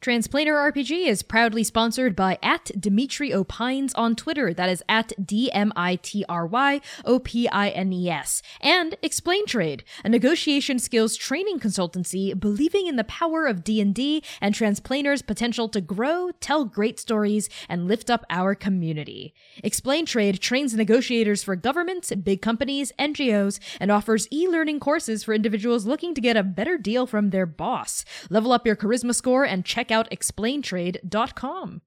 Transplaner RPG is proudly sponsored by at Dmitry Opines on Twitter. That is at D M I T R Y O P I N E S. And Explain Trade, a negotiation skills training consultancy believing in the power of D&D and Transplaners' potential to grow, tell great stories, and lift up our community. Explain Trade trains negotiators for governments, big companies, NGOs, and offers e-learning courses for individuals looking to get a better deal from their boss. Level up your charisma score and check out explaintrade.com.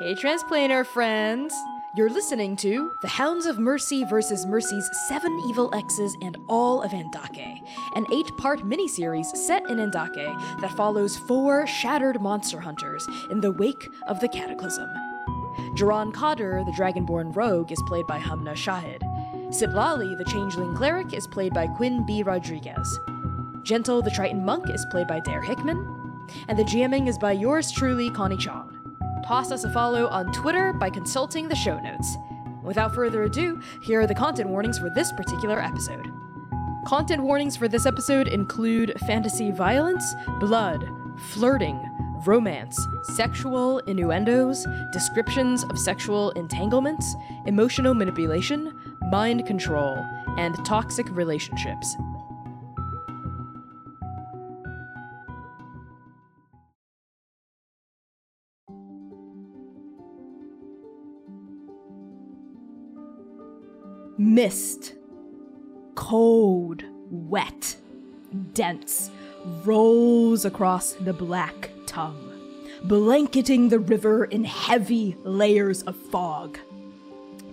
Hey, Transplaner friends! You're listening to The Hounds of Mercy versus Mercy's Seven Evil Exes and All of Andake, an eight part miniseries set in Andake that follows four shattered monster hunters in the wake of the Cataclysm. Duran Kader, the Dragonborn rogue, is played by Hamna Shahid. Sitlali, the Changeling Cleric, is played by Quinn B. Rodriguez. Gentle, the Triton Monk, is played by Dare Hickman. And the GMing is by yours truly, Connie Chong. Toss us a follow on Twitter by consulting the show notes. Without further ado, here are the content warnings for this particular episode. Content warnings for this episode include fantasy violence, blood, flirting, romance, sexual innuendos, descriptions of sexual entanglements, emotional manipulation, mind control, and toxic relationships. Mist. Cold, wet, dense, rolls across the black tongue, blanketing the river in heavy layers of fog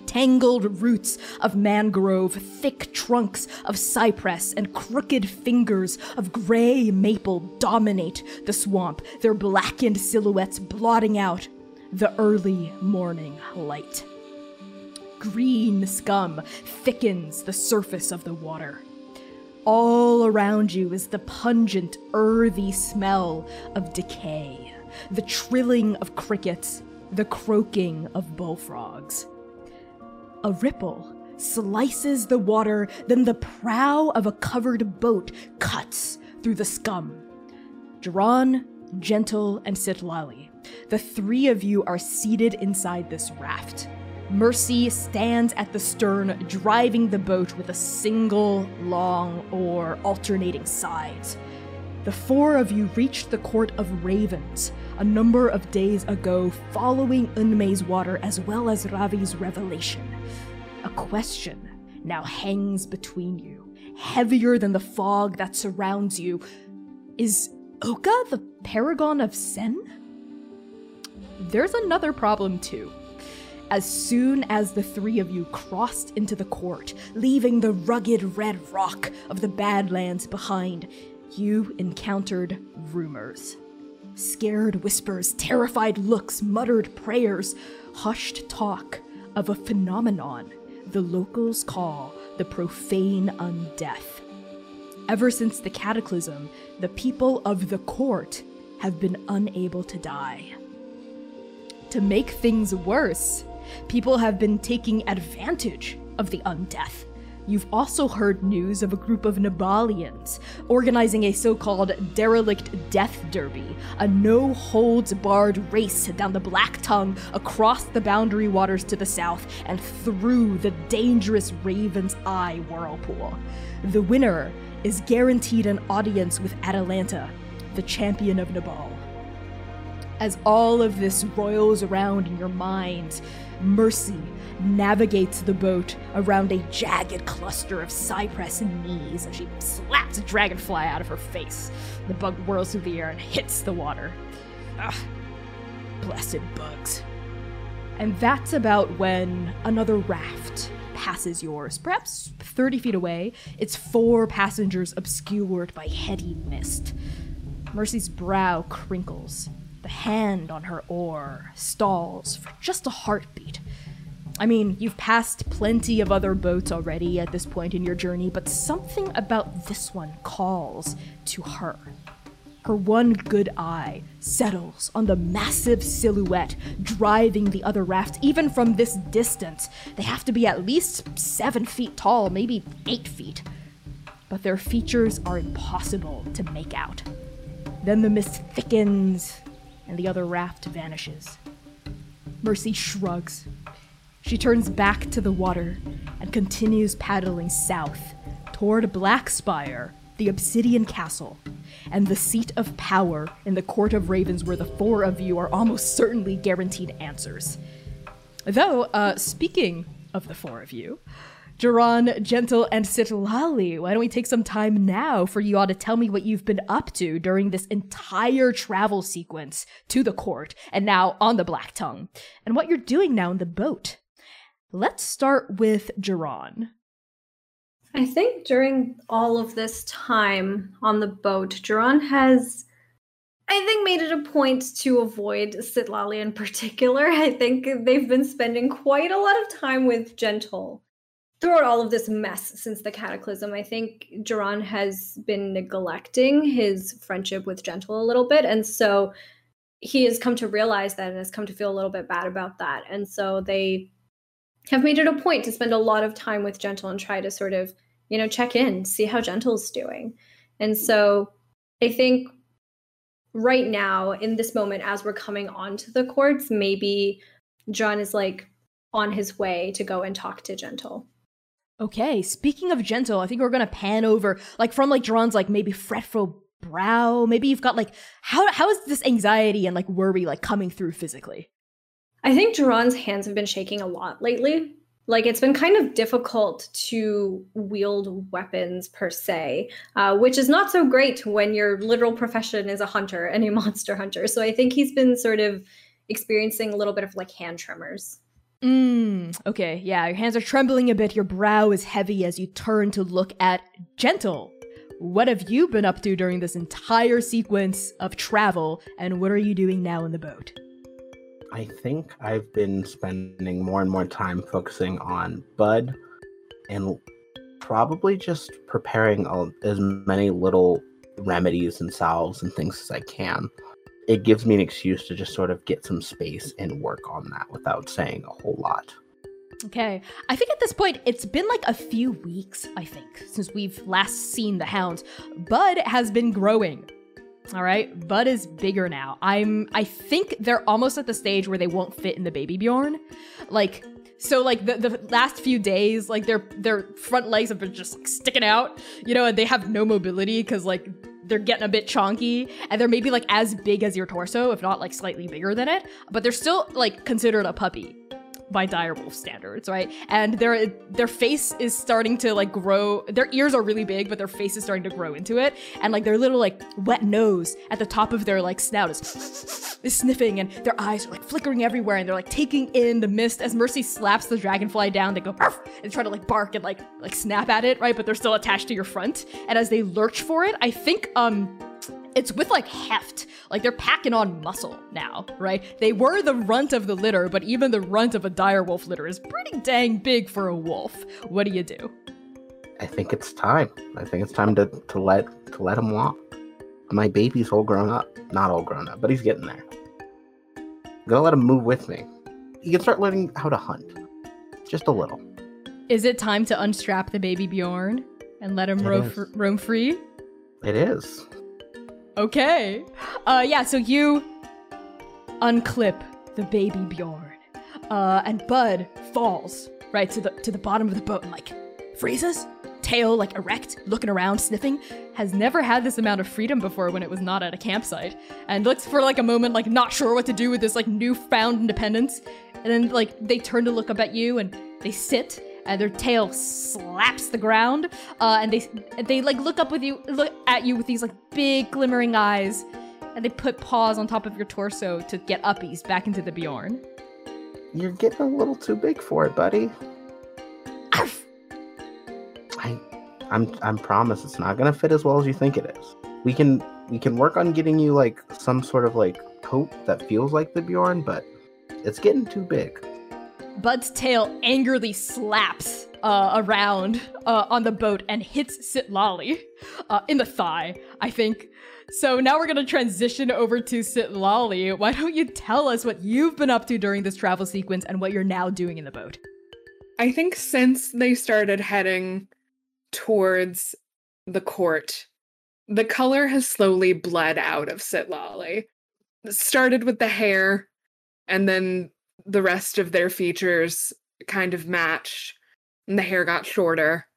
tangled roots of mangrove, thick trunks of cypress, and crooked fingers of gray maple dominate the swamp, their blackened silhouettes blotting out the early morning light. Green scum thickens the surface of the water. All around you is the pungent, earthy smell of decay, the trilling of crickets, the croaking of bullfrogs. A ripple slices the water, then the prow of a covered boat cuts through the scum. Duran, Gentle, and Sitlali, the three of you are seated inside this raft. Mercy stands at the stern, driving the boat with a single long oar alternating sides. The four of you reached the Court of Ravens a number of days ago following Unmei's water as well as Ravi's revelation. A question now hangs between you, heavier than the fog that surrounds you. Is Oka the paragon of Sen? There's another problem too. As soon as the three of you crossed into the court, leaving the rugged red rock of the Badlands behind, you encountered rumors. Scared whispers, terrified looks, muttered prayers, hushed talk of a phenomenon the locals call the profane undeath. Ever since the cataclysm, the people of the court have been unable to die. To make things worse, people have been taking advantage of the undeath You've also heard news of a group of Nabalians organizing a so called derelict death derby, a no holds barred race down the Black Tongue across the boundary waters to the south and through the dangerous Raven's Eye whirlpool. The winner is guaranteed an audience with Atalanta, the champion of Nabal. As all of this roils around in your mind, Mercy navigates the boat around a jagged cluster of cypress and knees as she slaps a dragonfly out of her face. The bug whirls through the air and hits the water. Ugh, blessed bugs. And that's about when another raft passes yours, perhaps 30 feet away, its four passengers obscured by heady mist. Mercy's brow crinkles. The hand on her oar stalls for just a heartbeat I mean, you've passed plenty of other boats already at this point in your journey, but something about this one calls to her. Her one good eye settles on the massive silhouette driving the other raft, even from this distance. They have to be at least seven feet tall, maybe eight feet. but their features are impossible to make out. Then the mist thickens, and the other raft vanishes. Mercy shrugs. She turns back to the water and continues paddling south toward Blackspire, the Obsidian Castle, and the seat of power in the Court of Ravens, where the four of you are almost certainly guaranteed answers. Though, uh, speaking of the four of you, Duran, Gentle, and Sitlali, why don't we take some time now for you all to tell me what you've been up to during this entire travel sequence to the court and now on the Black Tongue, and what you're doing now in the boat. Let's start with Duran. I think during all of this time on the boat, Duran has I think made it a point to avoid Sitlali in particular. I think they've been spending quite a lot of time with Gentle throughout all of this mess since the cataclysm. I think Duran has been neglecting his friendship with Gentle a little bit. And so he has come to realize that and has come to feel a little bit bad about that. And so they have made it a point to spend a lot of time with Gentle and try to sort of, you know, check in, see how Gentle's doing. And so I think right now in this moment as we're coming onto the courts maybe john is like on his way to go and talk to gentle okay speaking of gentle i think we're gonna pan over like from like John's like maybe fretful brow maybe you've got like how how is this anxiety and like worry like coming through physically i think Duran's hands have been shaking a lot lately like it's been kind of difficult to wield weapons per se, uh, which is not so great when your literal profession is a hunter and a monster hunter. So I think he's been sort of experiencing a little bit of like hand tremors. Mm, okay, yeah, your hands are trembling a bit, your brow is heavy as you turn to look at Gentle. What have you been up to during this entire sequence of travel, and what are you doing now in the boat? I think I've been spending more and more time focusing on Bud and probably just preparing as many little remedies and salves and things as I can. It gives me an excuse to just sort of get some space and work on that without saying a whole lot. Okay. I think at this point, it's been like a few weeks, I think, since we've last seen the hound. Bud has been growing all right, Bud is bigger now. I'm I think they're almost at the stage where they won't fit in the baby Bjorn. Like so like the, the last few days, like their their front legs have been just like sticking out, you know, and they have no mobility because like they're getting a bit chonky and they're maybe like as big as your torso, if not like slightly bigger than it, but they're still like considered a puppy by direwolf standards, right? And their their face is starting to like grow. Their ears are really big, but their face is starting to grow into it. And like their little like wet nose at the top of their like snout is is sniffing, and their eyes are like flickering everywhere, and they're like taking in the mist. As Mercy slaps the dragonfly down, they go and try to like bark and like like snap at it, right? But they're still attached to your front. And as they lurch for it, I think um it's with like heft. Like they're packing on muscle now, right? They were the runt of the litter, but even the runt of a dire wolf litter is pretty dang big for a wolf. What do you do? I think it's time. I think it's time to, to let to let him walk. My baby's all grown up. Not all grown up, but he's getting there. I'm gonna let him move with me. He can start learning how to hunt. Just a little. Is it time to unstrap the baby Bjorn and let him ro- roam free? It is. Okay. Uh, yeah, so you unclip the baby Bjorn. Uh, and Bud falls right to the to the bottom of the boat and like freezes, tail like erect, looking around, sniffing. Has never had this amount of freedom before when it was not at a campsite, and looks for like a moment like not sure what to do with this like newfound independence. And then like they turn to look up at you and they sit and their tail slaps the ground, uh, and they they like look up with you, look at you with these like big glimmering eyes, and they put paws on top of your torso to get uppies back into the Bjorn. You're getting a little too big for it, buddy. Arf! I, I'm I'm promise it's not gonna fit as well as you think it is. We can we can work on getting you like some sort of like coat that feels like the Bjorn, but it's getting too big. Bud's tail angrily slaps uh, around uh, on the boat and hits Sitlali uh, in the thigh, I think. So now we're going to transition over to Sitlali. Why don't you tell us what you've been up to during this travel sequence and what you're now doing in the boat? I think since they started heading towards the court, the color has slowly bled out of Sitlali. It started with the hair, and then the rest of their features kind of matched, and the hair got shorter,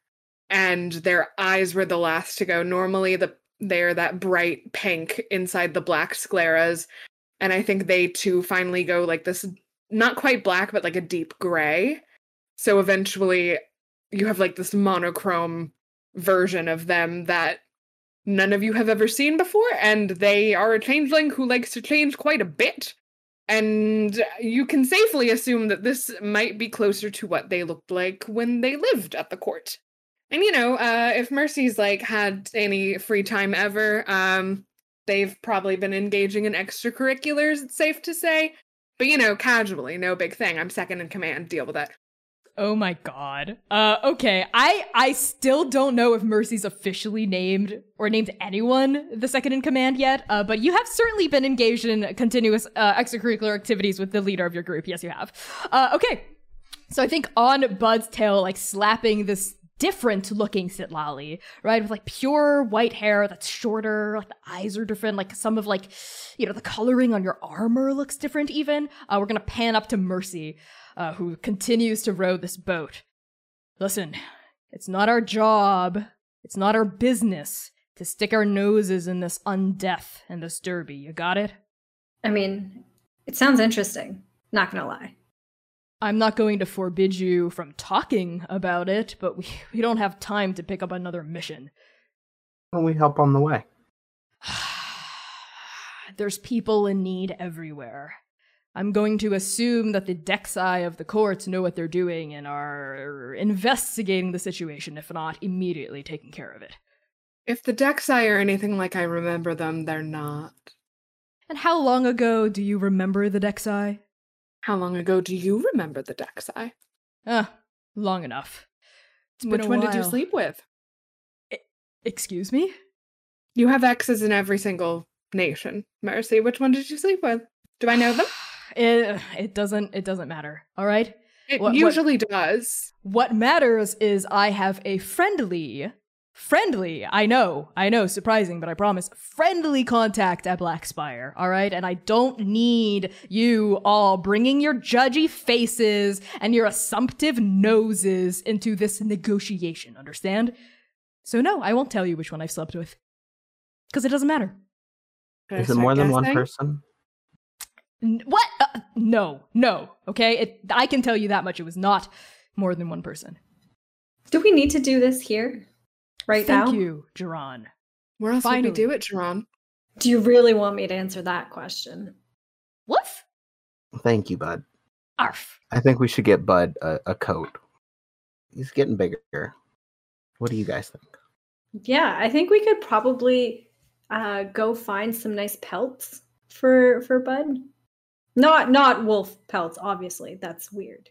and their eyes were the last to go. Normally, the they're that bright pink inside the black scleras, and I think they too finally go like this, not quite black, but like a deep gray. So eventually, you have like this monochrome version of them that none of you have ever seen before, and they are a changeling who likes to change quite a bit. And you can safely assume that this might be closer to what they looked like when they lived at the court. And you know, uh, if Mercy's like had any free time ever, um, they've probably been engaging in extracurriculars, it's safe to say. But you know, casually, no big thing. I'm second in command, deal with it. Oh my god. Uh okay. I I still don't know if Mercy's officially named or named anyone the second in command yet. Uh but you have certainly been engaged in continuous uh, extracurricular activities with the leader of your group. Yes, you have. Uh okay. So I think on Bud's tail like slapping this different looking Sitlali, right? With like pure white hair that's shorter, like the eyes are different, like some of like, you know, the coloring on your armor looks different even. Uh, we're gonna pan up to Mercy uh, who continues to row this boat. Listen, it's not our job, it's not our business to stick our noses in this undeath and this derby. You got it? I mean, it sounds interesting, not gonna lie. I'm not going to forbid you from talking about it, but we, we don't have time to pick up another mission. Well, we help on the way. There's people in need everywhere. I'm going to assume that the dexi of the courts know what they're doing and are investigating the situation, if not immediately taking care of it. If the dexi are anything like I remember them, they're not. And how long ago do you remember the dexi? How long ago do you remember the dexi? Ah, long enough. Which one did you sleep with? I- excuse me? You have exes in every single nation. Mercy, which one did you sleep with? Do I know them? It it doesn't it doesn't matter. All right. It What- what- usually does. What matters is I have a friendly, friendly. I know, I know, surprising, but I promise, friendly contact at Black Spire. All right, and I don't need you all bringing your judgy faces and your assumptive noses into this negotiation. Understand? So no, I won't tell you which one I've slept with, because it doesn't matter. Is it start more than one person? N- what? No, no. Okay, it, I can tell you that much. It was not more than one person. Do we need to do this here? Right Thank now? Thank you, Jerron. Where else Finally. would we do it, Jerron? Do you really want me to answer that question? Woof. Thank you, Bud. Arf. I think we should get Bud a, a coat. He's getting bigger. What do you guys think? Yeah, I think we could probably uh, go find some nice pelts for for Bud. Not not wolf pelts, obviously. That's weird.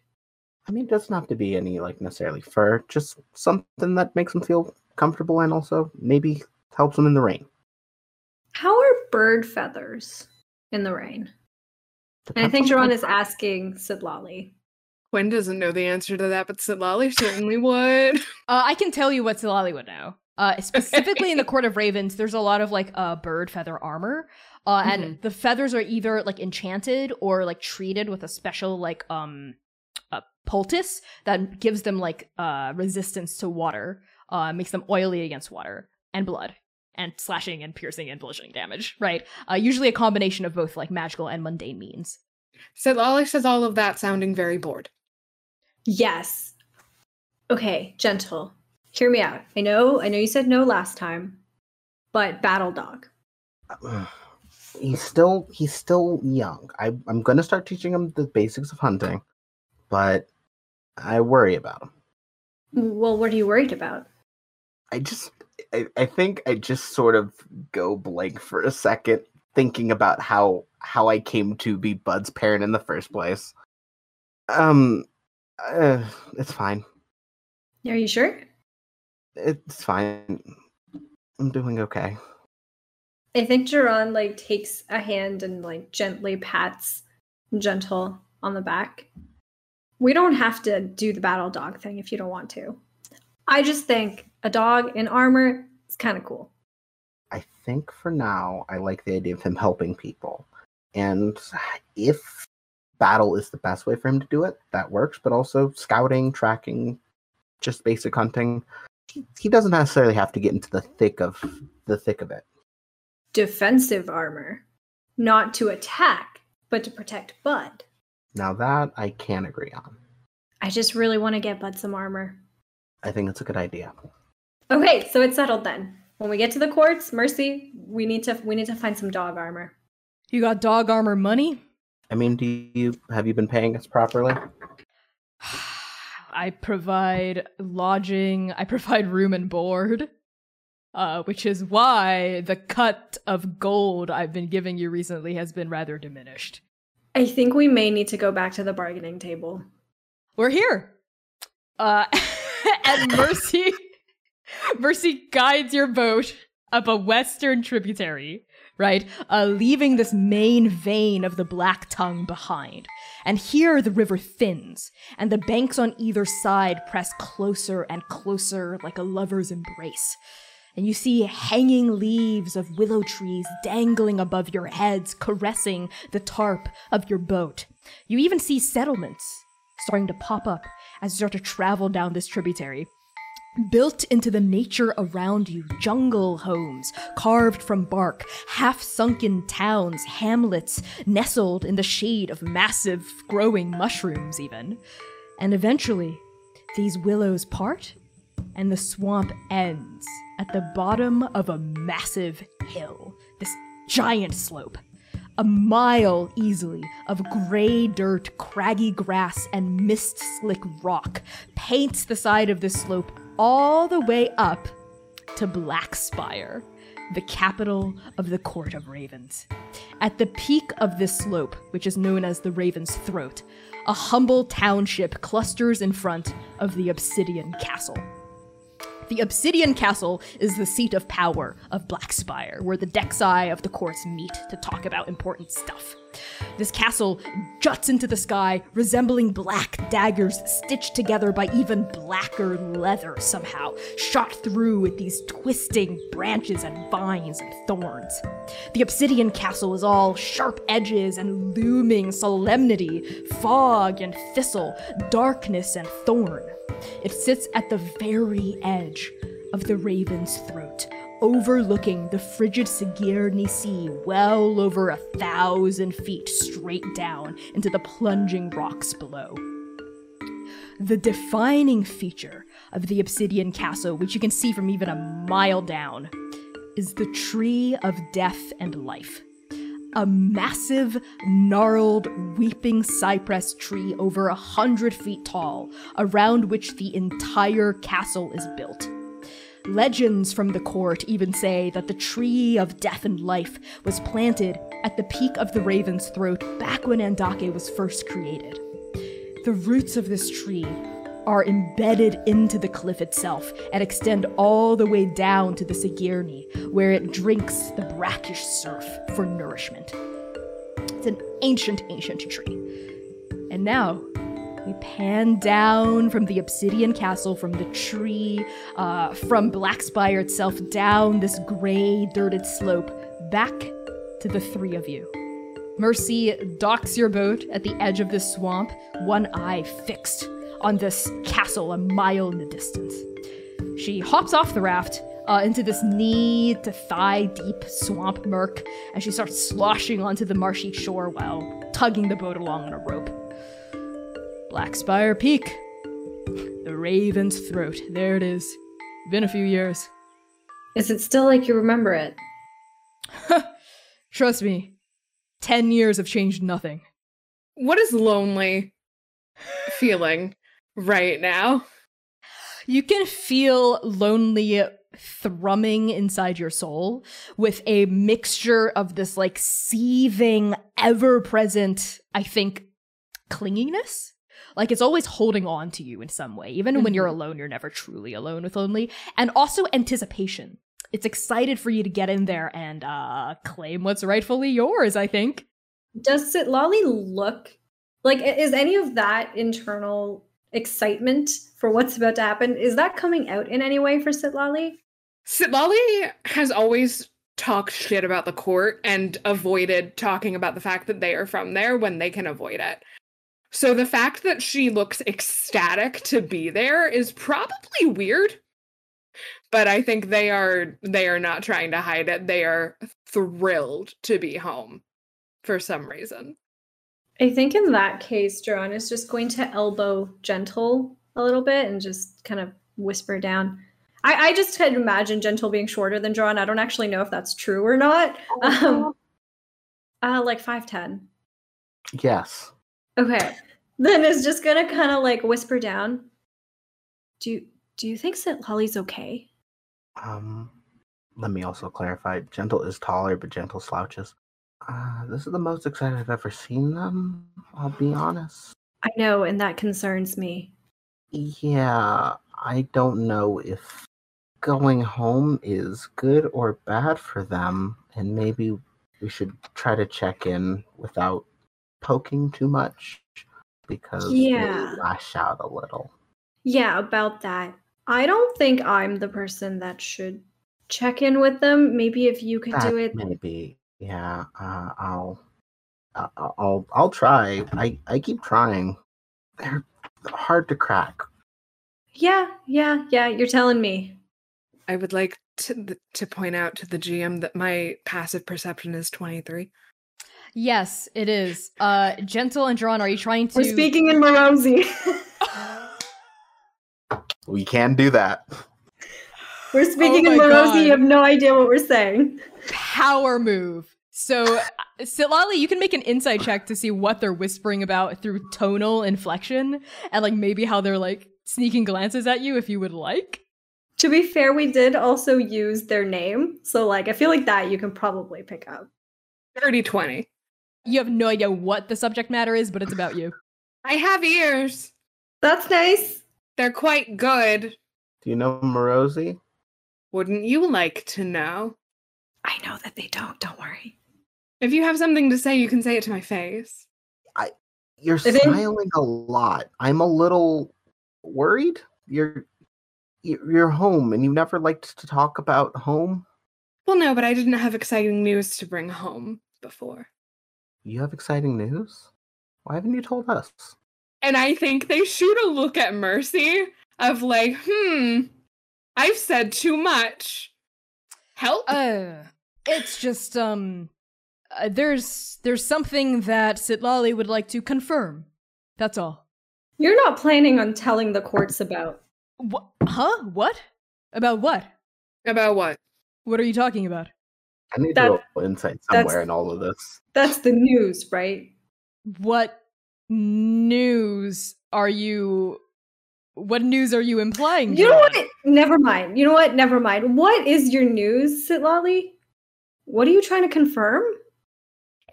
I mean, it doesn't have to be any like necessarily fur, just something that makes them feel comfortable and also maybe helps them in the rain. How are bird feathers in the rain? And I think Depends Jerron is country. asking Sitlali. Quinn doesn't know the answer to that, but Sitlali certainly would. Uh, I can tell you what Sitlali would know. Uh, specifically in the Court of Ravens, there's a lot of like uh, bird feather armor, uh, and Mhm. the feathers are either like enchanted or like treated with a special like um uh, poultice that gives them like uh resistance to water, uh, makes them oily against water and blood. And slashing and piercing and bludgeoning damage, right? Uh, usually a combination of both like magical and mundane means. Sitlali says all of that sounding very bored. Yes. Okay, gentle. Hear me out. I know, I know you said no last time, but battle dog. He's still he's still young. I I'm gonna start teaching him the basics of hunting, but I worry about him. Well, what are you worried about? I just I, I think I just sort of go blank for a second thinking about how how I came to be Bud's parent in the first place. Um uh, it's fine. Are you sure? It's fine. I'm doing okay. I think Jerron like takes a hand and like gently pats gentle on the back. We don't have to do the battle dog thing if you don't want to. I just think a dog in armor is kind of cool. I think for now, I like the idea of him helping people. And if battle is the best way for him to do it, that works. But also scouting, tracking, just basic hunting. He doesn't necessarily have to get into the thick of the thick of it. Defensive armor, not to attack, but to protect Bud. Now that I can agree on. I just really want to get Bud some armor. I think it's a good idea. Okay, so it's settled then. When we get to the courts, Mercy, we need to we need to find some dog armor. You got dog armor money? I mean, do you have you been paying us properly? I provide lodging, I provide room and board. Uh, which is why the cut of gold I've been giving you recently has been rather diminished. I think we may need to go back to the bargaining table. We're here. Uh, and Mercy, Mercy guides your boat up a western tributary, right? Uh, leaving this main vein of the Black Tongue behind. And here the river thins, and the banks on either side press closer and closer like a lover's embrace. And you see hanging leaves of willow trees dangling above your heads, caressing the tarp of your boat. You even see settlements starting to pop up as you start to travel down this tributary. Built into the nature around you, jungle homes carved from bark, half sunken towns, hamlets nestled in the shade of massive growing mushrooms, even. And eventually, these willows part and the swamp ends at the bottom of a massive hill, this giant slope. A mile easily of gray dirt, craggy grass, and mist slick rock paints the side of this slope all the way up to Blackspire, the capital of the Court of Ravens. At the peak of this slope, which is known as the Raven's Throat, a humble township clusters in front of the Obsidian Castle. The Obsidian Castle is the seat of power of Blackspire, where the Dexai of the courts meet to talk about important stuff. This castle juts into the sky, resembling black daggers stitched together by even blacker leather somehow, shot through with these twisting branches and vines and thorns. The Obsidian Castle is all sharp edges and looming solemnity, fog and thistle, darkness and thorn. It sits at the very edge of the Raven's Throat, overlooking the frigid Sigirni Sea well over a thousand feet straight down into the plunging rocks below. The defining feature of the Obsidian Castle, which you can see from even a mile down, is the Tree of Death and Life a massive, gnarled, weeping cypress tree over a hundred feet tall, around which the entire castle is built. Legends from the court even say that the tree of death and life was planted at the peak of the Raven's Throat back when Andake was first created. The roots of this tree are embedded into the cliff itself and extend all the way down to the Sigirni, where it drinks the brackish surf for nourishment. It's an ancient, ancient tree. And now we pan down from the obsidian castle, from the tree, uh, from Blackspire itself, down this gray, dirted slope, back to the three of you. Mercy docks your boat at the edge of this swamp, one eye fixed on this castle a mile in the distance. She hops off the raft uh, into this knee to thigh deep swamp murk, and she starts sloshing onto the marshy shore while tugging the boat along on a rope. Blackspire Peak. The Raven's Throat. There it is. Been a few years. Is it still like you remember it? Trust me, 10 years have changed nothing. What is lonely feeling right now? You can feel lonely thrumming inside your soul with a mixture of this like seething, ever present, I think, clinginess. Like it's always holding on to you in some way. Even mm-hmm. when you're alone, you're never truly alone with lonely. And also anticipation. It's excited for you to get in there and uh claim what's rightfully yours, I think. Does Sitlali look like is any of that internal excitement for what's about to happen is that coming out in any way for Sitlali? Sitlali has always talked shit about the court and avoided talking about the fact that they are from there when they can avoid it. So the fact that she looks ecstatic to be there is probably weird. But I think they are they are not trying to hide it. They are thrilled to be home for some reason. I think in that case, John is just going to elbow gentle a little bit and just kind of whisper down. I, I just had imagined gentle being shorter than John. I don't actually know if that's true or not. Um, uh, like five ten. Yes. Okay. Then is just gonna kind of like whisper down. Do you do you think that Lolly's okay? Um, let me also clarify. Gentle is taller, but Gentle slouches. Uh, this is the most excited I've ever seen them. I'll be honest. I know, and that concerns me. Yeah, I don't know if going home is good or bad for them, and maybe we should try to check in without poking too much because Yeah. they lash out a little. Yeah, about that. I don't think I'm the person that should check in with them. Maybe if you could That do it. maybe, yeah. Uh, I'll, uh, I'll, I'll try. I, I keep trying. They're hard to crack. Yeah, yeah, yeah. You're telling me. I would like to to point out to the GM that my passive perception is 23. Yes, it is. Uh, Gentle and Drawn, are you trying to? We're speaking in Morosi. We can do that. we're speaking in my Morosi. God. You have no idea what we're saying. power move. So, uh, Sitlali, you can make an insight check to see what they're whispering about through tonal inflection and like maybe how they're like sneaking glances at you if you would like. To be fair, we did also use their name. So, like, I feel like that you can probably pick up. 30 20. You have no idea what the subject matter is, but it's about you. I have ears. That's nice. They're quite good. Do you know Morosi? Wouldn't you like to know? I know that they don't. Don't worry. If you have something to say, you can say it to my face. I, you're I think- smiling a lot. I'm a little worried. You're you're you're home, and you never liked to talk about home. Well, no, but I didn't have exciting news to bring home before. You have exciting news. Why haven't you told us? And I think they shoot a look at Mercy of like, hmm, I've said too much. Help? Uh, it's just um, uh, there's there's something that Sitlali would like to confirm. That's all. You're not planning on telling the courts about. What? Huh? What? About what? About what? What are you talking about? I need That- a little insight somewhere in all of this. That's the news, right? What news are you? What news are you implying? You know what? Never mind. You know what? Never mind. What is your news, Sitlali? What are you trying to confirm?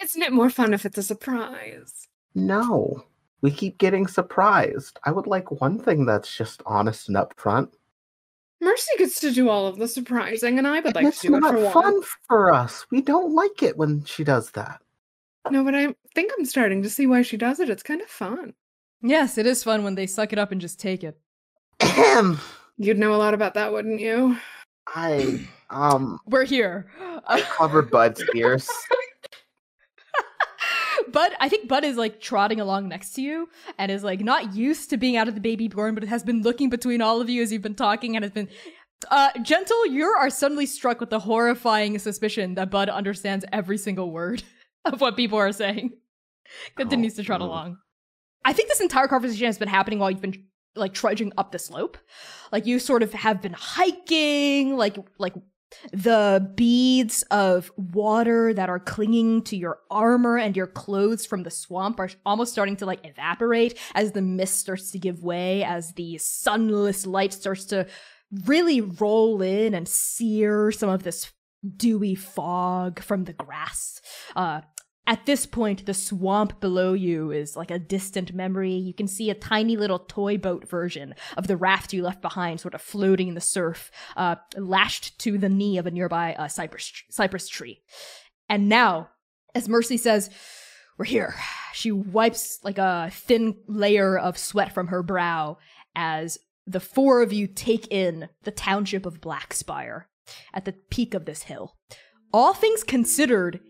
Isn't it more fun if it's a surprise? No, we keep getting surprised. I would like one thing that's just honest and upfront. Mercy gets to do all of the surprising, and I would like it's to do it not for one. fun for us. We don't like it when she does that. No, but I think I'm starting to see why she does it. It's kind of fun. Yes, it is fun when they suck it up and just take it. Ahem. You'd know a lot about that, wouldn't you? I um We're here. I covered Bud's ears. Bud, I think Bud is like trotting along next to you and is like not used to being out of the baby Bjorn, but has been looking between all of you as you've been talking and has been. Uh, Gentle, you are suddenly struck with the horrifying suspicion that Bud understands every single word of what people are saying. Continues to trot Oh, along. I think this entire conversation has been happening while you've been like trudging up the slope. Like you sort of have been hiking, like like the beads of water that are clinging to your armor and your clothes from the swamp are almost starting to like evaporate as the mist starts to give way, as the sunless light starts to really roll in and sear some of this dewy fog from the grass. Uh, at this point, the swamp below you is like a distant memory. You can see a tiny little toy boat version of the raft you left behind, sort of floating in the surf, uh, lashed to the knee of a nearby uh, cypress cypress tree. And now, as Mercy says, "We're here," she wipes like a thin layer of sweat from her brow as the four of you take in the township of Blackspire. at the peak of this hill. All things considered,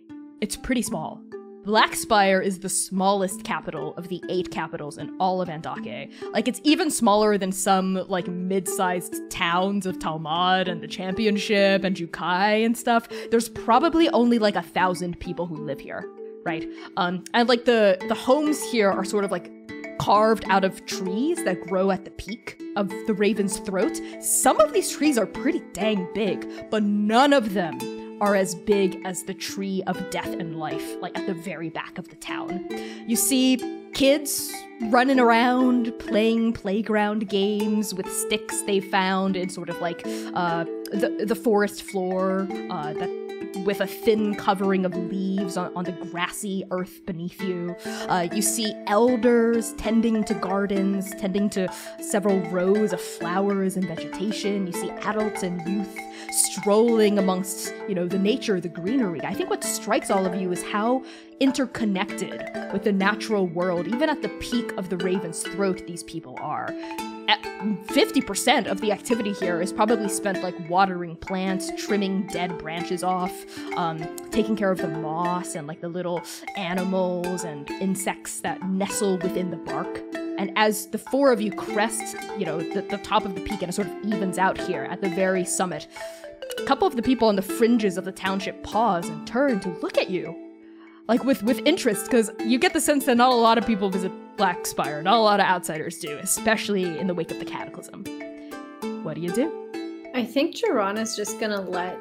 it's pretty small. Blackspire is the smallest capital of the eight capitals in all of Andake. Like, it's even smaller than some, like, mid-sized towns of Talmud and the Championship and Jukai and stuff. There's probably only, like, a thousand people who live here, right? Um, and, like, the, the homes here are sort of, like, carved out of trees that grow at the peak of the raven's throat. Some of these trees are pretty dang big, but none of them are as big as the tree of death and life, like at the very back of the town. You see kids running around playing playground games with sticks they found in sort of like uh, the the forest floor uh, that with a thin covering of leaves on, on the grassy earth beneath you. Uh, you see elders tending to gardens, tending to several rows of flowers and vegetation. You see adults and youth strolling amongst, you know, the nature, the greenery. I think what strikes all of you is how interconnected with the natural world, even at the peak of the raven's throat, these people are. 50% of the activity here is probably spent like watering plants, trimming dead branches off, um, taking care of the moss and like the little animals and insects that nestle within the bark. And as the four of you crest, you know, the, the top of the peak and it sort of evens out here at the very summit, a couple of the people on the fringes of the township pause and turn to look at you like with with interest because you get the sense that not a lot of people visit Black Spire, not a lot of outsiders do, especially in the wake of the Cataclysm. What do you do? I think Jiran is just gonna let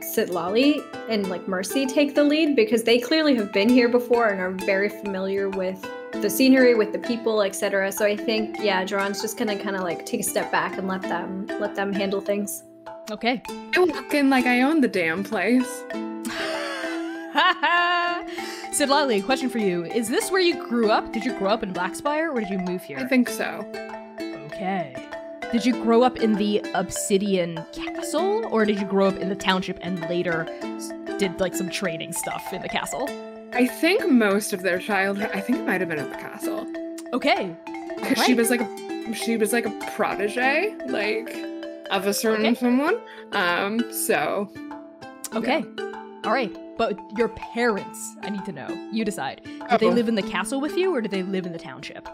Sitlali and like Mercy take the lead because they clearly have been here before and are very familiar with the scenery, with the people, etc. So I think yeah, Jiran's just gonna kind of like take a step back and let them let them handle things. Okay. I walk in like I own the damn place. Sitlali, question for you. Is this where you grew up? Did you grow up in Blackspire or did you move here? I think so. Okay. Did you grow up in the Obsidian Castle or did you grow up in the township and later did like some training stuff in the castle? I think most of their childhood. I think it might have been at the castle Okay. because she was like a she was like a protege, like of a certain Okay. someone. Um. So Okay. All right. But your parents, I need to know. You decide. Did they Oh. live in the castle with you or did they live in the township?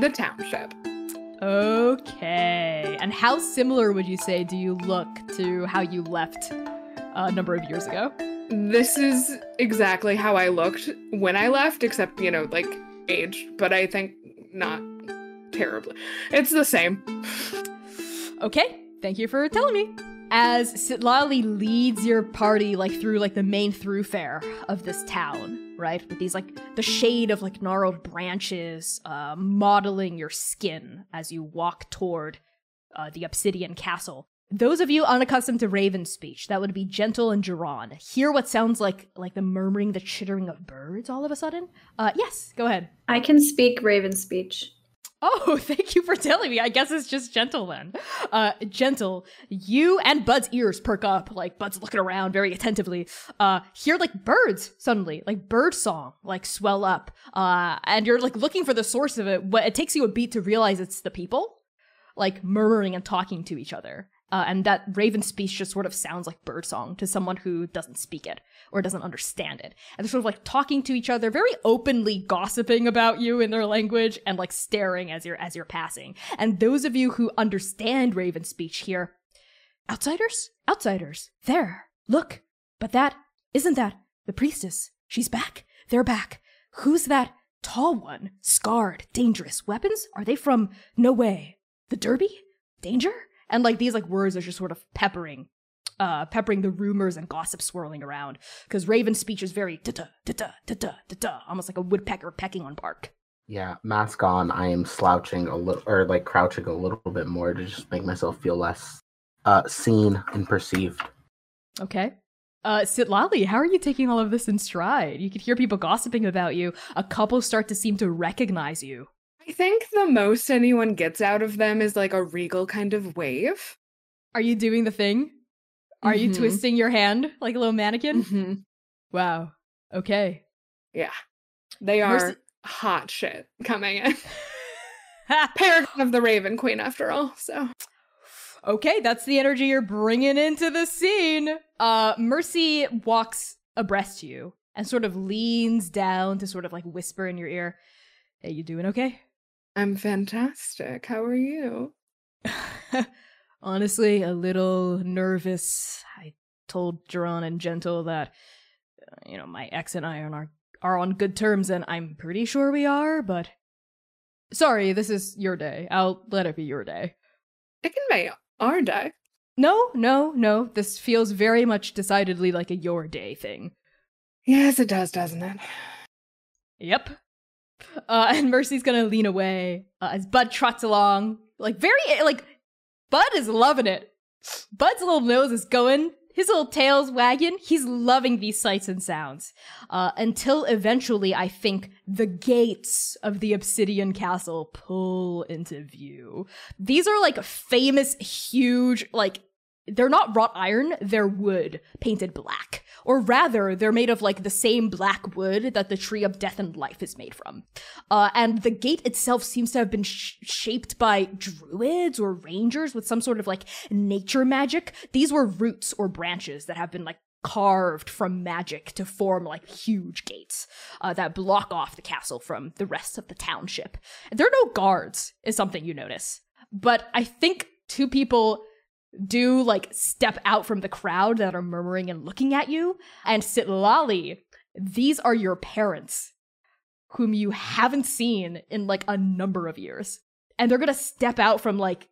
the township. Okay. And how similar would you say do you look to how you left uh, a number of years ago? This is exactly how I looked when I left, except you know, like aged. But I think not terribly. It's the same. Okay, thank you for telling me. As Sitlali leads your party like through like the main thoroughfare of this town, right? With these like the shade of like gnarled branches uh, modeling your skin as you walk toward uh, the obsidian castle. Those of you unaccustomed to Raven speech, that would be Gentle and Jiran. Hear what sounds like like the murmuring, the chittering of birds all of a sudden? Uh, yes, go ahead. I can speak Raven speech. Oh, thank you for telling me. I guess it's just gentle then. Uh, gentle. You and Bud's ears perk up, like Bud's looking around very attentively. Uh, hear like birds suddenly, like bird song, like swell up. Uh, and you're like looking for the source of it, but it takes you a beat to realize it's the people, like murmuring and talking to each other. Uh, and that raven speech just sort of sounds like birdsong to someone who doesn't speak it or doesn't understand it. And they're sort of like talking to each other, very openly gossiping about you in their language and like staring as you're as you're passing. And those of you who understand raven speech here, outsiders, outsiders, there, look. But that isn't that the priestess. She's back. They're back. Who's that tall one? Scarred, dangerous. Weapons? Are they from no way? The Derby? Danger? And like these like words are just sort of peppering uh, peppering the rumors and gossip swirling around. Because Raven's speech is very da da da da da da da da, almost like a woodpecker pecking on bark. Yeah, mask on. I am slouching a little, or like crouching a little bit more to just make myself feel less uh, seen and perceived. Okay. Uh, Sitlali, how are you taking all of this in stride? You could hear people gossiping about you. A couple start to seem to recognize you. I think the most anyone gets out of them is like a regal kind of wave. Are you doing the thing? Are you Mhm. twisting your hand like a little mannequin? hmm Wow. Okay. Yeah. They are Mercy- hot shit coming in. Paragon of the Raven Queen, after all. So Okay, that's the energy you're bringing into the scene. Uh, Mercy walks abreast you and sort of leans down to sort of like whisper in your ear, Hey, you doing okay? I'm fantastic. How are you? Honestly, a little nervous. I told Duran and Gentle that, uh, you know, my ex and I are on, our, are on good terms, and I'm pretty sure we are, but. Sorry, this is your day. I'll let it be your day. It can be our day. No, no, no. This feels very much decidedly like a your day thing. Yes, it does, doesn't it? Yep. Uh, and Mercy's gonna lean away uh, as Bud trots along, like very like Bud is loving it. Bud's little nose is going, his little tail's wagging. He's loving these sights and sounds. Uh, until eventually, I think the gates of the Obsidian Castle pull into view. These are like famous, huge, like they're not wrought iron, they're wood painted black. Or rather, they're made of like the same black wood that the tree of death and life is made from. Uh, and the gate itself seems to have been sh- shaped by druids or rangers with some sort of like nature magic. These were roots or branches that have been like carved from magic to form like huge gates uh, that block off the castle from the rest of the township. There are no guards, is something you notice. But I think two people do like step out from the crowd that are murmuring and looking at you. And Sitlali, these are your parents, whom you haven't seen in like a number of years. And they're gonna step out from like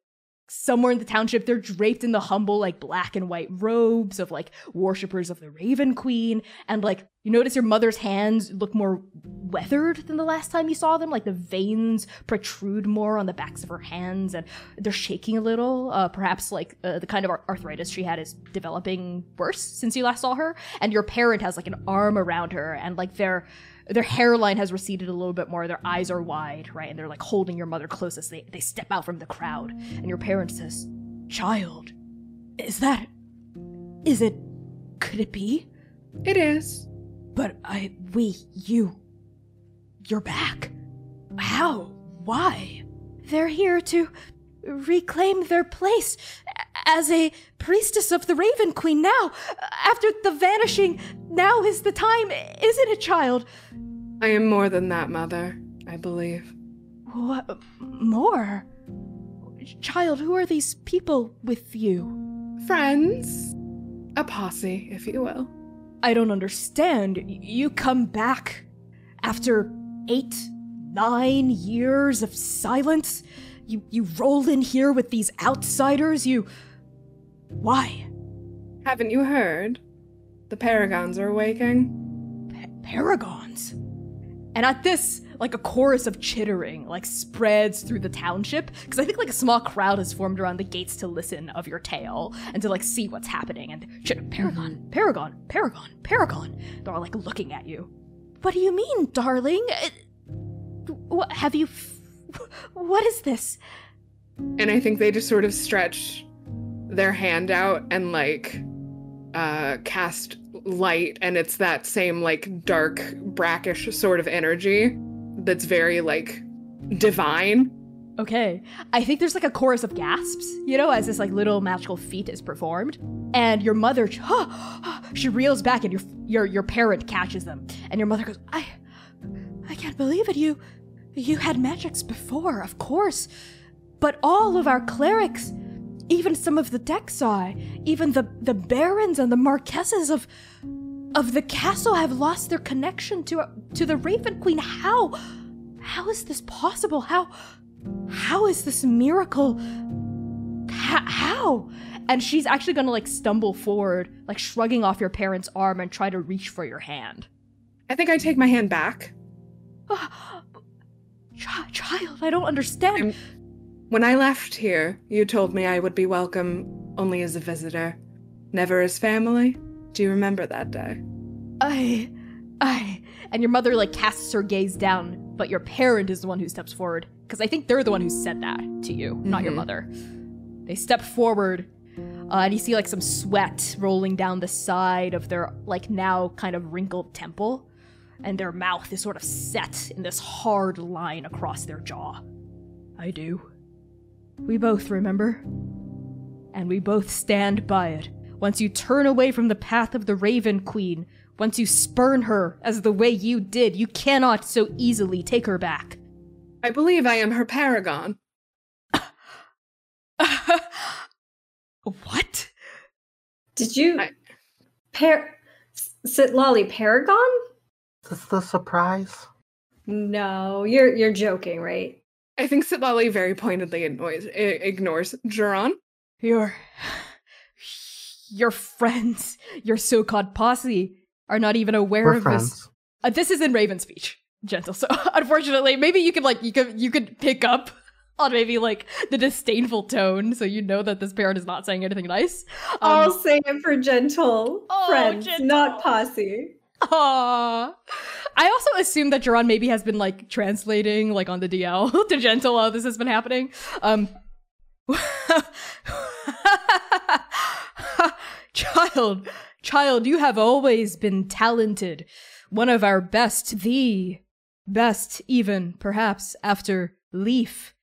somewhere in the township. They're draped in the humble, like black and white robes of like worshippers of the Raven Queen. And like you notice your mother's hands look more weathered than the last time you saw them. Like the veins protrude more on the backs of her hands and they're shaking a little. Uh, perhaps like uh, the kind of arthritis she had is developing worse since you last saw her. And your parent has like an arm around her and like their their hairline has receded a little bit more. Their eyes are wide, right? And they're like holding your mother close as they, they step out from the crowd. And your parent says, Child, is that. Is it. Could it be? It is. But I. We. You. You're back. How? Why? They're here to reclaim their place as a priestess of the Raven Queen now. After the vanishing, now is the time, isn't it, child? I am more than that, Mother, I believe. What more? Child, who are these people with you? Friends. A posse, if you will. I don't understand. You come back after eight, nine years of silence? You you roll in here with these outsiders? You why? Haven't you heard? The Paragons are waking. Pa- paragons. And at this, like a chorus of chittering like spreads through the township because I think like a small crowd has formed around the gates to listen of your tale and to like see what's happening and shit, Paragon, mm-hmm. Paragon, Paragon, Paragon. They're all like looking at you. What do you mean, darling? It, what have you? What is this? And I think they just sort of stretch their hand out and like uh cast light and it's that same like dark brackish sort of energy that's very like divine Okay. I think there's like a chorus of gasps, you know, as this like little magical feat is performed. And your mother she reels back and your your your parent catches them. And your mother goes, "I I can't believe it. You you had magics before, of course. But all of our clerics, even some of the Dexai, even the the barons and the marquesses of of the castle have lost their connection to to the Raven Queen. How how is this possible? How how is this miracle? H- how? And she's actually gonna like stumble forward, like shrugging off your parent's arm and try to reach for your hand. i think i take my hand back oh, Ch- child, I don't understand. When i left here you told me i would be welcome only as a visitor never as family do you remember that day I, I, and your mother like casts her gaze down, but your parent is the one who steps forward because I think they're the one who said that to you, not your Mhm. mother. They step forward, uh, and you see like some sweat rolling down the side of their like now kind of wrinkled temple, and their mouth is sort of set in this hard line across their jaw. I do. We both remember. and we both stand by it. Once you turn away from the path of the Raven Queen, once you spurn her as the way you did, you cannot so easily take her back. I believe I am her paragon. what? Did you I- par Sitlali Paragon? Is this the surprise? No, you're you're joking, right? I think Sitlali very pointedly annoys, ignores Juron. Your. Your friends, your so called posse, are not even aware We're of friends. this. Uh, this is in Raven speech, gentle. So unfortunately, maybe you could like you could you could pick up on maybe like the disdainful tone, so you know that this parent is not saying anything nice. I'll Um, say it for gentle Oh, friends, gentle. not posse. Aww. I also assume that Jerron maybe has been like translating like on the DL to gentle while this has been happening. Um Child, child, you have always been talented. One of our best, the best even, perhaps, after Leaf.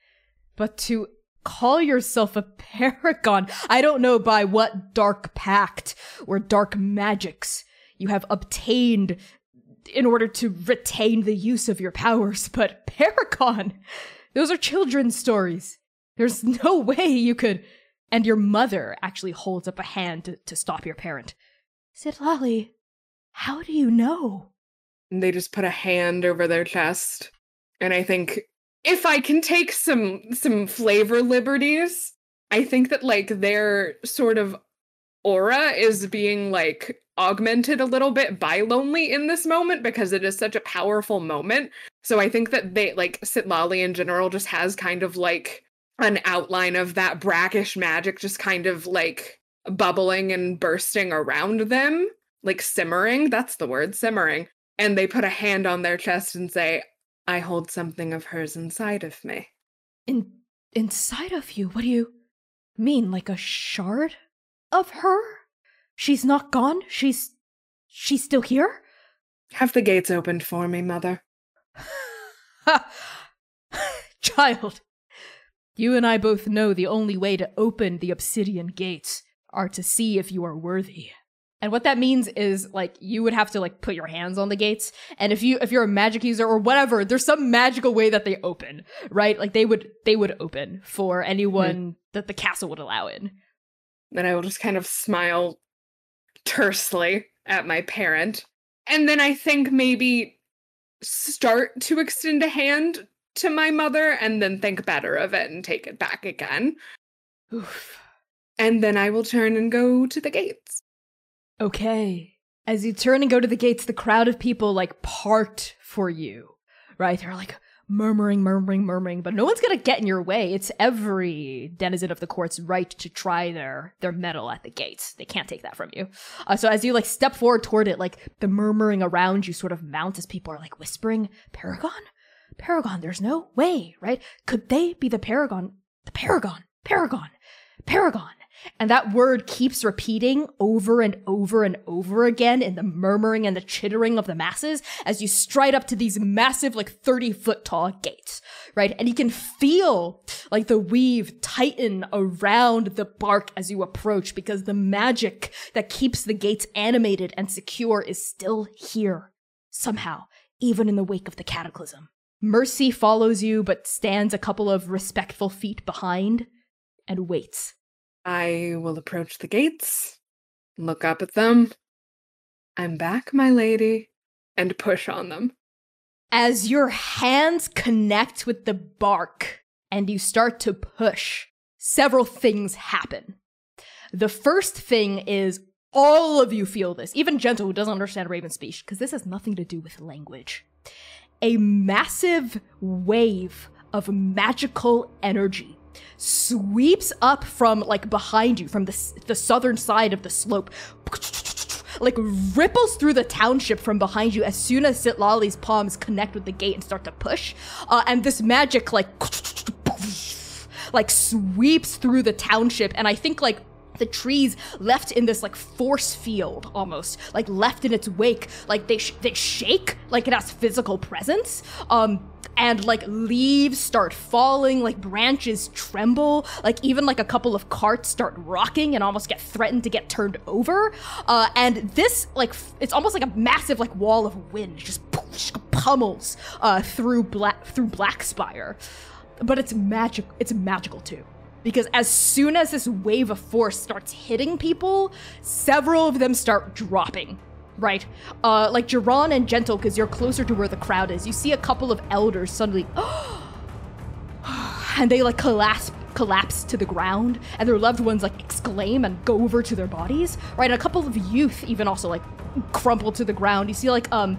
But to call yourself a paragon, I don't know by what dark pact or dark magics you have obtained in order to retain the use of your powers, but paragon, those are children's stories. There's no way you could. And your mother actually holds up a hand to, to stop your parent. Sitlali, how do you know? And they just put a hand over their chest. And I think if I can take some some flavor liberties, I think that like their sort of aura is being like augmented a little bit by lonely in this moment because it is such a powerful moment. So I think that they like Sitlali in general just has kind of like an outline of that brackish magic just kind of like bubbling and bursting around them, like simmering. That's the word, simmering. And they put a hand on their chest and say, I hold something of hers inside of me. In inside of you, what do you mean? Like a shard of her? She's not gone? She's she's still here? Have the gates opened for me, mother. Child, you and I both know the only way to open the obsidian gates are to see if you are worthy. And what that means is like you would have to like put your hands on the gates and if you if you're a magic user or whatever there's some magical way that they open, right? Like they would they would open for anyone hmm. that the castle would allow in. Then I will just kind of smile tersely at my parent. And then I think maybe start to extend a hand to my mother and then think better of it and take it back again. Oof. And then I will turn and go to the gates. Okay. As you turn and go to the gates, the crowd of people like part for you, right? They're like murmuring, murmuring, murmuring, but no one's gonna get in your way. It's every denizen of the court's right to try their their mettle at the gates. They can't take that from you. Uh, so as you like step forward toward it, like the murmuring around you sort of mounts as people are like whispering, "Paragon, Paragon." There's no way, right? Could they be the Paragon? The Paragon, Paragon, Paragon. And that word keeps repeating over and over and over again in the murmuring and the chittering of the masses as you stride up to these massive, like 30 foot tall gates, right? And you can feel like the weave tighten around the bark as you approach because the magic that keeps the gates animated and secure is still here. Somehow, even in the wake of the cataclysm. Mercy follows you, but stands a couple of respectful feet behind and waits. I will approach the gates, look up at them. I'm back, my lady, and push on them. As your hands connect with the bark and you start to push, several things happen. The first thing is all of you feel this, even Gentle, who doesn't understand Raven speech, because this has nothing to do with language. A massive wave of magical energy sweeps up from like behind you, from the, the southern side of the slope, like ripples through the township from behind you as soon as Sitlali's palms connect with the gate and start to push. Uh, and this magic like like sweeps through the township and I think like the trees left in this like force field almost like left in its wake. Like they sh- they shake like it has physical presence um and like leaves start falling like branches tremble like even like a couple of carts start rocking and almost get threatened to get turned over. Uh and this like f- it's almost like a massive like wall of wind just pummels uh through black through blackspire but it's magic it's magical too because as soon as this wave of force starts hitting people, several of them start dropping. Right, uh, like Jiran and Gentle, because you're closer to where the crowd is. You see a couple of elders suddenly, and they like collapse, collapse to the ground, and their loved ones like exclaim and go over to their bodies. Right, and a couple of youth even also like crumple to the ground. You see like um,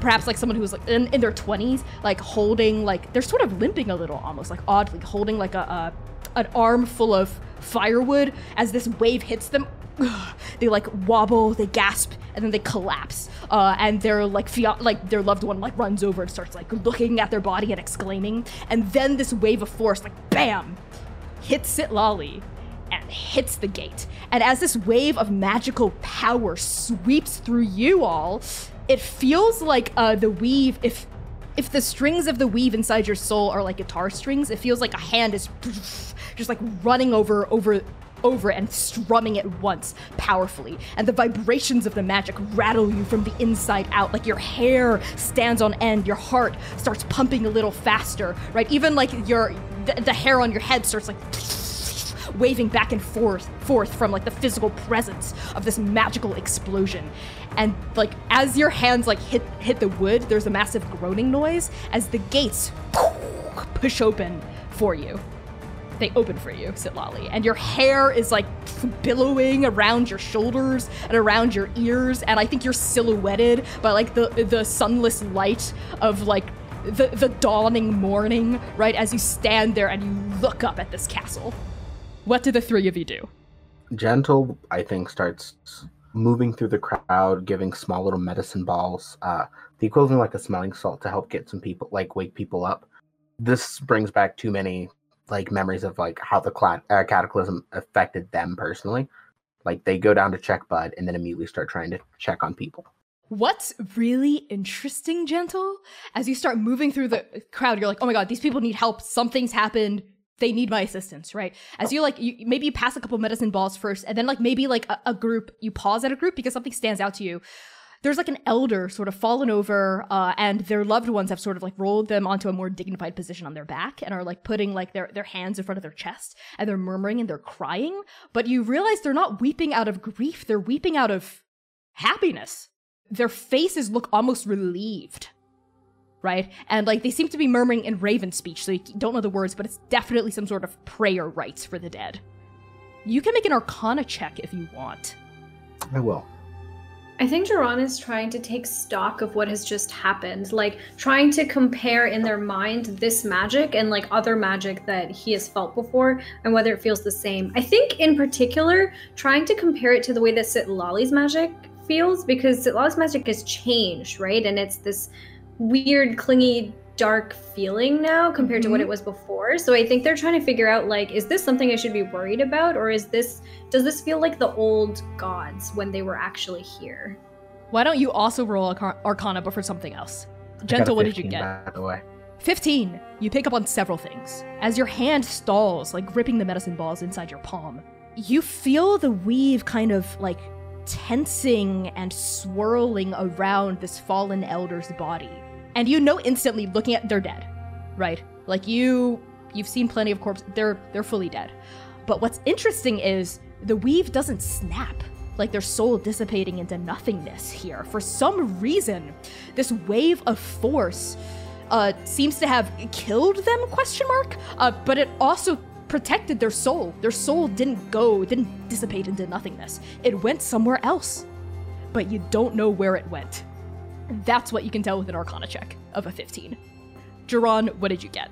perhaps like someone who's like in, in their twenties, like holding like they're sort of limping a little, almost like oddly holding like a, a an arm full of firewood as this wave hits them. They like wobble, they gasp, and then they collapse. Uh, and their like fia- like their loved one like runs over and starts like looking at their body and exclaiming. And then this wave of force like bam hits Sitlali and hits the gate. And as this wave of magical power sweeps through you all, it feels like uh, the weave if if the strings of the weave inside your soul are like guitar strings, it feels like a hand is just like running over over over and strumming it once powerfully. And the vibrations of the magic rattle you from the inside out like your hair stands on end your heart starts pumping a little faster right? Even like your the, the hair on your head starts like waving back and forth forth from like the physical presence of this magical explosion and like as your hands like hit hit the wood there's a massive groaning noise as the gates push open for you they open for you, Sitlali, and your hair is like billowing around your shoulders and around your ears, and I think you're silhouetted by like the the sunless light of like the the dawning morning, right? As you stand there and you look up at this castle. What do the three of you do? Gentle, I think, starts moving through the crowd, giving small little medicine balls, uh, the equivalent of like a smelling salt to help get some people, like wake people up. This brings back too many like memories of like how the cla- uh, cataclysm affected them personally. Like they go down to check Bud and then immediately start trying to check on people. What's really interesting, Gentle, as you start moving through the crowd, you're like, oh my god, these people need help. Something's happened. They need my assistance, right? As you like, you maybe you pass a couple medicine balls first, and then like maybe like a, a group, you pause at a group because something stands out to you. There's like an elder sort of fallen over uh, and their loved ones have sort of like rolled them onto a more dignified position on their back and are like putting like their, their hands in front of their chest and they're murmuring and they're crying. But you realize they're not weeping out of grief they're weeping out of happiness. Their faces look almost relieved right and like they seem to be murmuring in raven speech so you don't know the words but it's definitely some sort of prayer rites for the dead you can make an arcana check if you want i will I think Duran is trying to take stock of what has just happened, like trying to compare in their mind this magic and like other magic that he has felt before and whether it feels the same. I think in particular, trying to compare it to the way that Sitlali's magic feels because Sitlali's magic has changed, right? And it's this weird, clingy dark feeling now compared mm-hmm. to what mm-hmm. it was before. So I think they're trying to figure out like is this something I should be worried about or is this does this feel like the old gods when they were actually here? Why don't you also roll Arcana but for something else? Gentle, what did you get? By the way. 15. You pick up on several things. As your hand stalls, like gripping the medicine balls inside your palm, you feel the weave kind of like tensing and swirling around this fallen elder's body and you know instantly looking at they're dead, right? Like you you've seen plenty of corpses. They're they're fully dead. But what's interesting is the weave doesn't snap like their soul dissipating into nothingness here. For some reason, this wave of force uh, seems to have killed them? Question mark. Uh, but it also protected their soul. Their soul didn't go, didn't dissipate into nothingness. It went somewhere else, but you don't know where it went. That's what you can tell with an Arcana check of a 15. Jiran, what did you get?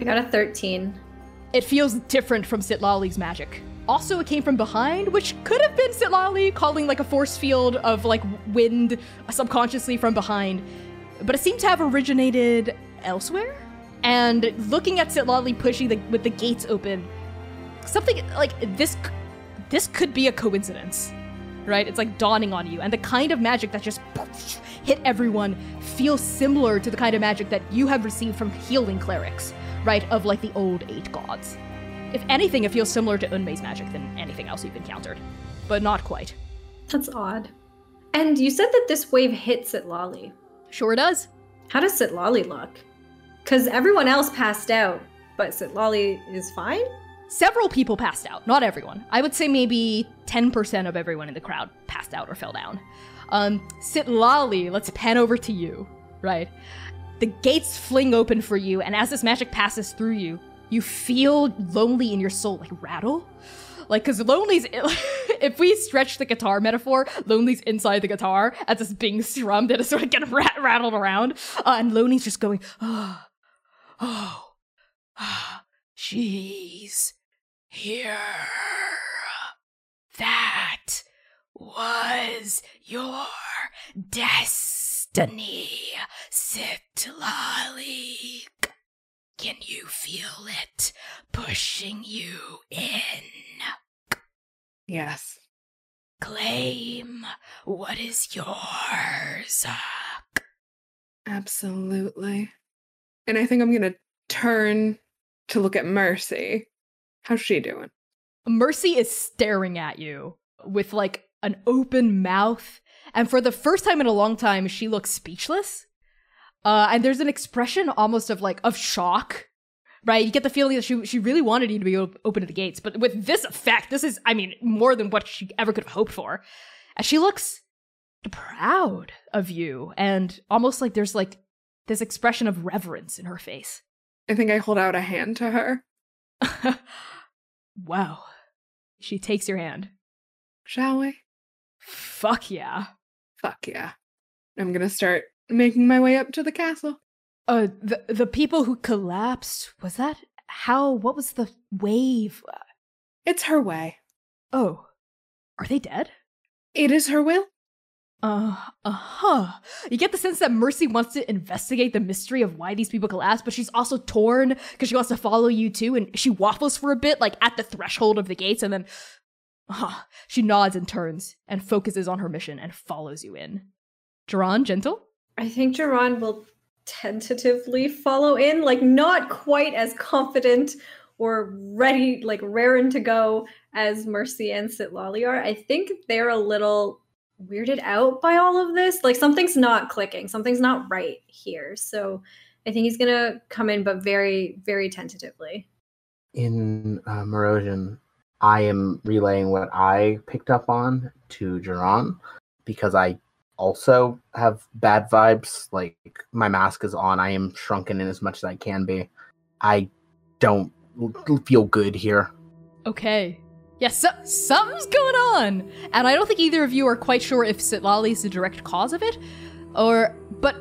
I got a 13. It feels different from Sitlali's magic. Also, it came from behind, which could have been Sitlali calling like a force field of like wind subconsciously from behind, but it seemed to have originated elsewhere. And looking at Sitlali pushing the, with the gates open, something like this this could be a coincidence, right? It's like dawning on you, and the kind of magic that just hit everyone feels similar to the kind of magic that you have received from healing clerics, right? Of like the old eight gods. If anything, it feels similar to Unmei's magic than anything else you've encountered, but not quite. That's odd. And you said that this wave hits Sitlali. Sure does. How does Sitlali look? Because everyone else passed out, but Sitlali is fine? Several people passed out, not everyone. I would say maybe 10% of everyone in the crowd passed out or fell down. Um, Sitlali, let's pan over to you, right? The gates fling open for you, and as this magic passes through you, you feel lonely in your soul, like rattle. Like, because Lonely's, if we stretch the guitar metaphor, Lonely's inside the guitar as it's being strummed and it's sort of getting rat- rattled around. Uh, and Lonely's just going, oh, oh, oh, she's here. That was your destiny, Sitlali. Can you feel it pushing you in? Yes. Claim what is yours. Absolutely. And I think I'm going to turn to look at Mercy. How's she doing? Mercy is staring at you with like an open mouth. And for the first time in a long time, she looks speechless. Uh, and there's an expression almost of like of shock right? You get the feeling that she she really wanted you to be op- open to the gates, but with this effect, this is, I mean, more than what she ever could have hoped for. And she looks proud of you, and almost like there's like this expression of reverence in her face. I think I hold out a hand to her. wow. She takes your hand. Shall we? Fuck yeah. Fuck yeah. I'm gonna start making my way up to the castle. Uh, the the people who collapsed was that how? What was the wave? It's her way. Oh, are they dead? It is her will. Uh, uh-huh. You get the sense that Mercy wants to investigate the mystery of why these people collapsed, but she's also torn because she wants to follow you too, and she waffles for a bit, like at the threshold of the gates, and then uh, she nods and turns and focuses on her mission and follows you in. Duran, gentle? I think Duran will tentatively follow in, like not quite as confident or ready, like raring to go as Mercy and Sitlali are. I think they're a little weirded out by all of this. Like something's not clicking, something's not right here. So I think he's gonna come in, but very, very tentatively. In uh, Morosian, I am relaying what I picked up on to Duran because I also have bad vibes. Like my mask is on. I am shrunken in as much as I can be. I don't feel good here. Okay. Yes, yeah, so, something's going on, and I don't think either of you are quite sure if Sitlali is the direct cause of it, or but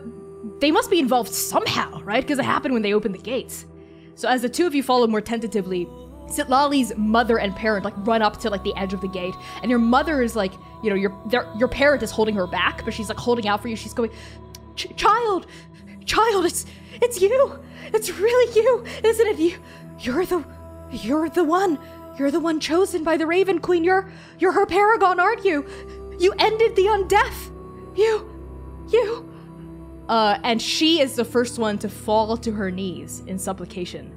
they must be involved somehow, right? Because it happened when they opened the gates. So as the two of you follow more tentatively, Sitlali's mother and parent like run up to like the edge of the gate, and your mother is like, you know, your your parent is holding her back, but she's like holding out for you. She's going, child, child, it's it's you, it's really you, isn't it? You, you're the, you're the one, you're the one chosen by the Raven Queen. You're you're her paragon, aren't you? You ended the undeath. You, you. Uh, and she is the first one to fall to her knees in supplication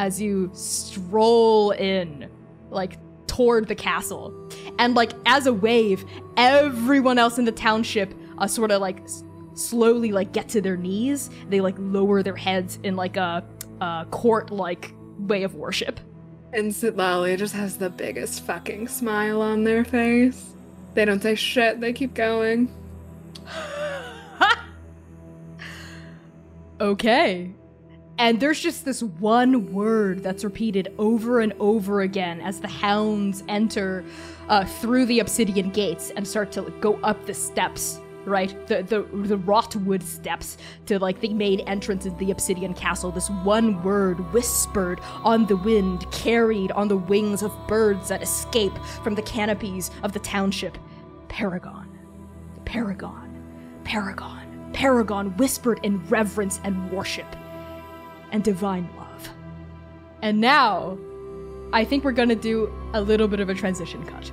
as you stroll in, like toward the castle. And like as a wave, everyone else in the township uh, sort of like s- slowly like get to their knees. They like lower their heads in like a, a court like way of worship. And Sitlali just has the biggest fucking smile on their face. They don't say shit, they keep going. okay. And there's just this one word that's repeated over and over again as the hounds enter uh, through the obsidian gates and start to go up the steps, right? The, the the wrought wood steps to like the main entrance of the obsidian castle. This one word whispered on the wind, carried on the wings of birds that escape from the canopies of the township. Paragon, Paragon, Paragon, Paragon, whispered in reverence and worship and divine love. And now, I think we're gonna do a little bit of a transition cut.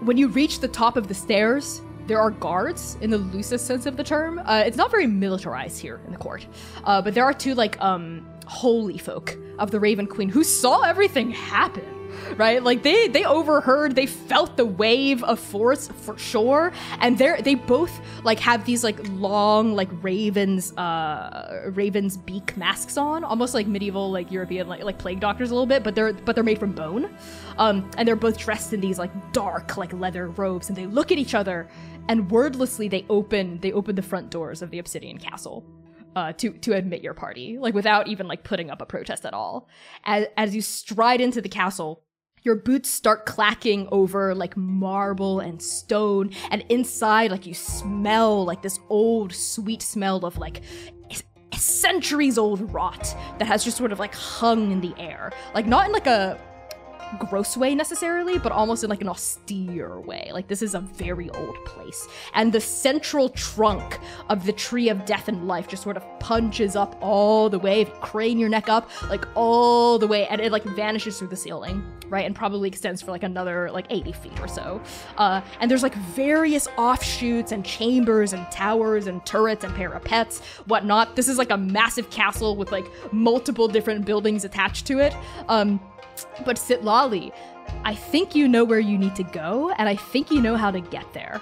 When you reach the top of the stairs, there are guards in the loosest sense of the term. Uh, it's not very militarized here in the court, uh, but there are two like um holy folk of the Raven Queen who saw everything happen right? Like they they overheard, they felt the wave of force for sure, and they they both like have these like long like ravens uh ravens beak masks on, almost like medieval like European like like plague doctors a little bit, but they're but they're made from bone, um, and they're both dressed in these like dark like leather robes, and they look at each other, and wordlessly they open they open the front doors of the Obsidian Castle uh, to to admit your party, like without even like putting up a protest at all. As as you stride into the castle, your boots start clacking over like marble and stone, and inside, like you smell like this old sweet smell of like centuries old rot that has just sort of like hung in the air, like not in like a gross way necessarily, but almost in like an austere way. Like this is a very old place. And the central trunk of the tree of death and life just sort of punches up all the way, if you crane your neck up, like all the way, and it like vanishes through the ceiling, right? And probably extends for like another like 80 feet or so. Uh, and there's like various offshoots and chambers and towers and turrets and parapets, whatnot. This is like a massive castle with like multiple different buildings attached to it. Um, but Sitlali, I think you know where you need to go, and I think you know how to get there.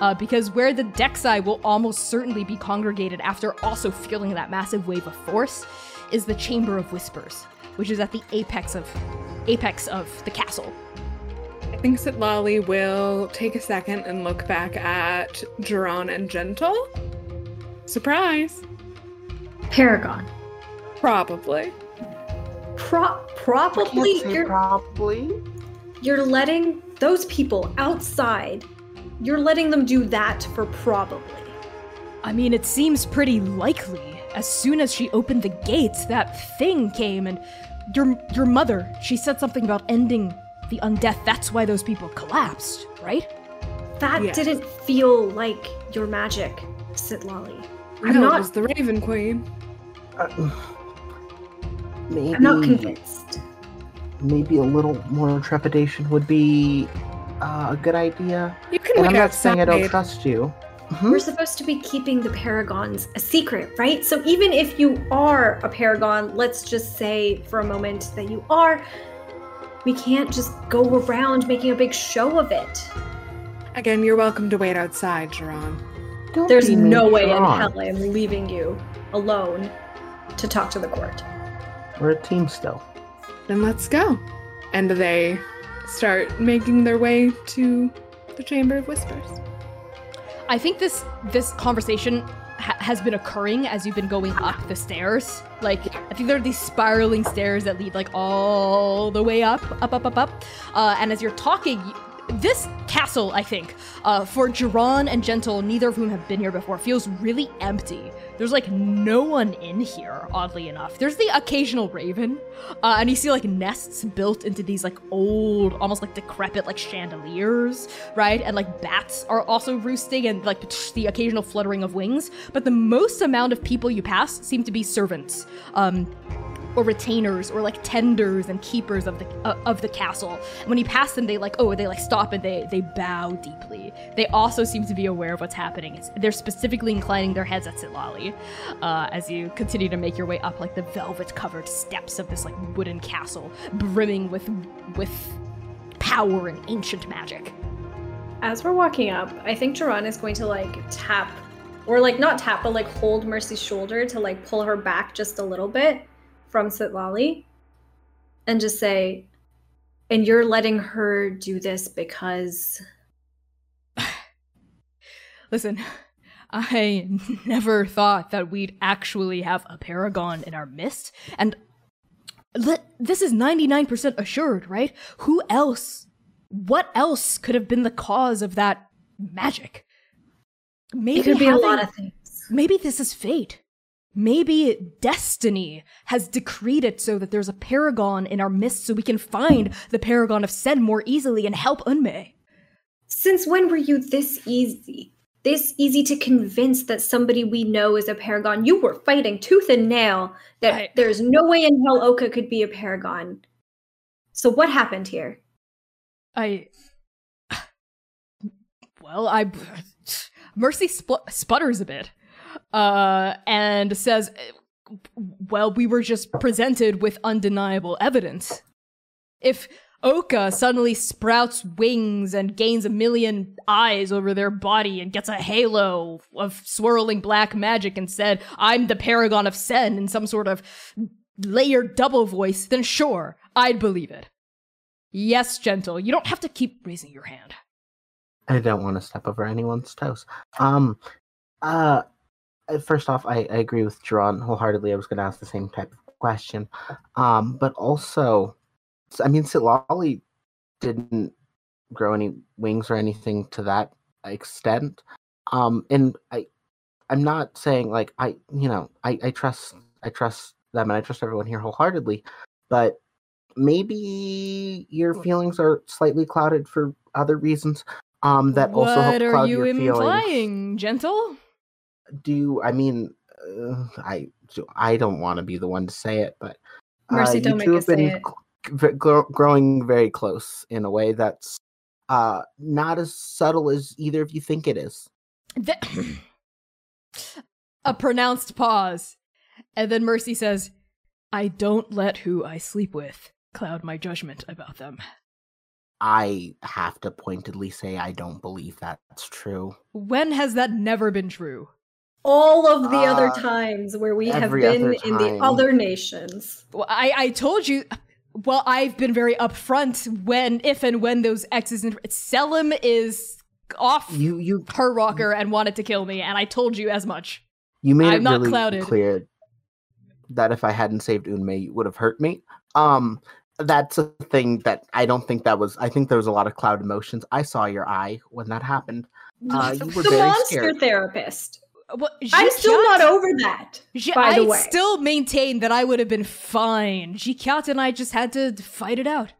Uh, because where the Dexai will almost certainly be congregated after also feeling that massive wave of force is the Chamber of Whispers, which is at the apex of apex of the castle. I think Sitlali will take a second and look back at Geron and Gentle. Surprise! Paragon. Probably. Pro- probably you're probably. you're letting those people outside. You're letting them do that for probably. I mean, it seems pretty likely. As soon as she opened the gates, that thing came, and your your mother, she said something about ending the undeath. That's why those people collapsed, right? That Yes. didn't feel like your magic, said Sitlali. I'm no, not- it was the Raven Queen. Uh, maybe, I'm not convinced. maybe a little more trepidation would be uh, a good idea. You can And wait I'm not saying I don't outside. trust you. Mhm. We're supposed to be keeping the paragons a secret, right? So even if you are a paragon, let's just say for a moment that you are, we can't just go around making a big show of it. Again, you're welcome to wait outside, Duran. Don't There's no mean, way in hell I am leaving you alone to talk to the court. We're a team still. Then let's go. And they start making their way to the Chamber of Whispers. I think this this conversation ha- has been occurring as you've been going up the stairs. Like I think there are these spiraling stairs that lead like all the way up, up, up, up, up. Uh, and as you're talking, y- this castle, I think, uh, for Jiran and Gentle, neither of whom have been here before, feels really empty. There's like no one in here, oddly enough. There's the occasional raven, uh, and you see like nests built into these like old, almost like decrepit like chandeliers, right? And like bats are also roosting, and like the occasional fluttering of wings. But the most amount of people you pass seem to be servants. Um, or retainers or like tenders and keepers of the uh, of the castle. When you pass them, they like oh they like stop and they they bow deeply. They also seem to be aware of what's happening. It's, they're specifically inclining their heads at Sitlali uh, as you continue to make your way up like the velvet covered steps of this like wooden castle, brimming with with power and ancient magic. As we're walking up, I think Duran is going to like tap, or like not tap, but like hold Mercy's shoulder to like pull her back just a little bit from Sitlali and just say, and you're letting her do this because Listen, I never thought that we'd actually have a paragon in our midst, and this is 99% assured, right? Who else? What else could have been the cause of that magic? Maybe it could be a lot of things. Maybe this is fate. Maybe destiny has decreed it so that there's a paragon in our midst so we can find the paragon of Sen more easily and help Unmei. Since when were you this easy? This easy to convince that somebody we know is a paragon? You were fighting tooth and nail that I- there's no way in hell Oka could be a paragon. So what happened here? I. Well, I. Mercy sputters a bit uh, and says, Well, we were just presented with undeniable evidence. If Oka suddenly sprouts wings and gains a million eyes over their body and gets a halo of swirling black magic and said, I'm the paragon of Sen in some sort of layered double voice, then sure, I'd believe it. Yes, gentle, you don't have to keep raising your hand. I don't want to step over anyone's toes. Um, uh, first off, I, I agree with Jerron wholeheartedly. I was going to ask the same type of question. Um, but also, I mean, Sitlali didn't grow any wings or anything to that extent. Um, and I, I'm not saying like I, you know, I, I trust, I trust them, and I trust everyone here wholeheartedly. But maybe your feelings are slightly clouded for other reasons. Um, that what also help are cloud you your feelings. implying, gentle? Do I mean? Uh, I I don't want to be the one to say it, but uh, Mercy, you don't make two us have say been it. growing very close in a way that's uh not as subtle as either of you think it is. Th- a pronounced pause. And then Mercy says, I don't let who I sleep with cloud my judgment about them. I have to pointedly say I don't believe that's true. When has that never been true? All of the other Uh, times where we have been in the other nations. Well, I, I told you. Well, I've been very upfront when, if and when those X's and Selim is off You you her rocker and wanted to kill me, and I told you as much. you made I'm it not really clouded. clear that if I hadn't saved Unmei, you would have hurt me. Um, that's a thing that I don't think that was. I think there was a lot of cloud emotions. I saw your eye when that happened. Uh, you were the very monster scared. therapist. Well, I'm still Jikyat- not over that. Ji- by the I way. still maintain that I would have been fine. Jikyat and I just had to fight it out.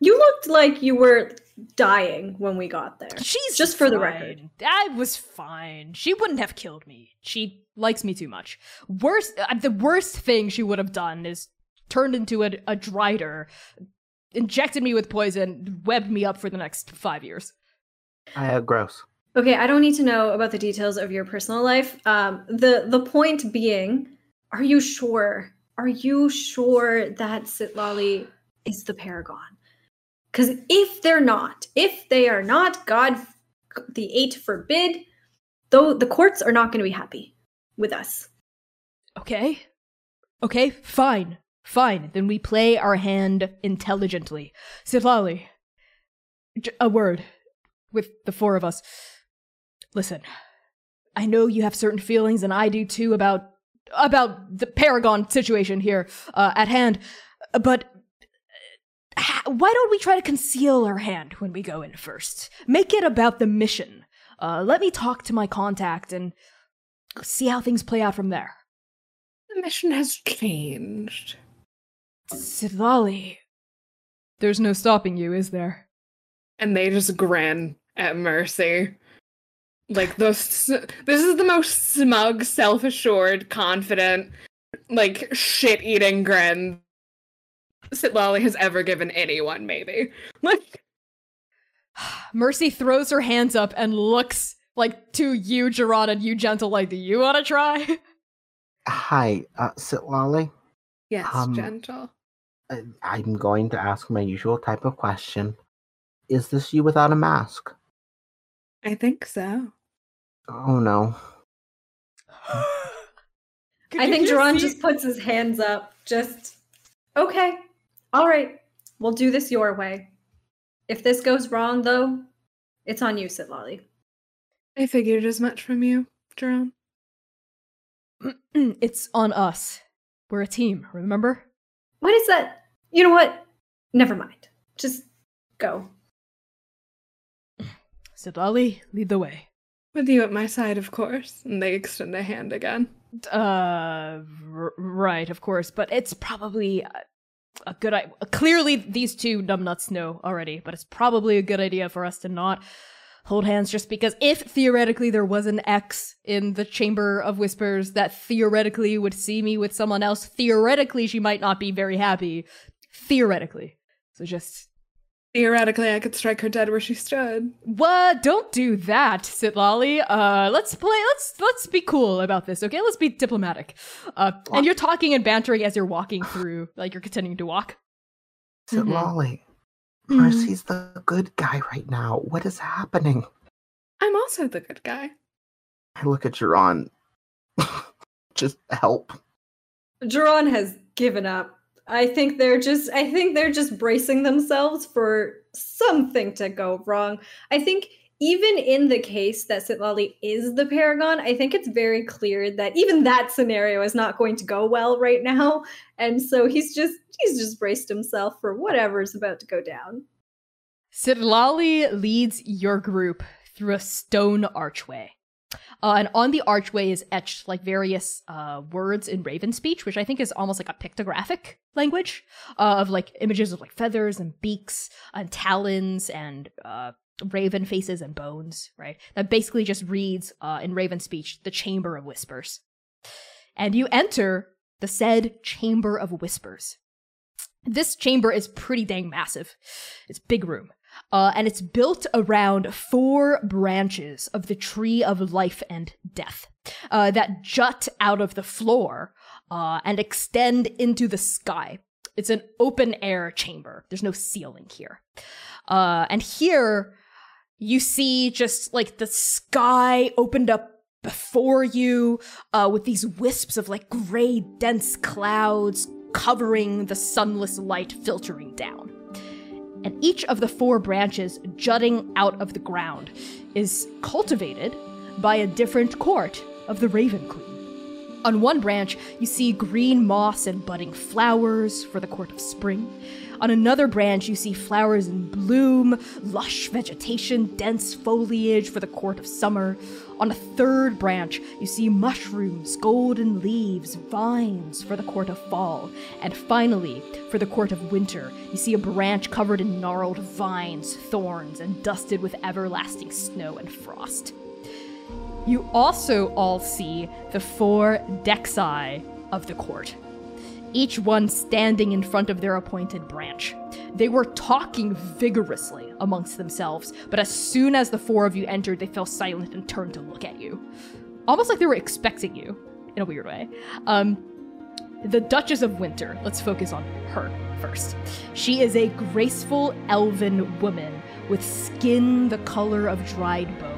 You looked like you were dying when we got there. She's Just for the fine. record. I was fine. She wouldn't have killed me. She likes me too much. Worst, uh, the worst thing she would have done is turned into a, a drider, injected me with poison, webbed me up for the next five years. I Uh, gross. Okay, I don't need to know about the details of your personal life. Um, the the point being, are you sure? Are you sure that Sitlali is the paragon? Because if they're not, if they are not, God, the eight forbid, though the courts are not going to be happy with us. Okay. Okay, fine. Fine. Then we play our hand intelligently. Sitlali, a word with the four of us. Listen, I know you have certain feelings, and I do too about about the Paragon situation here uh, at hand. But uh, ha- why don't we try to conceal our hand when we go in first? Make it about the mission. Uh, let me talk to my contact and see how things play out from there. The mission has changed. Sitlali. There's no stopping you, is there? And they just grin at Mercy. Like those this is the most smug, self-assured, confident, like shit-eating grin Sitlali has ever given anyone, maybe. Like Mercy throws her hands up and looks like to you, Gerard, and you, Gentle, like, do you want to try? Hi, uh, Sitlali. Yes, Um, gentle. I- I'm going to ask my usual type of question. Is this you without a mask? I think so. Oh no. I think Duran see- just puts his hands up. Just okay, all right. We'll do this your way. If this goes wrong, though, it's on you, Sitlali. I figured as much from you, Jerome. it's on us. We're a team, remember? What is that? You know what? Never mind. Just go. Sitlali, lead the way. With you at my side, of course. And they extend a hand again. Uh, r- right, of course, but it's probably a, good idea. Clearly, these two numbnuts know already, but it's probably a good idea for us to not hold hands just because if theoretically there was an X in the Chamber of Whispers that theoretically would see me with someone else, theoretically she might not be very happy. Theoretically. So just Theoretically, I could strike her dead where she stood. what? Don't do that, Sitlali. Uh, let's play. Let's let's be cool about this, okay? Let's be diplomatic. Uh, and you're talking and bantering as you're walking through, like you're continuing to walk. So Mhm. Lolly, Mhm. Percy's the good guy right now. What is happening? I'm also the good guy. I look at Jiron. Just help. Duran has given up. I think they're just I think they're just bracing themselves for something to go wrong. I think even in the case that Sitlali is the Paragon, I think it's very clear that even that scenario is not going to go well right now. And so he's just he's just braced himself for whatever's about to go down. Sitlali leads your group through a stone archway. Uh, and on the archway is etched like various uh, words in Raven speech, which I think is almost like a pictographic language uh, of like images of like feathers and beaks and talons and uh, raven faces and bones, right? That basically just reads uh, in Raven speech the Chamber of Whispers. And you enter the said Chamber of Whispers. This chamber is pretty dang massive. It's big room. Uh, and it's built around four branches of the tree of life and death uh, that jut out of the floor uh, and extend into the sky. It's an open air chamber. There's no ceiling here. Uh, and here you see just like the sky opened up before you uh, with these wisps of like gray, dense clouds covering the sunless light filtering down and each of the four branches jutting out of the ground is cultivated by a different court of the Raven Queen. On one branch, you see green moss and budding flowers for the court of spring. On another branch, you see flowers in bloom, lush vegetation, dense foliage for the court of summer. On a third branch, you see mushrooms, golden leaves, vines for the court of fall. And finally, for the court of winter, you see a branch covered in gnarled vines, thorns, and dusted with everlasting snow and frost. You also all see the four Dexai of the court, each one standing in front of their appointed branch. They were talking vigorously amongst themselves, but as soon as the four of you entered, they fell silent and turned to look at you. Almost like they were expecting you, in a weird way. Um, the Duchess of Winter, let's focus on her first. She is a graceful elven woman with skin the color of dried bone.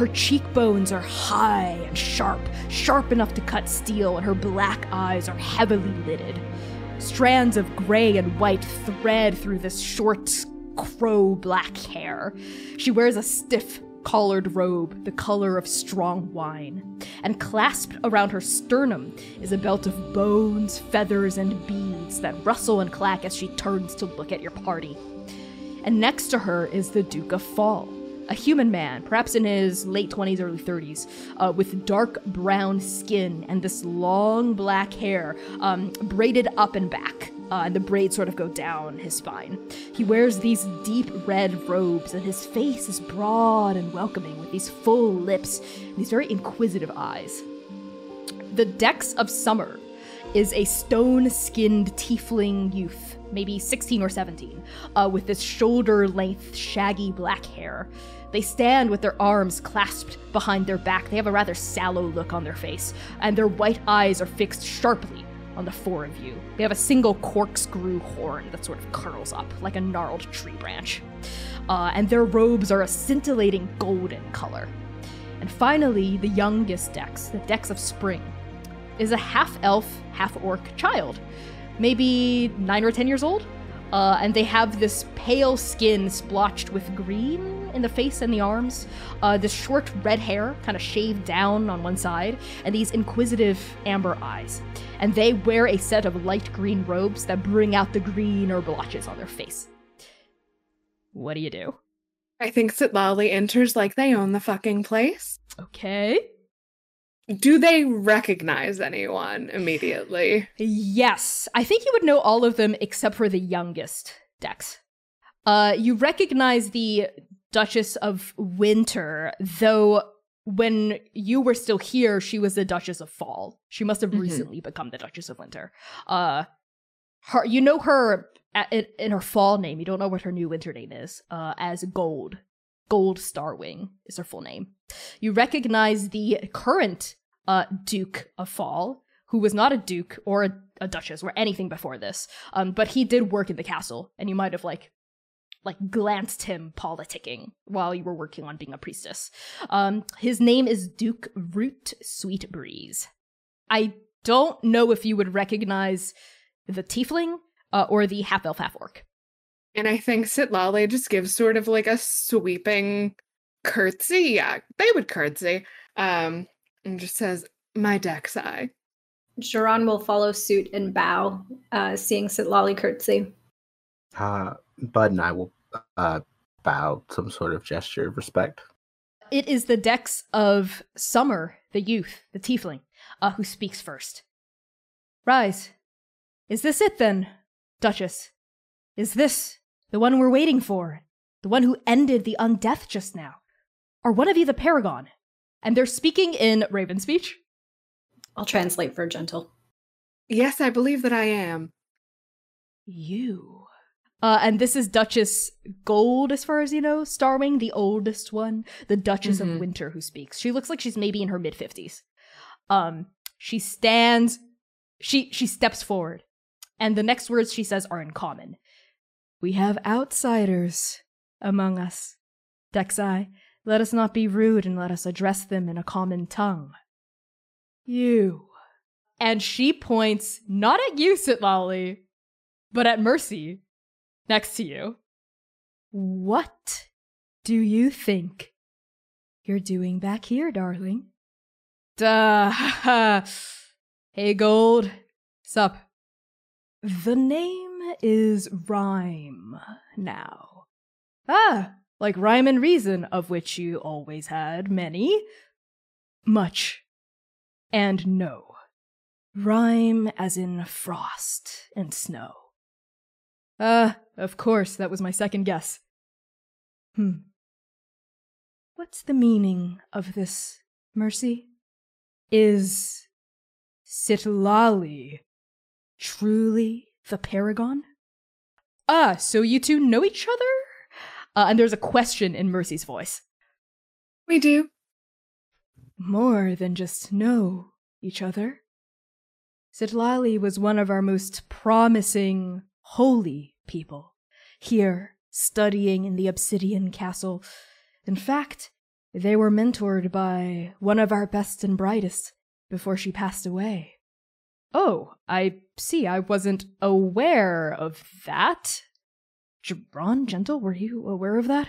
Her cheekbones are high and sharp, sharp enough to cut steel, and her black eyes are heavily lidded. Strands of gray and white thread through this short, crow black hair. She wears a stiff, collared robe, the color of strong wine. And clasped around her sternum is a belt of bones, feathers, and beads that rustle and clack as she turns to look at your party. And next to her is the Duke of Fall, a human man, perhaps in his late 20s, early 30s, uh, with dark brown skin and this long black hair um, braided up and back. Uh, and the braids sort of go down his spine. He wears these deep red robes, and his face is broad and welcoming with these full lips and these very inquisitive eyes. The Dex of Summer is a stone skinned tiefling youth, maybe 16 or 17, uh, with this shoulder length, shaggy black hair. They stand with their arms clasped behind their back. They have a rather sallow look on their face, and their white eyes are fixed sharply on the four of you. They have a single corkscrew horn that sort of curls up like a gnarled tree branch. Uh, and their robes are a scintillating golden color. And finally, the youngest Dex, the Dex of Spring, is a half elf, half orc child, maybe nine or ten years old. Uh, and they have this pale skin splotched with green in the face and the arms, uh, this short red hair kind of shaved down on one side, and these inquisitive amber eyes. And they wear a set of light green robes that bring out the green or blotches on their face. What do you do? I think Sitlali enters like they own the fucking place. Okay. Do they recognize anyone immediately? Yes, I think you would know all of them except for the youngest Dex. Uh, you recognize the Duchess of Winter, though when you were still here, she was the Duchess of Fall. She must have Mhm. recently become the Duchess of Winter. Uh, her you know her a- in, in her fall name. You don't know what her new winter name is. Uh, as Gold, Gold Starwing is her full name. You recognize the current uh Duke of Fall, who was not a duke or a, a duchess or anything before this. Um, but he did work in the castle, and you might have like like glanced him politicking while you were working on being a priestess. Um, his name is Duke Root Sweetbreeze. I don't know if you would recognize the tiefling uh, or the half elf half orc. And I think Sitlali just gives sort of like a sweeping curtsy. Yeah, they would curtsy. Um, and just says, My Dexai. Jiran will follow suit and bow, uh, seeing Sitlali curtsy. Uh, Bud and I will uh, bow some sort of gesture of respect. It is the dex of Summer, the youth, the tiefling, uh, who speaks first. Rise. Is this it then, Duchess? Is this the one we're waiting for? The one who ended the undeath just now? Are one of you the paragon? And they're speaking in Raven speech. I'll translate for gentle. Yes, I believe that I am. You. Uh, and this is Duchess Gold, as far as you know, Starwing, the oldest one, the Duchess Mhm. of Winter, who speaks. She looks like she's maybe in her mid fifties. Um, she stands, she she steps forward, and the next words she says are in common. We have outsiders among us. Dexai, let us not be rude and let us address them in a common tongue. You. And she points not at you, Sitlali, but at Mercy next to you. What do you think you're doing back here, darling? Duh. hey, Gold. Sup? The name is Rhyme now. Ah, like rhyme and reason, of which you always had many. Much. And no. Rhyme as in frost and snow. Ah, of course, that was my second guess. Hmm. What's the meaning of this, Mercy? Is Sitlali truly the paragon? Ah, so you two know each other? Uh, and there's a question in Mercy's voice. We do. More than just know each other. Sitlali was one of our most promising holy people here studying in the Obsidian Castle. In fact, they were mentored by one of our best and brightest before she passed away. Oh, I see. I wasn't aware of that. Jabron Gentle, were you aware of that?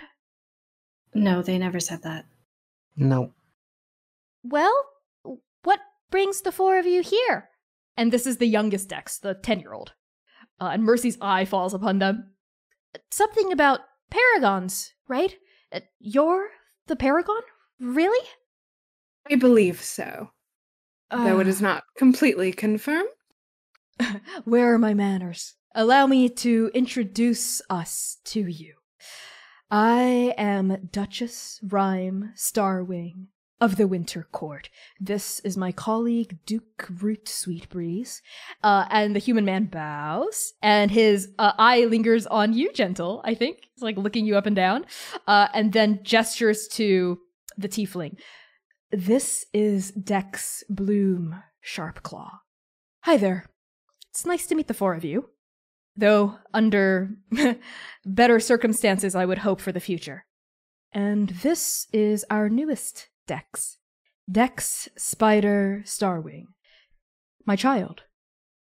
No, they never said that. No. Well, what brings the four of you here? And this is the youngest Dex, the 10 year old. Uh, and Mercy's eye falls upon them. Something about paragons, right? Uh, You're the paragon? Really? I believe so. Though it Uh, not completely confirmed. Where are my manners? Allow me to introduce us to you. I am Duchess Rhyme Starwing of the Winter Court. This is my colleague Duke Root Sweetbreeze. Uh, and the human man bows, and his uh, eye lingers on you, Gentle, I think. He's like looking you up and down, uh, and then gestures to the tiefling. This is Dex Bloom Sharpclaw. Hi there. It's nice to meet the four of you. Though under better circumstances, I would hope for the future. And this is our newest Dex. Dex Spider Starwing. My child.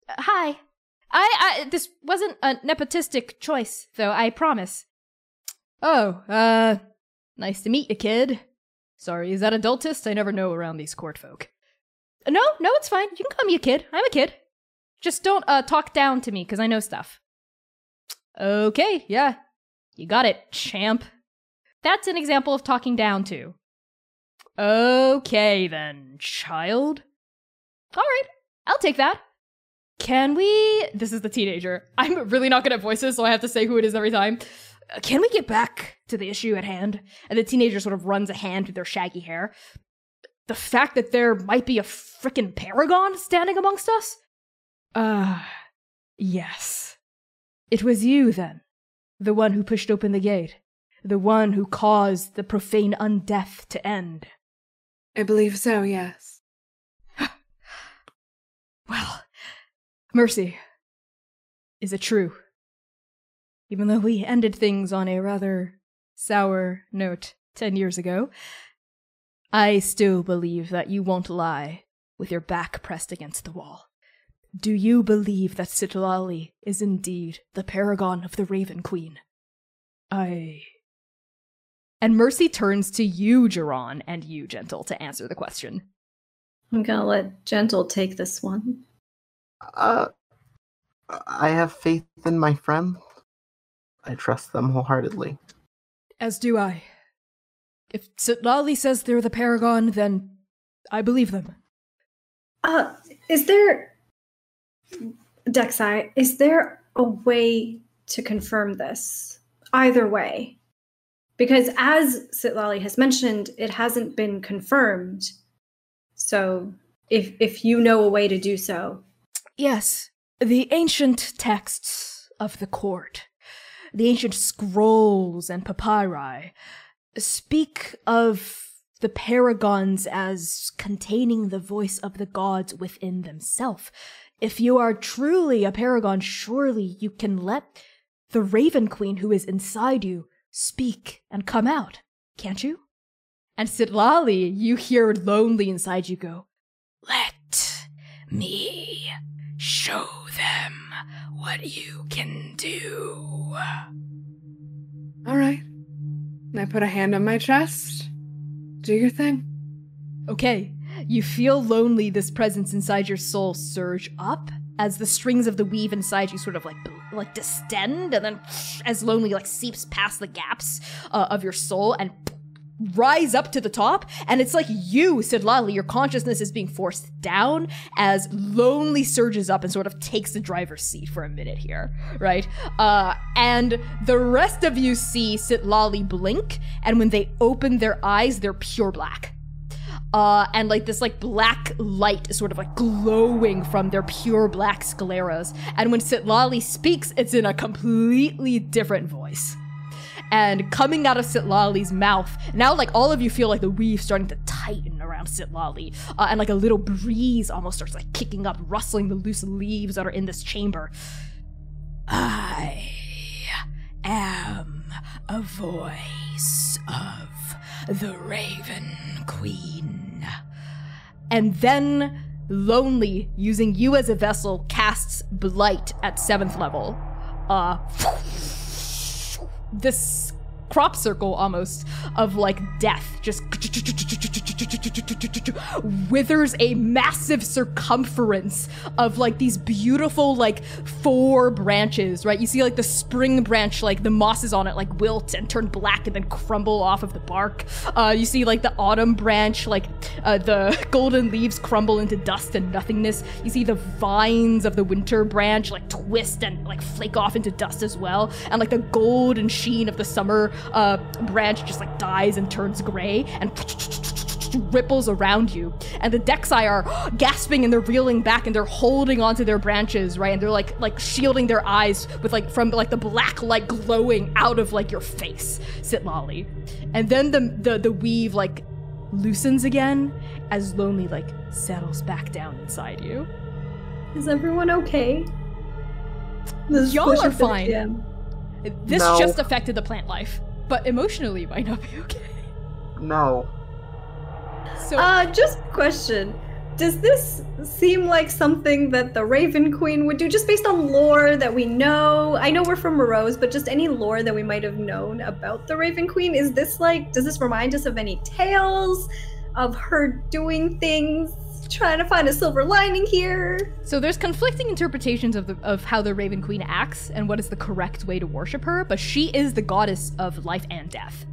Uh, hi. I, I, this wasn't a nepotistic choice, though, I promise. Oh, uh, nice to meet you, kid. Sorry, is that adultist? I never know around these court folk. No, no, it's fine. You can call me a kid. I'm a kid. Just don't uh talk down to me because I know stuff. Okay, yeah. You got it, champ. That's an example of talking down to. Okay then, child. Alright, I'll take that. Can we. This is the teenager. I'm really not good at voices, so I have to say who it is every time. Uh, Can we get back to the issue at hand? And the teenager sort of runs a hand through their shaggy hair. The fact that there might be a frickin' paragon standing amongst us? Uh, Yes. It was you, then. The one who pushed open the gate. The one who caused the profane undeath to end. I believe so, yes. Well, Mercy, is it true? Even though we ended things on a rather sour note ten years ago, I still believe that you won't lie with your back pressed against the wall. Do you believe that Sitlali is indeed the paragon of the Raven Queen? I. And Mercy turns to you, Geron, and you, Gentle, to answer the question. I'm gonna let Gentle take this one. Uh, I have faith in my friends. I trust them wholeheartedly. As do I. If Sitlali says they're the paragon, then I believe them. Uh, is there, Dexai, is there a way to confirm this? Either way. Because as Sitlali has mentioned, it hasn't been confirmed. So if if you know a way to do so. Yes, the ancient texts of the court, the ancient scrolls and papyri, speak of the paragons as containing the voice of the gods within themselves. If you are truly a paragon, surely you can let the Raven Queen who is inside you speak and come out, can't you? And Sitlali, you hear lonely inside you go, Let me show them what you can do. All right. And I put a hand on my chest. Do your thing. Okay, you feel lonely, this presence inside your soul surge up as the strings of the weave inside you sort of like like distend and then as lonely like seeps past the gaps uh, of your soul and rise up to the top. And it's like you Sitlali your consciousness is being forced down as lonely surges up and sort of takes the driver's seat for a minute here right? Uh and the rest of you see Sit Sitlali blink and when they open their eyes they're pure black uh, and like this like black light is sort of like glowing from their pure black scleras. And when Sitlali speaks, it's in a completely different voice. And coming out of Sitlali's mouth, now like all of you feel like the weave starting to tighten around Sitlali, uh, and like a little breeze almost starts like kicking up, rustling the loose leaves that are in this chamber. I am a voice of the Raven Queen. And then Lonely, using you as a vessel, casts Blight at seventh level. Uh, this crop circle almost of like death just withers a massive circumference of like these beautiful like four branches right? You see like the spring branch like the mosses on it like wilt and turn black and then crumble off of the bark. Uh, you see like the autumn branch like uh, the golden leaves crumble into dust and nothingness. You see the vines of the winter branch like twist and like flake off into dust as well. And like the golden sheen of the summer uh, branch just like dies and turns gray and ripples around you. And the Dexai are gasping and they're reeling back and they're holding onto their branches, right? And they're like like shielding their eyes with like from like the black light glowing out of like your face, Sitlali. And then the the the weave like loosens again as Lonely like settles back down inside you. Is everyone okay? This Y'all are up to the fine. This No. just affected the plant life, but emotionally might not be okay. No. So Uh, just a question. Does this seem like something that the Raven Queen would do, just based on lore that we know? I know we're from Morose, but just any lore that we might have known about the Raven Queen. Is this like, does this remind us of any tales of her doing things, trying to find a silver lining here? So there's conflicting interpretations of the of how the Raven Queen acts and what is the correct way to worship her, but she is the goddess of life and death.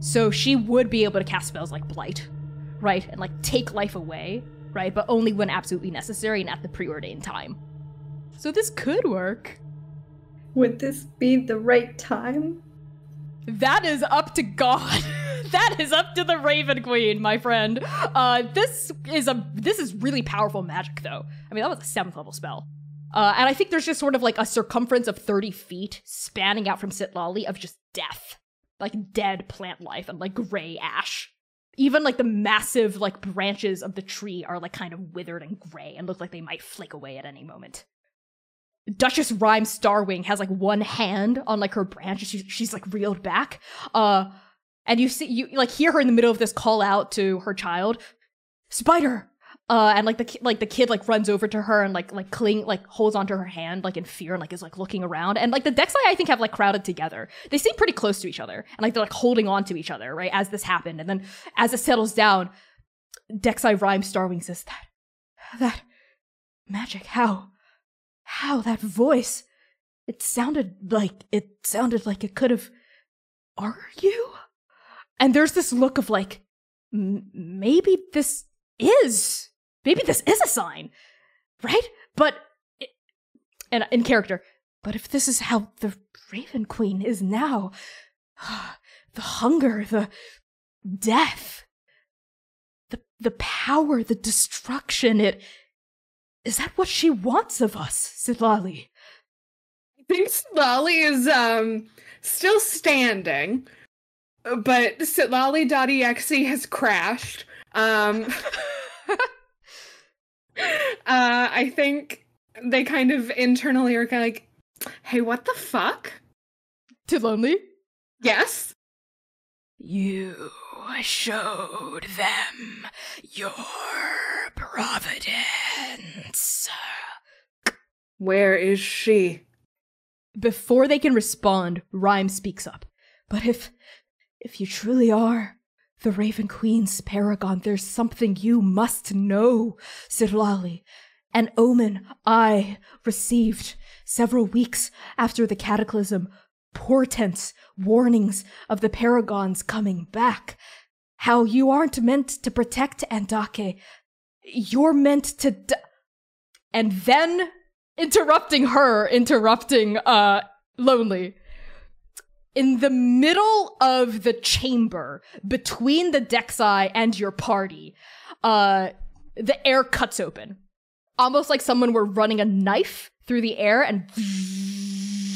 So she would be able to cast spells like blight, right? And like take life away, right? But only when absolutely necessary and at the preordained time. So this could work. Would this be the right time? That is up to God. that is up to the Raven Queen, my friend. Uh, this is a this is really powerful magic, though. I mean, that was a seventh level spell. Uh, and I think there's just sort of like a circumference of 30 feet spanning out from Sitlali of just death. Like dead plant life and like gray ash. Even like the massive like branches of the tree are like kind of withered and gray and look like they might flake away at any moment. Duchess Rhyme Starwing has like one hand on like her branch. She's, she's like reeled back. Uh, and you see you like hear her in the middle of this call out to her child, Spider. Uh, and like the like the kid like runs over to her and like like cling like holds onto her hand like in fear and like is like looking around and like the Dexai I think have like crowded together. They seem pretty close to each other and like they're like holding on to each other right as this happened and then as it settles down, Dexai Rhyme Starwing says that that magic how how that voice it sounded like it sounded like it could have are you and there's this look of like maybe this is maybe this is a sign right but it, and in character but if this is how the raven queen is now the hunger the death the the power the destruction it is that what she wants of us Sitlali? I think Sitlali is um still standing, but Sitlali.exe has crashed. Um uh I think they kind of internally are kind of like, hey, what the fuck? to lonely Yes. You showed them your providence. Where is she? Before they can respond, Rhyme speaks up. But if if you truly are the Raven Queen's paragon, there's something you must know, Sitlali. An omen I received several weeks after the cataclysm, portents, warnings of the paragons coming back. How you aren't meant to protect Andake. You're meant to d- and then interrupting her, interrupting uh Lonely. In the middle of the chamber between the Dexai and your party, uh the air cuts open. Almost like someone were running a knife through the air and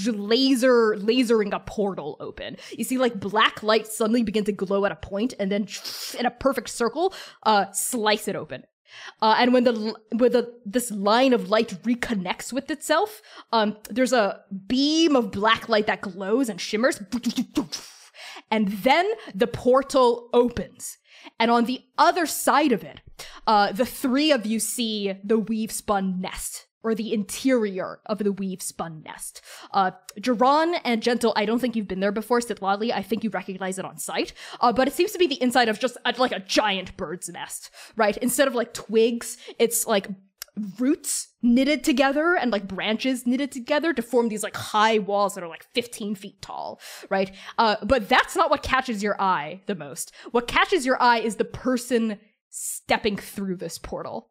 laser lasering a portal open. You see like black light suddenly begin to glow at a point and then in a perfect circle uh slice it open. Uh, and when the when the this line of light reconnects with itself, um, there's a beam of black light that glows and shimmers, and then the portal opens. And on the other side of it, uh, the three of you see the weave spun nest. Or the interior of the weave spun nest. Uh, and Gentle, I don't think you've been there before. Sitlali, I think you recognize it on sight. Uh, but it seems to be the inside of just uh, like a giant bird's nest, right? Instead of like twigs, it's like roots knitted together and like branches knitted together to form these like high walls that are like 15 feet tall, right? Uh, but that's not what catches your eye the most. What catches your eye is the person stepping through this portal.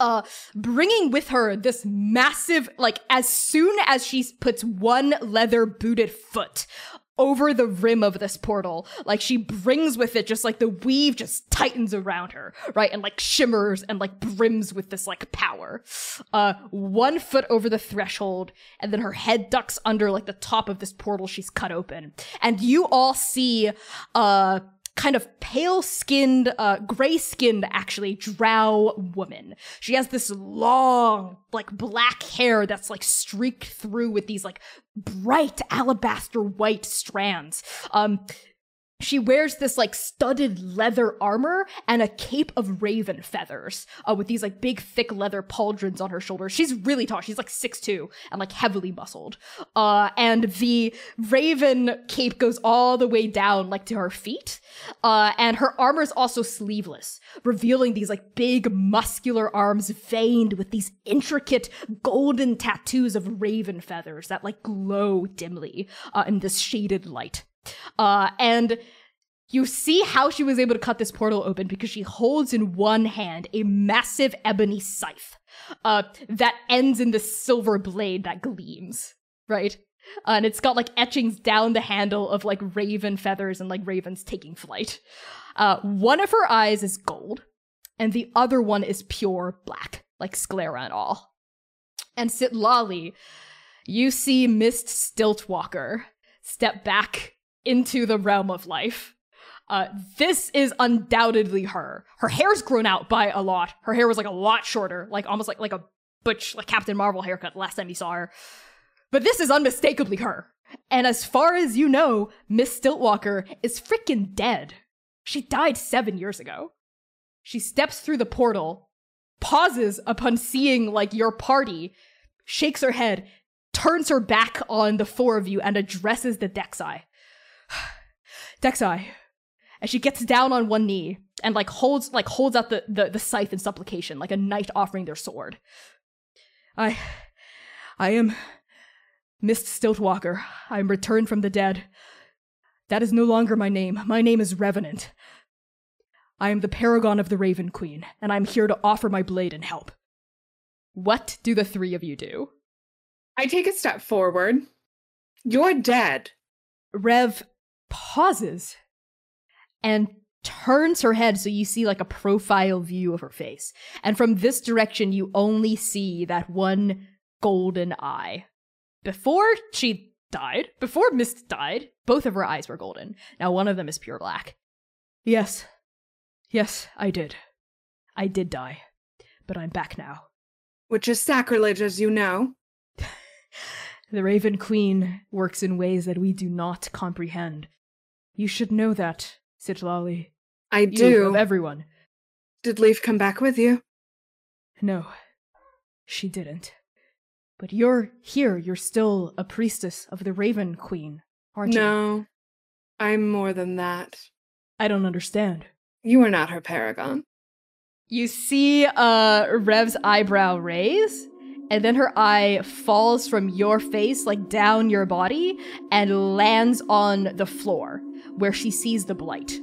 Uh, bringing with her this massive, like, as soon as she puts one leather booted foot over the rim of this portal. Like she brings with it just like the weave just tightens around her, right? And like shimmers and like brims with this like power. Uh one foot over the threshold, and then her head ducks under like the top of this portal she's cut open. And you all see uh kind of pale skinned, uh, gray skinned actually, drow woman. She has this long, like black hair that's like streaked through with these like bright alabaster white strands. Um, she wears this like studded leather armor and a cape of raven feathers uh, with these like big thick leather pauldrons on her shoulders. She's really tall. She's like 6'2 and like heavily muscled. Uh, and the raven cape goes all the way down like to her feet. Uh, and her armor is also sleeveless revealing these like big muscular arms veined with these intricate golden tattoos of raven feathers that like glow dimly uh, in this shaded light uh, and you see how she was able to cut this portal open because she holds in one hand a massive ebony scythe uh, that ends in this silver blade that gleams, right? Uh, and it's got like etchings down the handle of like raven feathers and like ravens taking flight. Uh, one of her eyes is gold, and the other one is pure black, like sclera and all. And Sitlali, you see Mist Stiltwalker step back into the realm of life. Uh, this is undoubtedly her. Her hair's grown out by a lot. Her hair was like a lot shorter, like almost like like a butch, like Captain Marvel haircut last time you saw her. But this is unmistakably her. And as far as you know, Mist Stiltwalker is freaking dead. She died seven years ago. She steps through the portal, pauses upon seeing like your party, shakes her head, turns her back on the four of you, and addresses the Dexai. Dexai, as she gets down on one knee and like holds like holds out the, the, the scythe in supplication, like a knight offering their sword. I I am Mist Stiltwalker. I am returned from the dead. That is no longer my name. My name is Revenant. I am the paragon of the Raven Queen, and I'm here to offer my blade and help. What do the three of you do? I take a step forward. You're dead. Rev pauses and turns her head so you see like a profile view of her face. And from this direction, you only see that one golden eye. Before she died, before Mist died, both of her eyes were golden. Now one of them is pure black. Yes. Yes, I did. I did die. But I'm back now. Which is sacrilege, as you know. the Raven Queen works in ways that we do not comprehend. You should know that, Sitlali. I do. You of everyone. Did Leaf come back with you? No, she didn't. But you're here. You're still a priestess of the Raven Queen, aren't you? No. I'm more than that. I don't understand. You are not her paragon. You see uh Rev's eyebrow raise, and then her eye falls from your face, like down your body, and lands on the floor where she sees the blight.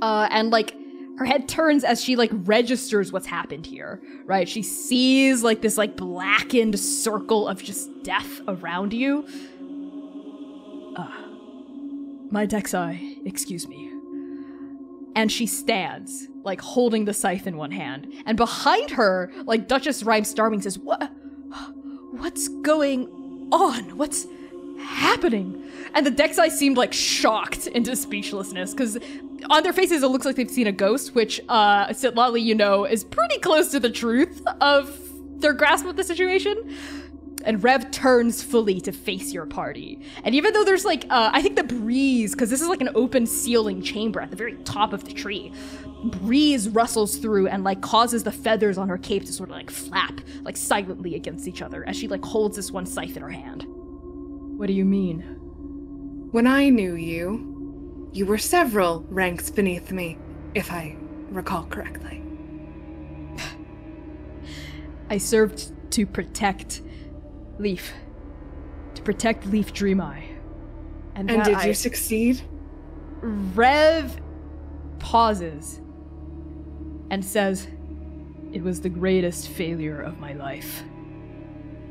Uh, and like her head turns as she like registers what's happened here, right? She sees like this like blackened circle of just death around you. Uh, my Dexai, excuse me. And she stands, like holding the scythe in one hand. And behind her, like Duchess Rhyme Starwing says, What what's going on? What's happening? And the Dexai seemed like shocked into speechlessness, because on their faces it looks like they've seen a ghost, which uh Sitlali, you know, is pretty close to the truth of their grasp of the situation and Rev turns fully to face your party. And even though there's like, uh, I think the breeze, because this is like an open ceiling chamber at the very top of the tree, breeze rustles through and like causes the feathers on her cape to sort of like flap, like silently against each other as she like holds this one scythe in her hand. What do you mean? When I knew you, you were several ranks beneath me, if I recall correctly. I served to protect Leaf. To protect Leaf Dream Eye. And that did I- you succeed? Rev pauses and says, It was the greatest failure of my life.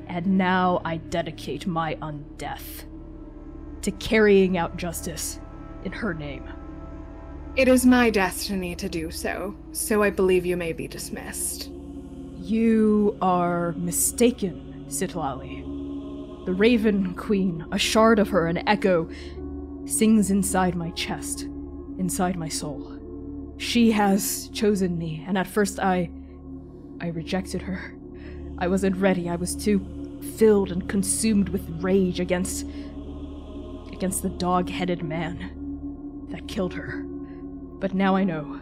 And now I dedicate my undeath to carrying out justice in her name. It is my destiny to do so, so I believe you may be dismissed. You are mistaken, Sitlali. The Raven Queen, a shard of her, an echo, sings inside my chest, inside my soul. She has chosen me, and at first I. I rejected her. I wasn't ready. I was too filled and consumed with rage against. against the dog headed man that killed her. But now I know.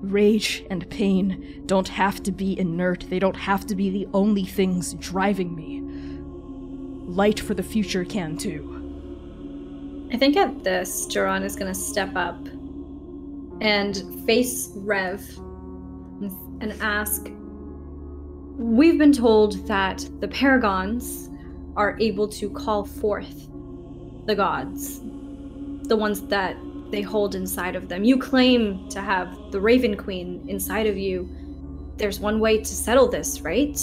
Rage and pain don't have to be inert, they don't have to be the only things driving me. Light for the future can too. I think at this, Duran is going to step up and face Rev and ask We've been told that the paragons are able to call forth the gods, the ones that they hold inside of them. You claim to have the Raven Queen inside of you. There's one way to settle this, right?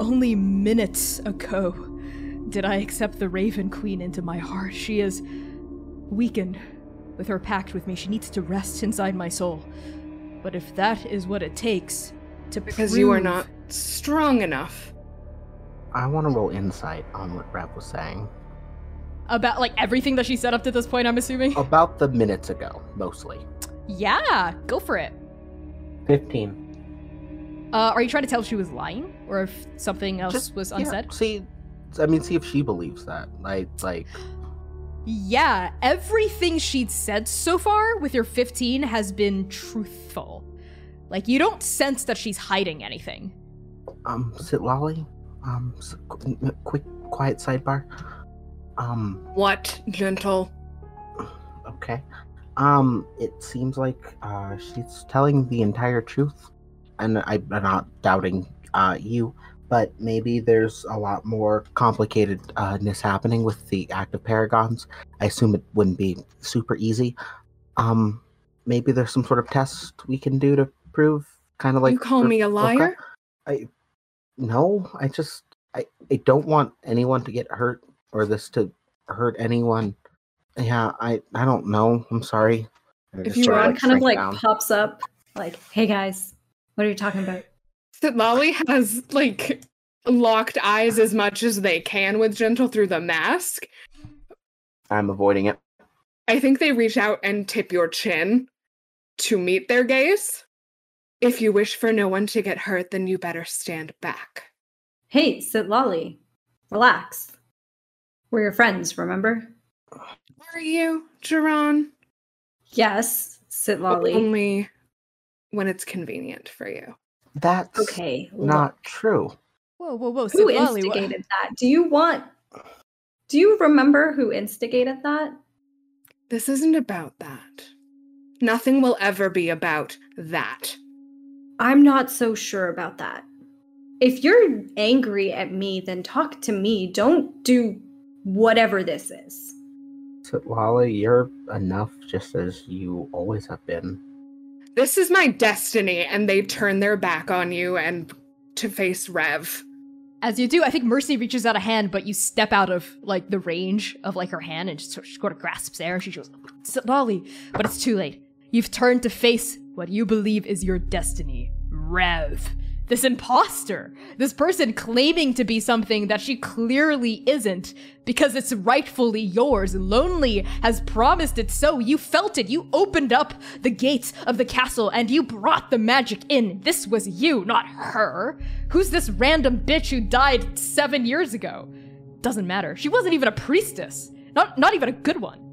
Only minutes ago did I accept the Raven Queen into my heart. She is weakened with her pact with me. She needs to rest inside my soul. But if that is what it takes to Because you are not strong enough. I want to roll insight on what Rev was saying. About like everything that she said up to this point, I'm assuming. About the minutes ago, mostly. Yeah, go for it. 15. Uh, are you trying to tell if she was lying or if something else Just- was Yeah, unsaid? see, I mean, see if she believes that. Like, like, Yeah, everything she'd said so far with your 15 has been truthful. Like, you don't sense that she's hiding anything. um, Sitlali. Um, s- qu- quick, quiet sidebar. Um, What, gentle? okay. Um, it seems like uh, she's telling the entire truth, and I, I'm not doubting uh you, but maybe there's a lot more complicatedness happening with the active paragons. I assume it wouldn't be super easy. Um, maybe there's some sort of test we can do to prove, kind of like you call for- me a okay. liar? I no, I just I I don't want anyone to get hurt or this to hurt anyone. Yeah, I I don't know. I'm sorry. I If you sort were Ron like, kind of like down. pops up, like, "Hey guys, what are you talking about?" Sitlali has like locked eyes as much as they can with Gentle through the mask. I'm avoiding it. I think they reach out and tip your chin to meet their gaze. If you wish for no one to get hurt, then you better stand back. Hey, Sitlali, relax. We're your friends, remember? Are you, Jiran? Yes, Sitlali. Only when it's convenient for you. That's Okay, look. not true. Whoa, whoa, whoa. who Sitlali, what- instigated that? Do you want? Do you remember who instigated that? This isn't about that. Nothing will ever be about that. I'm not so sure about that. If you're angry at me, then talk to me. Don't do whatever this is. So, Lolly, you're enough just as you always have been. This is my destiny, and they turn their back on you and to face Rev. As you do, I think Mercy reaches out a hand, but you step out of like the range of like her hand and just sort of, sort of grasps air. She goes, Lolly, but it's too late. You've turned to face what you believe is your destiny, Rev. This imposter, this person claiming to be something that she clearly isn't because it's rightfully yours. Lonely has promised it so. You felt it. You opened up the gates of the castle and you brought the magic in. This was you, not her. Who's this random bitch who died seven years ago? Doesn't matter. She wasn't even a priestess. Not, not even a good one.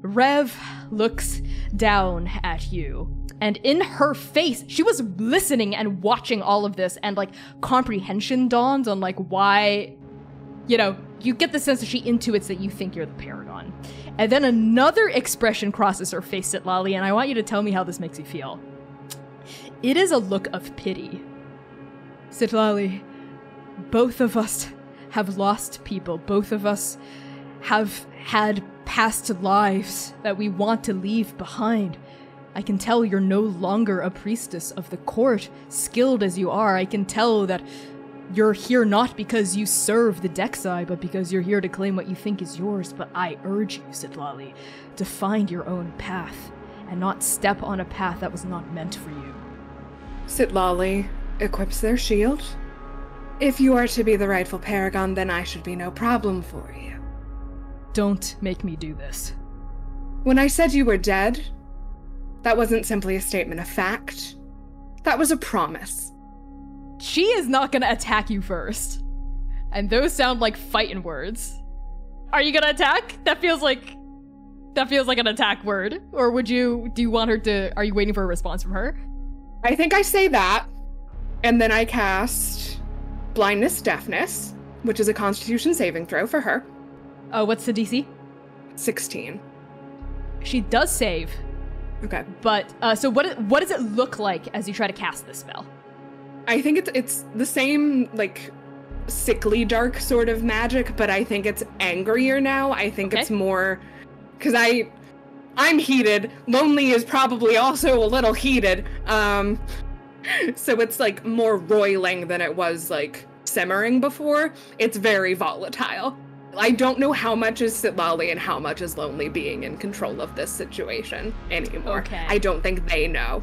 Rev looks down at you. And in her face, she was listening and watching all of this, and like comprehension dawns on like why, you know, you get the sense that she intuits that you think you're the paragon. And then another expression crosses her face at Lali, and I want you to tell me how this makes you feel. It is a look of pity. Sitlali, both of us have lost people. Both of us have had past lives that we want to leave behind. I can tell you're no longer a priestess of the court, skilled as you are. I can tell that you're here not because you serve the Dexai, but because you're here to claim what you think is yours. But I urge you, said Sitlali, to find your own path and not step on a path that was not meant for you. Sitlali equips their shield. If you are to be the rightful paragon, then I should be no problem for you. Don't make me do this. When I said you were dead, that wasn't simply a statement of fact. That was a promise. She is not gonna attack you first. And those sound like fighting words. Are you gonna attack? That feels like that feels like an attack word. Or would you do you want her to are you waiting for a response from her? I think I say that, and then I cast Blindness Deafness, which is a constitution saving throw for her. Oh, what's the DC? 16. She does save, Okay. but uh so what what does it look like as you try to cast this spell? I think it's it's the same like sickly dark sort of magic, but I think it's angrier now. I think it's more cuz I I'm heated. Lonely is probably also a little heated. Um so it's like more roiling than it was like simmering before. It's very volatile. I don't know how much is Sitlali and how much is Lonely being in control of this situation anymore. Okay. I don't think they know.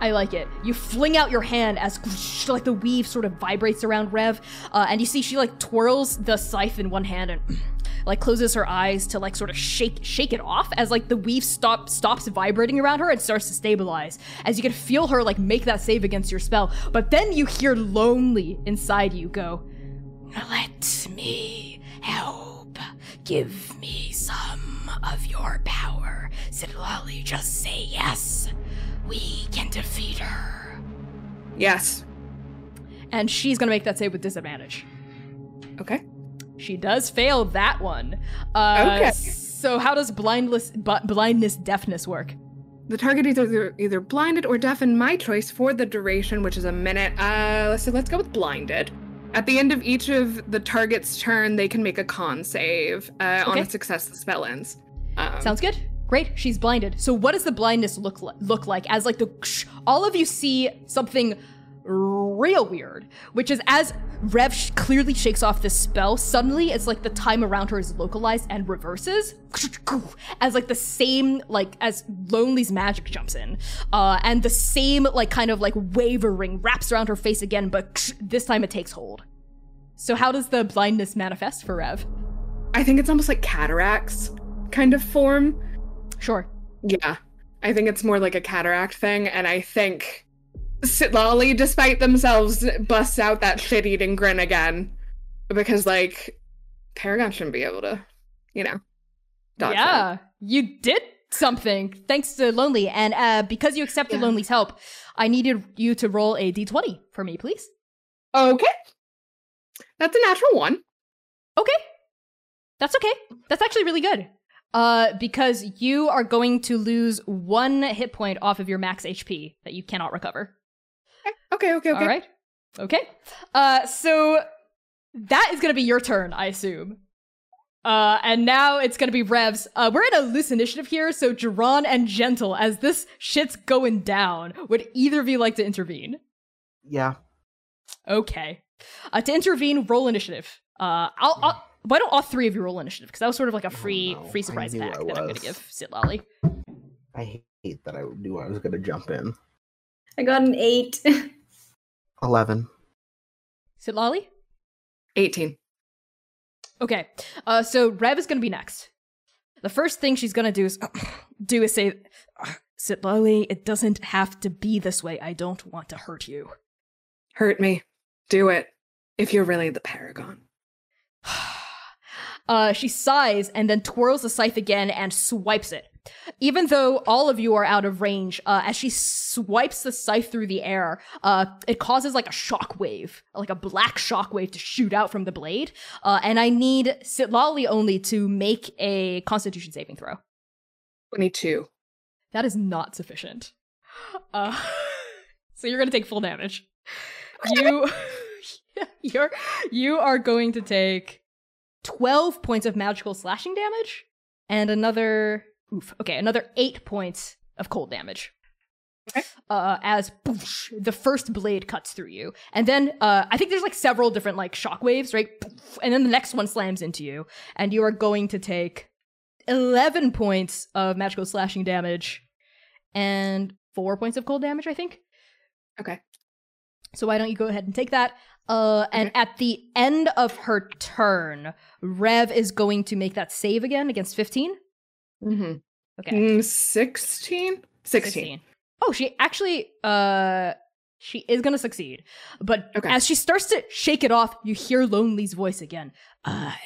I like it. You fling out your hand as like the weave sort of vibrates around Rev, uh, and you see she like twirls the scythe in one hand and like closes her eyes to like sort of shake shake it off as like the weave stop stops vibrating around her and starts to stabilize. As you can feel her like make that save against your spell, but then you hear lonely inside you go, "Let me help. Give me some of your power." Sitlali, just say yes we can defeat her. Yes. And she's gonna make that save with disadvantage. Okay. She does fail that one. Uh, Okay. So how does blindless, bu- blindness, deafness work? The target is either either blinded or deafened, my choice for the duration, which is a minute. Uh, let's so let's go with blinded. At the end of each of the target's turn, they can make a con save. Uh, On a success, the spell ends. Um, Sounds good. Great. She's blinded. So what does the blindness look li- look like? As like the all of you see something real weird, which is as Rev sh- clearly shakes off this spell. Suddenly, it's like the time around her is localized and reverses, as like the same like as Lonely's magic jumps in, uh, and the same like kind of like wavering wraps around her face again, but this time it takes hold. So how does the blindness manifest for Rev? I think it's almost like cataracts kind of form. Sure. Yeah. I think it's more like a cataract thing, and I think Sitlali, despite themselves, busts out that shit eating grin again. Because like Paragon shouldn't be able to, you know. yeah, you did something thanks to Lonely, and uh, because you accepted Yeah. Lonely's help, I needed you to roll a d20 for me, please. Okay. That's a natural one. Okay, that's okay. That's actually really good. Uh, because you are going to lose one hit point off of your max HP that you cannot recover. Okay, okay, okay. All right. Okay. Uh, so that is going to be your turn, I assume. Uh, and now it's going to be Rev's. Uh, we're in a loose initiative here, so Jerron and Gentle, as this shit's going down, would either of you like to intervene? Yeah. Okay. Uh, to intervene, roll initiative. Uh, I'll, I'll why don't all three of you roll initiative? Because that was sort of like a free, no. free surprise knew attack I that I'm going to give Sit Lolly. I hate that I knew I was gonna jump in. I got an eight. Eleven. Sitlali? 18. Okay, uh, so Rev is gonna be next. The first thing she's gonna do is do is say, "Sitlali. It doesn't have to be this way. I don't want to hurt you." Hurt me. Do it. If you're really the paragon. uh, she sighs and then twirls the scythe again and swipes it. Even though all of you are out of range, uh, as she swipes the scythe through the air, uh, it causes like a shock wave, like a black shock wave to shoot out from the blade. Uh, and I need Sitlali only to make a Constitution saving throw. 22. That is not sufficient. Uh, so you're gonna take full damage. You, you're, you are going to take twelve points of magical slashing damage, and another, oof, okay, another eight points of cold damage. Okay. Uh, as the first blade cuts through you, and then uh, I think there's like several different like shock waves, right? Poof, And then the next one slams into you, and you are going to take 11 points of magical slashing damage and 4 points of cold damage, I think. Okay. So why don't you go ahead and take that? Uh, and Okay. at the end of her turn, Rev is going to make that save again against 15. Mm-hmm. Okay. Mm, 16? 16. Oh, she actually uh she is gonna succeed. But Okay. as she starts to shake it off, you hear Lonely's voice again. I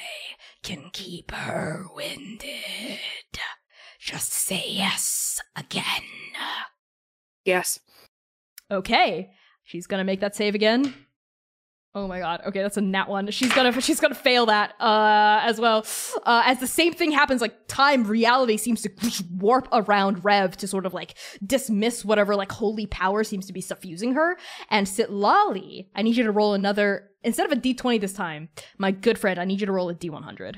can keep her winded. Just say yes again. Yes. Okay. She's gonna make that save again. Oh my god. Okay, that's a nat one. She's gonna she's gonna fail that uh as well. Uh as the same thing happens, like time, reality seems to warp around Rev to sort of like dismiss whatever like holy power seems to be suffusing her. And Sit Sitlali, I need you to roll another instead of a D20 this time, my good friend, I need you to roll a D100.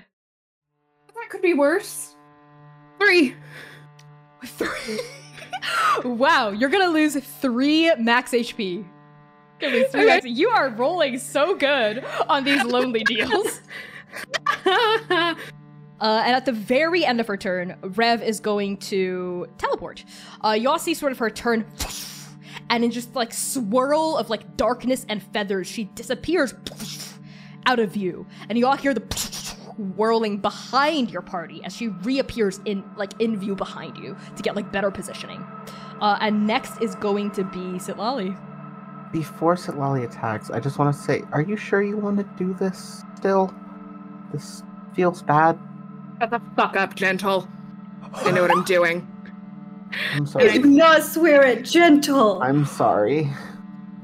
That could be worse. Three. Three. wow, you're gonna lose three max HP. You're gonna three Okay. You are rolling so good on these lonely deals. Uh, and at the very end of her turn, Rev is going to teleport. Uh, you all see sort of her turn and in just like swirl of like darkness and feathers, she disappears out of view. And you all hear the whirling behind your party as she reappears in like in view behind you to get like better positioning. Uh, and next is going to be Sitlali. Before Sitlali attacks, I just want to say, are you sure you want to do this still? This feels bad. Shut the fuck up, gentle. I know what I'm doing. I'm sorry. I do not swear at gentle. I'm sorry.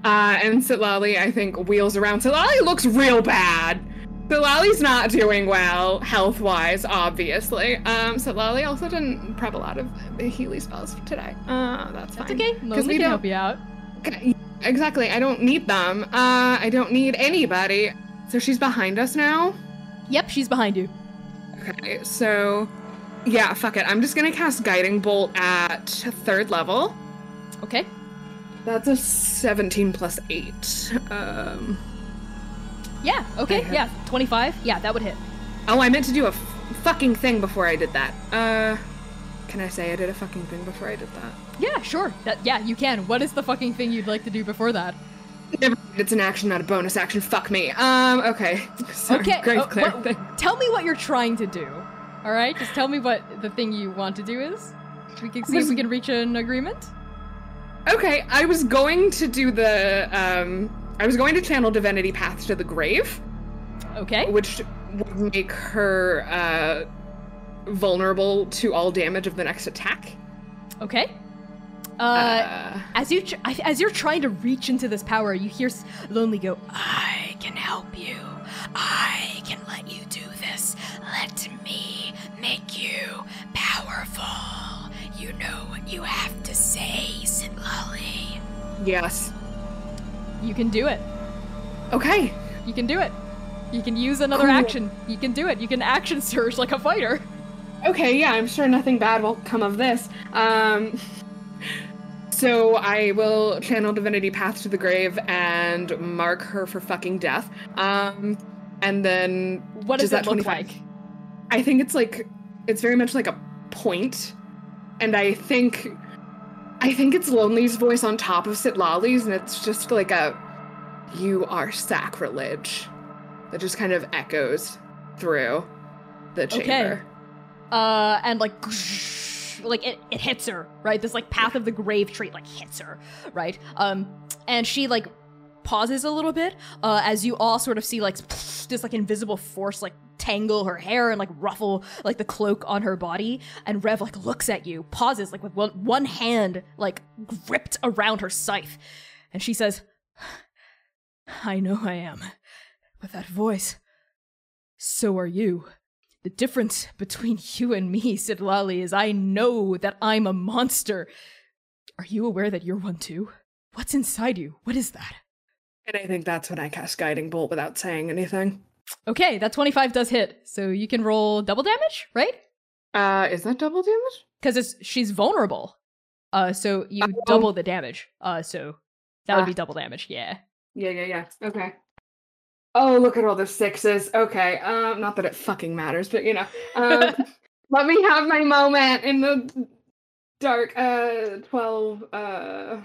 Uh, and Sitlali, I think, wheels around. Sitlali looks real bad. Sitlali's not doing well, health-wise, obviously. Um, Sitlali also didn't prep a lot of the Healy spells today. Uh, that's fine. That's okay. Lonely we can help you out. Okay, Exactly. I don't need them. Uh, I don't need anybody. So she's behind us now. Yep, she's behind you. Okay, so yeah, fuck it. I'm just gonna cast Guiding Bolt at third level. Okay. That's a 17 plus 8. Um, Yeah. Okay. Yeah. Twenty-five. Yeah, that would hit. oh, I meant to do a f- fucking thing before I did that. Uh, can I say I did a fucking thing before I did that? Yeah. Sure. That. Yeah, you can. What is the fucking thing you'd like to do before that? Never mind, It's an action, not a bonus action. Fuck me. Um, okay. Sorry, Okay. Great Claire what- tell me what you're trying to do. All right. Just tell me what the thing you want to do is. We can see if we can reach an agreement. Okay, I was going to do the, um, I was going to channel Divinity Path to the Grave. Okay. which would make her uh, vulnerable to all damage of the next attack. Okay. Uh, Uh, as you tr- as you're trying to reach into this power, you hear Lonely go, "I can help you. I can let you do this. Let me make you powerful. You know what you have to say, Sitlali. yes. You can do it. Okay. You can do it. You can use another Cool. action. You can do it. You can action surge like a fighter. Okay. Yeah, I'm sure nothing bad will come of this. Um. So I will channel Divinity Path to the Grave and mark her for fucking death. Um, and then What does, Does that look 25? like? I think it's like it's very much like a point, and I think I think it's Lonely's voice on top of Sitlali's, and it's just like a "You are sacrilege" that just kind of echoes through the Okay. chamber. uh and like like it, it hits her right? This like path of the grave trait like hits her right? Um and she like pauses a little bit uh as you all sort of see like this like invisible force like tangle her hair and like ruffle like the cloak on her body. And rev like looks at you pauses like with one, one hand like gripped around her scythe. And she says i know i am. But that voice so are you the difference between you and me, Sitlali, is I know that I'm a monster. Are you aware that you're one too? What's inside you? What is that? And I think that's when I cast Guiding Bolt without saying anything. Okay, that 25 does hit. So you can roll double damage, right? Uh, is that double damage? Because it's she's vulnerable. Uh so you Oh. double the damage. Uh so that would Ah. be double damage, yeah. Yeah, yeah, yeah. Okay. Oh, look at all the sixes. Okay. Um, not that it fucking matters, but you know. Um, let me have my moment in the dark. Uh, twelve. Uh,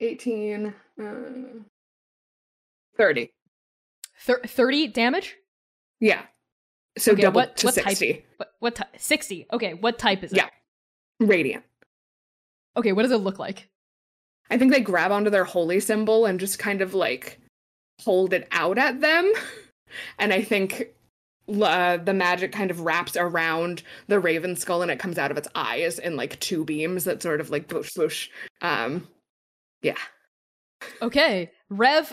eighteen. Uh, thirty. Thir- 30 damage? Yeah. So Okay, double what- to what type? sixty. What what type? 60. Okay, what type is it? Yeah. Radiant. Okay, what does it look like? I think they grab onto their holy symbol and just kind of like hold it out at them. And I think uh, the magic kind of wraps around the raven skull and it comes out of its eyes in like two beams that sort of like swoosh swoosh. Um, yeah. Okay, Rev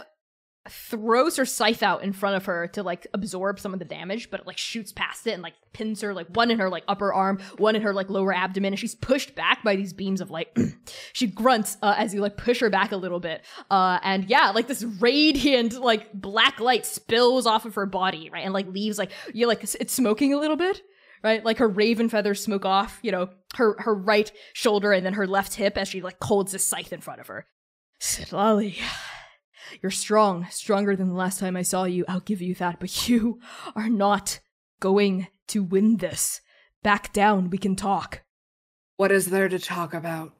throws her scythe out in front of her to like absorb some of the damage, but it like shoots past it and like pins her like one in her like upper arm, one in her like lower abdomen, and she's pushed back by these beams of light. she grunts uh, as you like push her back a little bit, uh, and yeah, like this radiant like black light spills off of her body, right, and like leaves like you like it's- smoking a little bit. Right, like her raven feathers smoke off, you know, her her right shoulder and then her left hip as she like holds this scythe in front of her. Sitlali, you're strong, stronger than the last time I saw you. I'll give you that, but you are not going to win this. Back down, we can talk. What is there to talk about?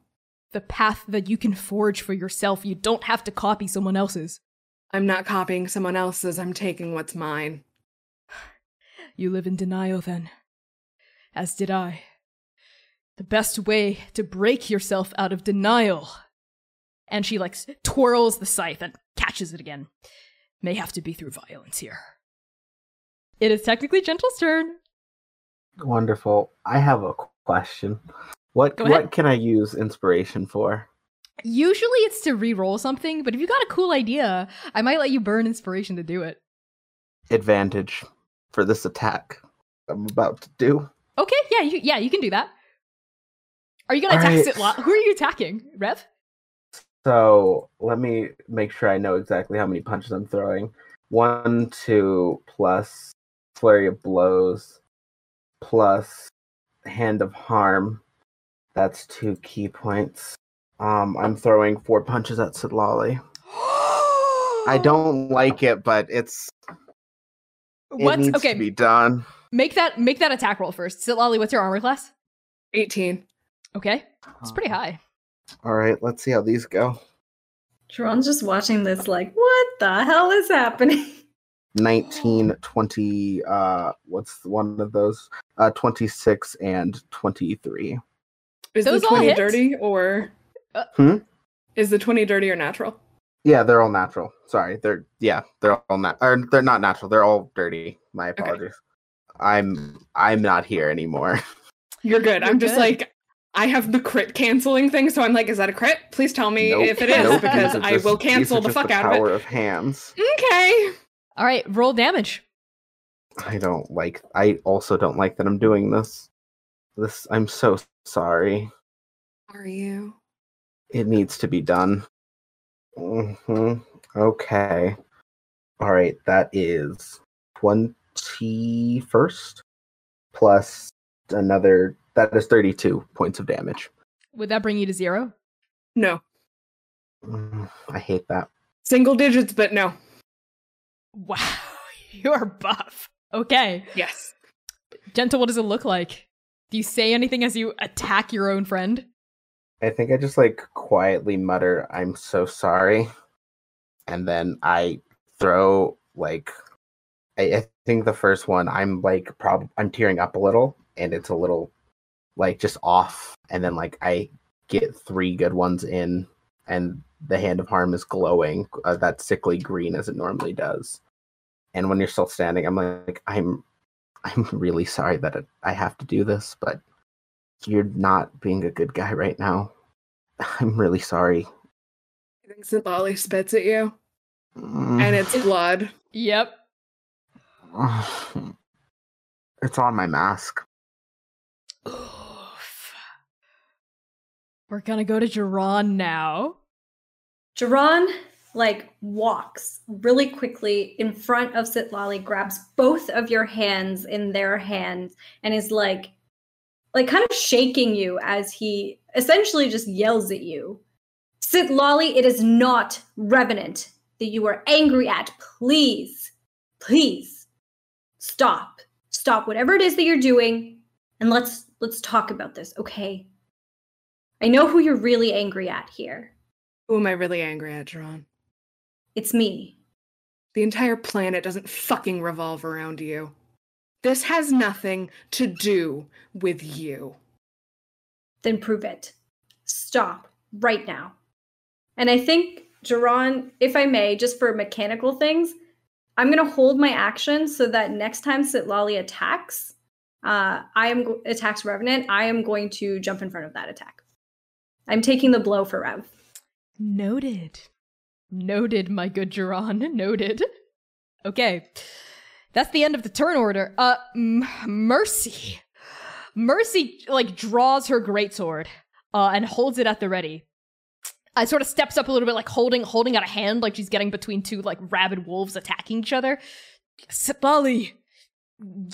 the path that you can forge for yourself. You don't have to copy someone else's. I'm not copying someone else's, I'm taking what's mine. You live in denial then. As did I. The best way to break yourself out of denial. And she like twirls the scythe and catches it again. May have to be through violence here. It is technically Gentle's turn. Wonderful. I have a question. What what can I use inspiration for? Usually it's to re-roll something, but if you got a cool idea, I might let you burn inspiration to do it. Advantage for this attack I'm about to do. Okay, yeah, you, yeah, you can do that. Are you gonna All attack right. Sitla? Who are you attacking? Rev? So let me make sure I know exactly how many punches I'm throwing. One, two, plus flurry of blows, plus hand of harm. That's two ki points. Um, I'm throwing four punches at Sitlali. I don't like it, but it's it What's needs okay? to be done. Make that make that attack roll first. Sitlali, what's your armor class? 18. Okay, it's pretty high. All right, let's see how these go. Jerron's just watching this like, what the hell is happening? 19 20 uh what's one of those uh 26 and 23 Is Those the 20 hit? dirty or. Uh, Hmm? Is the 20 dirty or natural? yeah they're all natural sorry they're yeah they're all not or they're not natural they're all dirty my Okay. apologies i'm i'm not here anymore You're good. You're I'm just good. like, I have the crit canceling thing, so I'm like, is that a crit? Please tell me Nope, if it is, nope, because these I just- will cancel the just fuck out of it. power of hands Okay. All right, roll damage. i don't like i also don't like that i'm doing this this i'm so sorry Are you? It needs to be done. hmm Okay. All right. That is twenty first plus another. That is thirty-two points of damage. Would that bring you to zero? No. Mm, I hate that. Single digits, but no. Wow, you're buff. Okay, Yes. gentle. What does it look like? Do you say anything as you attack your own friend? I think I just like quietly mutter, "I'm so sorry," and then I throw like. I, I think the first one, I'm like, prob, I'm tearing up a little, and it's a little, like, just off, and then like I get three good ones in, and the hand of harm is glowing uh, that sickly green as it normally does. And when you're still standing, I'm like, I'm, I'm really sorry that it, I have to do this, but you're not being a good guy right now. I'm really sorry. I think Sitlali spits at you, Mm. and it's blood. Yep. it's on my mask. We're gonna go to Jiran now. Jerron like walks really quickly in front of Sitlali, grabs both of your hands in their hands, and is like like kind of shaking you as he essentially just yells at you. Sitlali, it is not Revenant that you are angry at. Please, please stop. Stop whatever it is that you're doing and let's let's talk about this, okay? I know who you're really angry at here. Who am I really angry at, Jerron? It's me. The entire planet doesn't fucking revolve around you. This has nothing to do with you. Then prove it. Stop right now. And I think, Jerron, if I may, just for mechanical things, I'm going to hold my action so that next time Sitlali attacks, uh, I am attacks Revenant, I am going to jump in front of that attack. I'm taking the blow for Rev. Noted. Noted, my good Jiran. Noted. Okay. That's the end of the turn order. Uh, M- Mercy. Mercy, like, draws her greatsword uh, and holds it at the ready. I sort of steps up a little bit, like holding holding out a hand, like she's getting between two like rabid wolves attacking each other. Sitlali,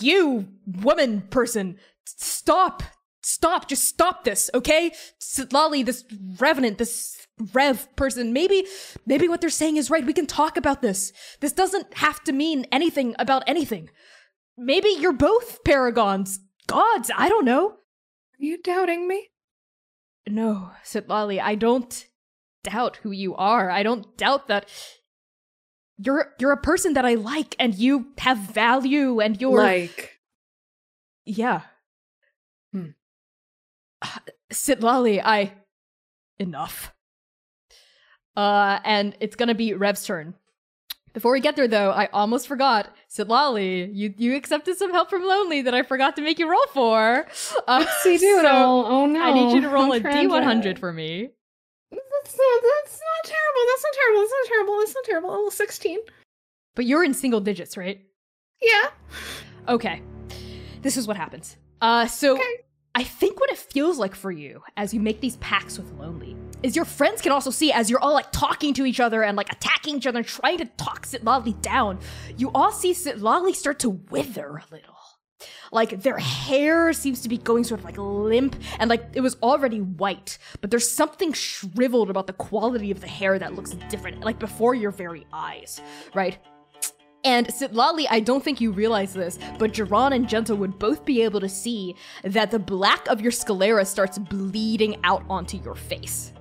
you woman person, stop, stop, just stop this, okay? Sitlali, this revenant, this rev person, maybe, maybe what they're saying is right. We can talk about this. This doesn't have to mean anything about anything. Maybe you're both paragons, gods. I don't know. Are you doubting me? No, Sitlali, I don't doubt who you are. I don't doubt that you're you're a person that I like and you have value and you're Like, Yeah. Sitlali, I enough. Uh and it's gonna be Rev's turn. Before we get there though, I almost forgot. Sitlali, you you accepted some help from Lonely that I forgot to make you roll for. Uh, Whoopsie doodle. so oh no. I need you to roll How a tragic. D100 for me. That's not, that's not terrible. That's not terrible. That's not terrible. That's not terrible. Oh, 16. But you're in single digits, right? Yeah. Okay. This is what happens. Uh so Okay. I think what it feels like for you as you make these pacts with Lonely is your friends can also see as you're all like talking to each other and like attacking each other and trying to talk Sit Sitlali down. You all see Sit Sitlali start to wither a little. Like their hair seems to be going sort of like limp and like it was already white, but there's something shriveled about the quality of the hair that looks different, like before your very eyes, right? And Sitlali, I don't think you realize this, but Jiran and Gentle would both be able to see that the black of your sclera starts bleeding out onto your face.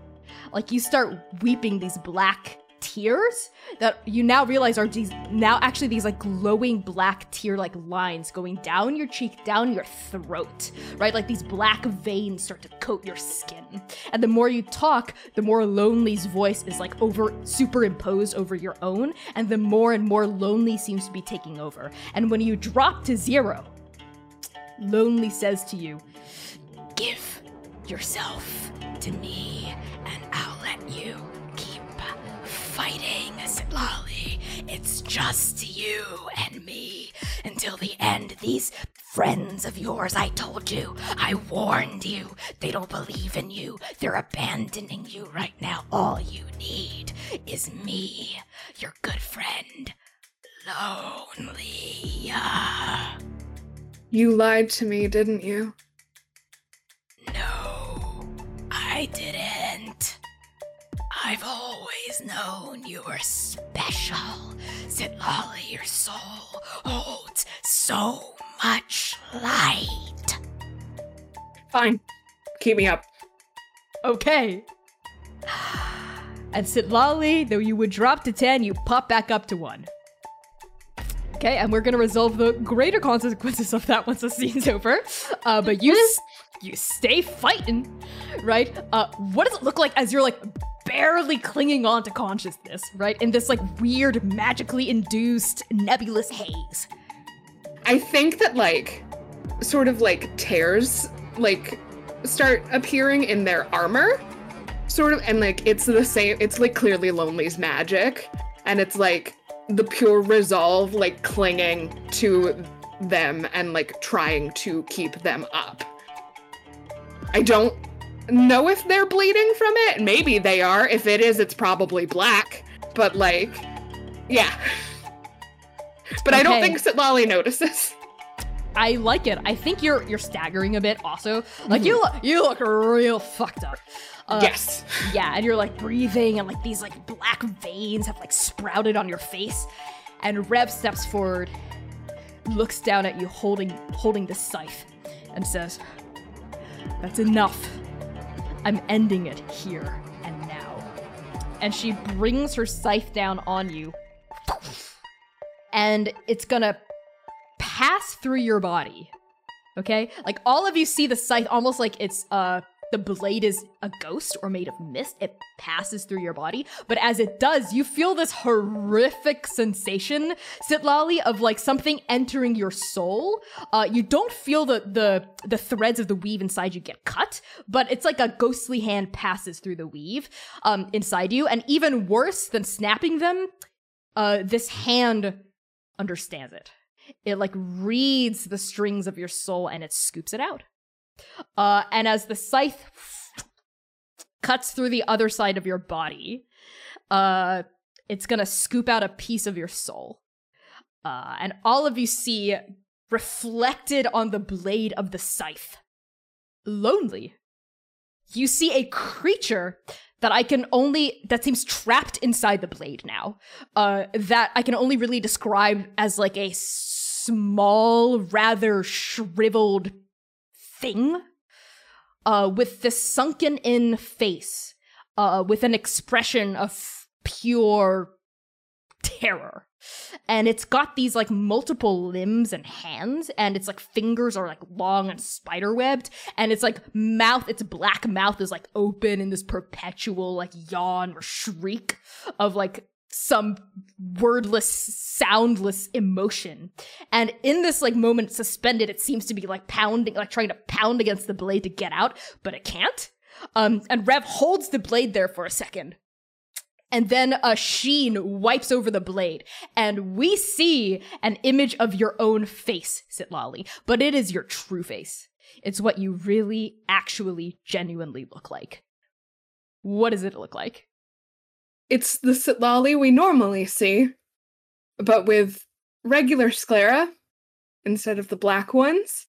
Like you start weeping these black tears that you now realize are these now actually these like glowing black tear like lines going down your cheek, down your throat, right? Like these black veins start to coat your skin. And the more you talk, the more Lonely's voice is like over superimposed over your own, and the more and more Lonely seems to be taking over. And when you drop to zero, Lonely says to you, Give yourself to me, and I'll let you fighting, Sitlali. It's just you and me until the end. These friends of yours, I told you, I warned you. They don't believe in you. They're abandoning you right now. All you need is me, your good friend, Lonely. You lied to me, didn't you? No, I didn't. I've always known you were special. Sitlali, your soul holds so much light. Fine. Keep me up. Okay. And Sitlali, though you would drop to 10, you pop back up to 1. Okay, and we're gonna resolve the greater consequences of that once the scene's over. Uh, but you s- you stay fighting, right? Uh, what does it look like as you're like barely clinging on to consciousness, right? In this like weird, magically induced nebulous haze. I think that like sort of like tears like start appearing in their armor. Sort of and like it's the same it's like clearly Lonely's magic. And it's like the pure resolve like clinging to them and like trying to keep them up. I don't know if they're bleeding from it. Maybe they are. If it is, it's probably black. But like, yeah. But I don't think Sitlali notices. I like it. I think you're you're staggering a bit. Also, like you look you look real fucked up. Uh, yes. Yeah, and you're like breathing, and like these like black veins have like sprouted on your face. And Rev steps forward, looks down at you, holding holding the scythe, and says, "That's enough. I'm ending it here and now." And she brings her scythe down on you, and it's gonna pass through your body. Okay? Like all of you see the scythe almost like it's uh the blade is a ghost or made of mist. It passes through your body, but as it does, you feel this horrific sensation, Sitlali, of like something entering your soul. Uh, you don't feel the the the threads of the weave inside you get cut, but it's like a ghostly hand passes through the weave um, inside you, and even worse than snapping them, uh, this hand understands it. It like reads the strings of your soul and it scoops it out. Uh, and as the scythe cuts through the other side of your body, uh, it's gonna scoop out a piece of your soul. Uh, and all of you see reflected on the blade of the scythe. Lonely. You see a creature that I can only that seems trapped inside the blade now. Uh, that I can only really describe as like a small, rather shriveled thing. uh, with this sunken in face, uh, with an expression of pure terror. And it's got these like multiple limbs and hands, and its like fingers are like long and spider webbed, and it's like mouth, its black mouth is like open in this perpetual like yawn or shriek of like some wordless, soundless emotion. And in this like moment suspended, it seems to be like pounding, like trying to pound against the blade to get out, but it can't. Um, and Rev holds the blade there for a second. And then a sheen wipes over the blade, and we see an image of your own face, Sitlali, but it is your true face. It's what you really, actually, genuinely look like. What does it look like? It's the Sitlali we normally see, but with regular sclera instead of the black ones,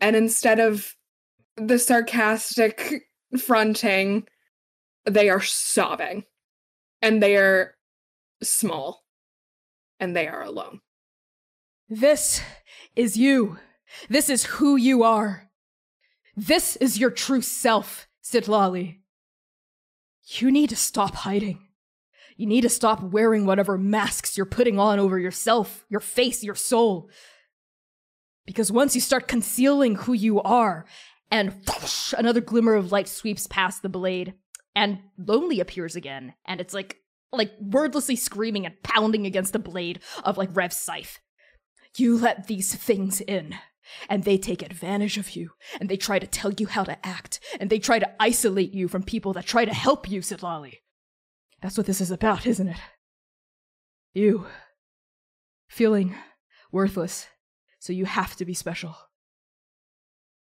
and instead of the sarcastic fronting, they are sobbing. And they are small. And they are alone. This is you. This is who you are. This is your true self, Sitlali. You need to stop hiding. You need to stop wearing whatever masks you're putting on over yourself, your face, your soul. Because once you start concealing who you are, and whoosh, another glimmer of light sweeps past the blade, and Lonely appears again, and it's like like wordlessly screaming and pounding against the blade of like Rev's scythe. You let these things in, and they take advantage of you, and they try to tell you how to act, and they try to isolate you from people that try to help you, Sitlali. That's what this is about, isn't it? You. Feeling worthless, so you have to be special.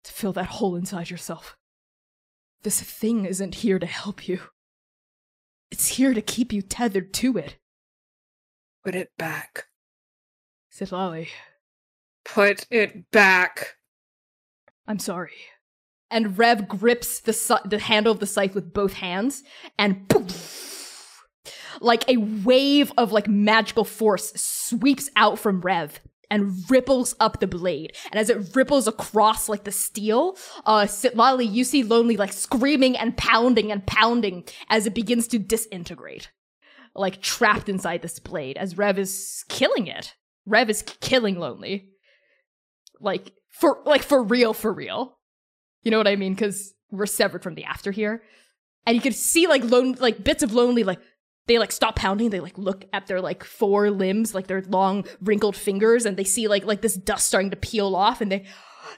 To fill that hole inside yourself. This thing isn't here to help you. It's here to keep you tethered to it. Put it back. Sitlali. Put it back. I'm sorry. And Rev grips the the handle of the scythe with both hands, and poof, like a wave of like magical force sweeps out from Rev and ripples up the blade. And as it ripples across like the steel, uh, Sitlali, you see Lonely like screaming and pounding and pounding as it begins to disintegrate, like trapped inside this blade. As Rev is killing it, Rev is killing Lonely, like for like for real, for real. You know what I mean? Because we're severed from the after here, and you can see like lone like bits of Lonely like they like stop pounding. They like look at their like four limbs like their long wrinkled fingers and they see like like this dust starting to peel off and they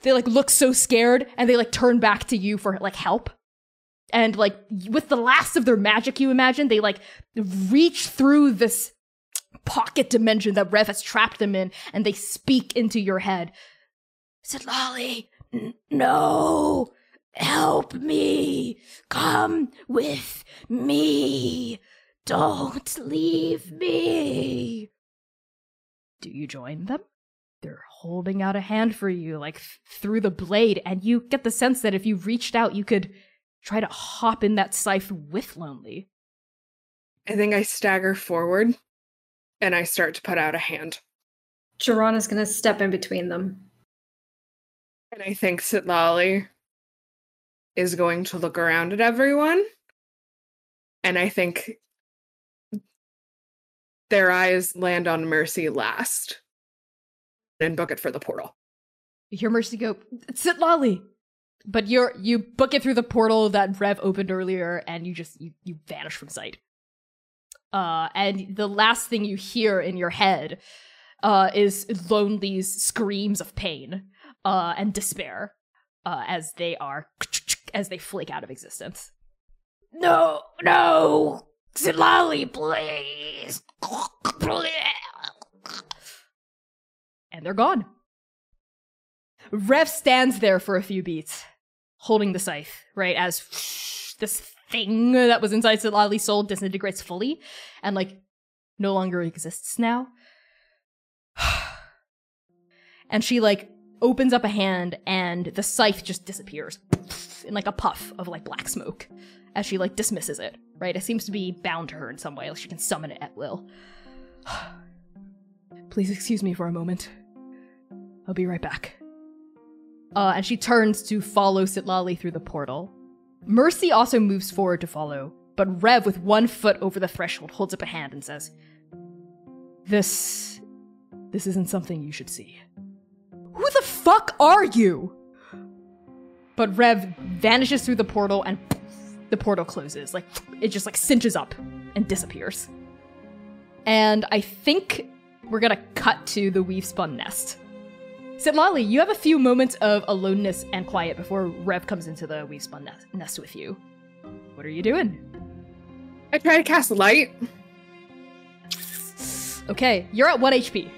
they like look so scared and they like turn back to you for like help. And like with the last of their magic you imagine they like reach through this pocket dimension that rev has trapped them in and they speak into your head. Sitlali, n- no. Help me. Come with me don't leave me. Do you join them? They're holding out a hand for you, like th- through the blade, and you get the sense that if you reached out, you could try to hop in that scythe with Lonely. I think I stagger forward and I start to put out a hand. Jiran is going to step in between them. And I think Sitlali is going to look around at everyone. And I think their eyes land on Mercy last and book it for the portal. You hear Mercy go, Sitlali! But you're you book it through the portal that Rev opened earlier, and you just you, you vanish from sight. Uh, and the last thing you hear in your head uh, is Lonely's screams of pain uh, and despair uh, as they are as they flake out of existence. No, no, Sitlali, please, and they're gone. Rev stands there for a few beats, holding the scythe, right, as this thing that was inside Sitlali's soul disintegrates fully and, like, no longer exists now. and she, like, opens up a hand and the scythe just disappears in, like, a puff of, like, black smoke as she, like, dismisses it, right? It seems to be bound to her in some way, like she can summon it at will. Please excuse me for a moment. I'll be right back. uh, and she turns to follow Sitlali through the portal. Mercy also moves forward to follow, but Rev, with one foot over the threshold, holds up a hand and says, This. This isn't something you should see. Who the fuck are you? But Rev vanishes through the portal and the portal closes. Like, it just like cinches up and disappears. And I think we're gonna cut to the weave spun nest. Sitlali, you have a few moments of aloneness and quiet before Rev comes into the weave spun nest, nest with you. What are you doing? I try to cast a light. Okay, you're at 1 HP.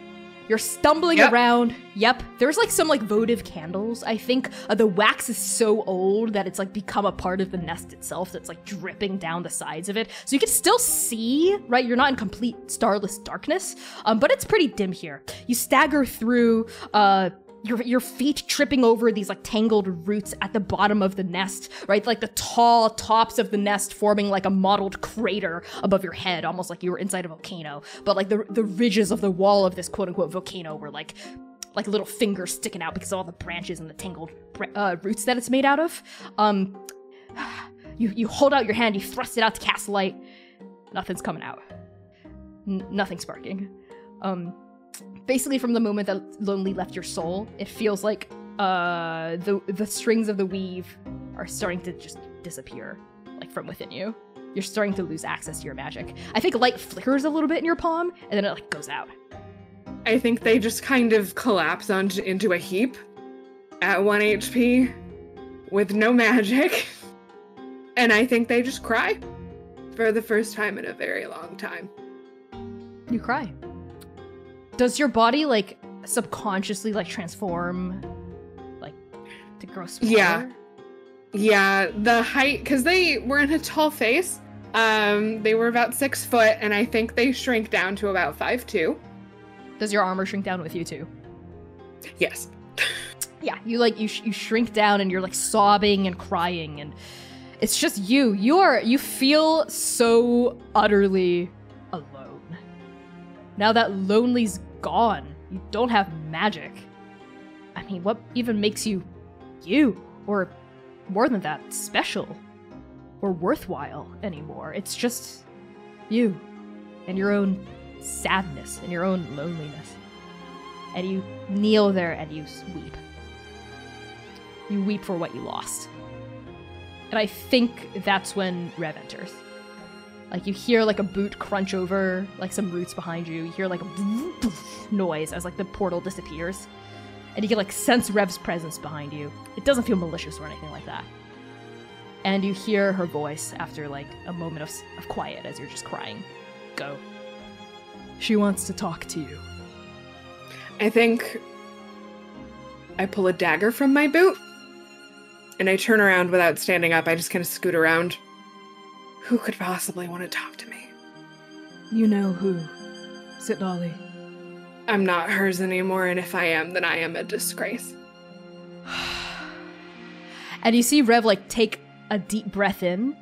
You're stumbling Yep. around. Yep. There's like some like votive candles, I think. Uh, the wax is so old that it's like become a part of the nest itself that's like dripping down the sides of it. So you can still see, right? You're not in complete starless darkness, um, but it's pretty dim here. You stagger through uh your, your feet tripping over these like tangled roots at the bottom of the nest, right? Like the tall tops of the nest forming like a mottled crater above your head, almost like you were inside a volcano. But like the the ridges of the wall of this quote unquote volcano were like like little fingers sticking out because of all the branches and the tangled uh, roots that it's made out of. Um, you you hold out your hand, you thrust it out to cast light. Nothing's coming out. N- nothing sparking. Um, basically from the moment that lonely left your soul it feels like uh the the strings of the weave are starting to just disappear like from within you you're starting to lose access to your magic i think light flickers a little bit in your palm and then it like goes out I think they just kind of collapse onto into a heap at 1 HP with no magic. And I think they just cry for the first time in a very long time. you cry does your body like subconsciously like transform like to grow smaller Yeah. Yeah, the height because they were in a tall face. Um, they were about six foot, and I think they shrink down to about five two. does your armor shrink down with you too Yes. yeah you like you, sh- you shrink down and you're like sobbing and crying and it's just you you are you feel so utterly now that lonely's gone you don't have magic i mean what even makes you you or more than that special or worthwhile anymore it's just you and your own sadness and your own loneliness and you kneel there and you weep you weep for what you lost. And I think that's when Rev enters. Like you hear like a boot crunch over like some roots behind you. You hear like a noise as like the portal disappears. And you can like sense Rev's presence behind you. It doesn't feel malicious or anything like that. And you hear her voice after like a moment of, of quiet as you're just crying. Go. She wants to talk to you. I think I pull a dagger from my boot and I turn around without standing up. I just kind of scoot around. Who could possibly want to talk to me? You know who. Sitlali. I'm not hers anymore, and if I am, then I am a disgrace. and you see Rev like take a deep breath in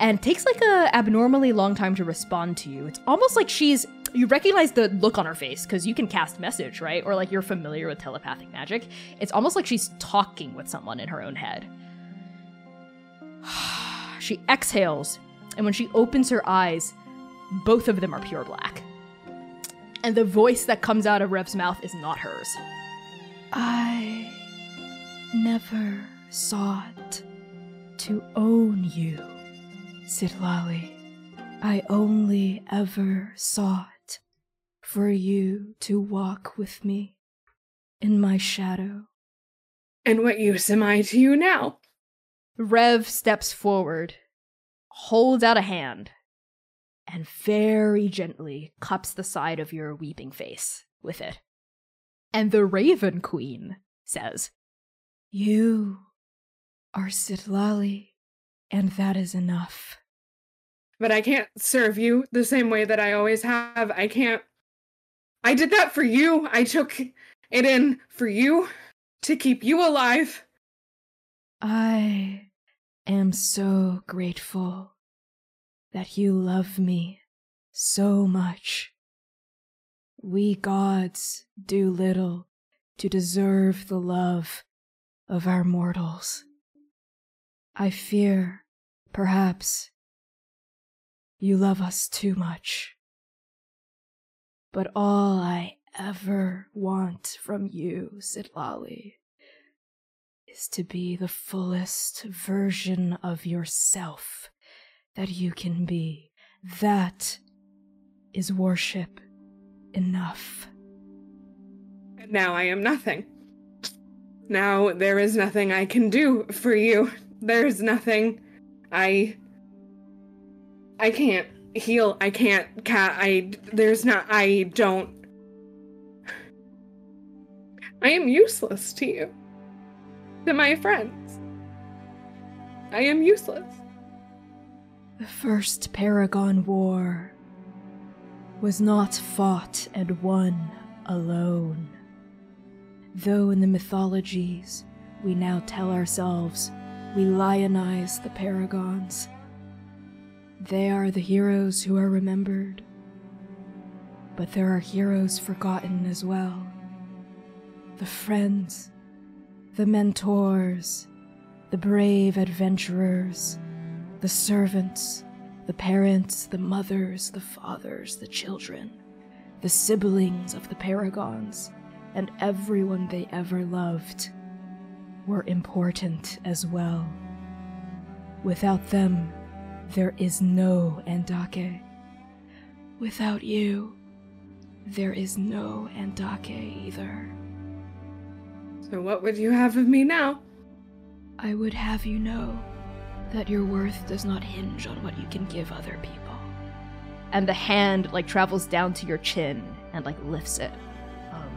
and takes like a abnormally long time to respond to you. It's almost like she's you recognize the look on her face because you can cast message, right? Or like you're familiar with telepathic magic. It's almost like she's talking with someone in her own head. she exhales, and when she opens her eyes, both of them are pure black. And the voice that comes out of Rev's mouth is not hers. I never sought to own you, Sitlali. I only ever sought for you to walk with me in my shadow. And what use am I to you now? Rev steps forward, holds out a hand, and very gently cups the side of your weeping face with it. And the Raven Queen says, You are Sitlali, and that is enough. But I can't serve you the same way that I always have. I can't. I did that for you. I took it in for you to keep you alive. I am so grateful that you love me so much. We gods do little to deserve the love of our mortals. I fear, perhaps, you love us too much. But all I ever want from you, Sitlali, is to be the fullest version of yourself that you can be. That is worship enough. Now I am nothing. Now there is nothing I can do for you. There's nothing I I can't heal. I can't cat I there's not I don't I am useless to you. To my friends. I am useless. The first Paragon War was not fought and won alone. Though in the mythologies we now tell ourselves we lionize the Paragons, they are the heroes who are remembered. But there are heroes forgotten as well. The friends, the mentors, the brave adventurers, the servants, the parents, the mothers, the fathers, the children, the siblings of the paragons, and everyone they ever loved were important as well. Without them, there is no Andake. Without you, there is no Andake either. So what would you have of me now? I would have you know that your worth does not hinge on what you can give other people. And the hand like travels down to your chin and like lifts it, um,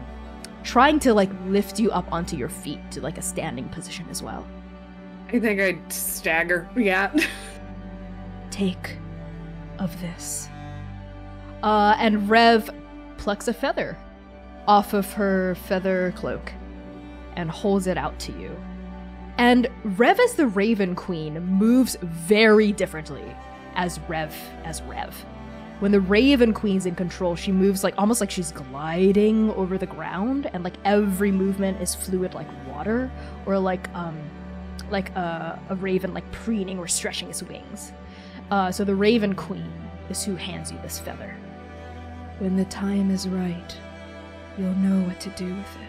trying to like lift you up onto your feet to like a standing position as well. I think I'd stagger. Yeah. Take of this. Uh, and Rev plucks a feather off of her feather cloak and holds it out to you. And Rev as the Raven Queen moves very differently as Rev as Rev. When the Raven Queen's in control, she moves like almost like she's gliding over the ground, and like every movement is fluid like water, or like um like a, a raven like preening or stretching its wings. Uh, so the Raven Queen is who hands you this feather. When the time is right, you'll know what to do with it.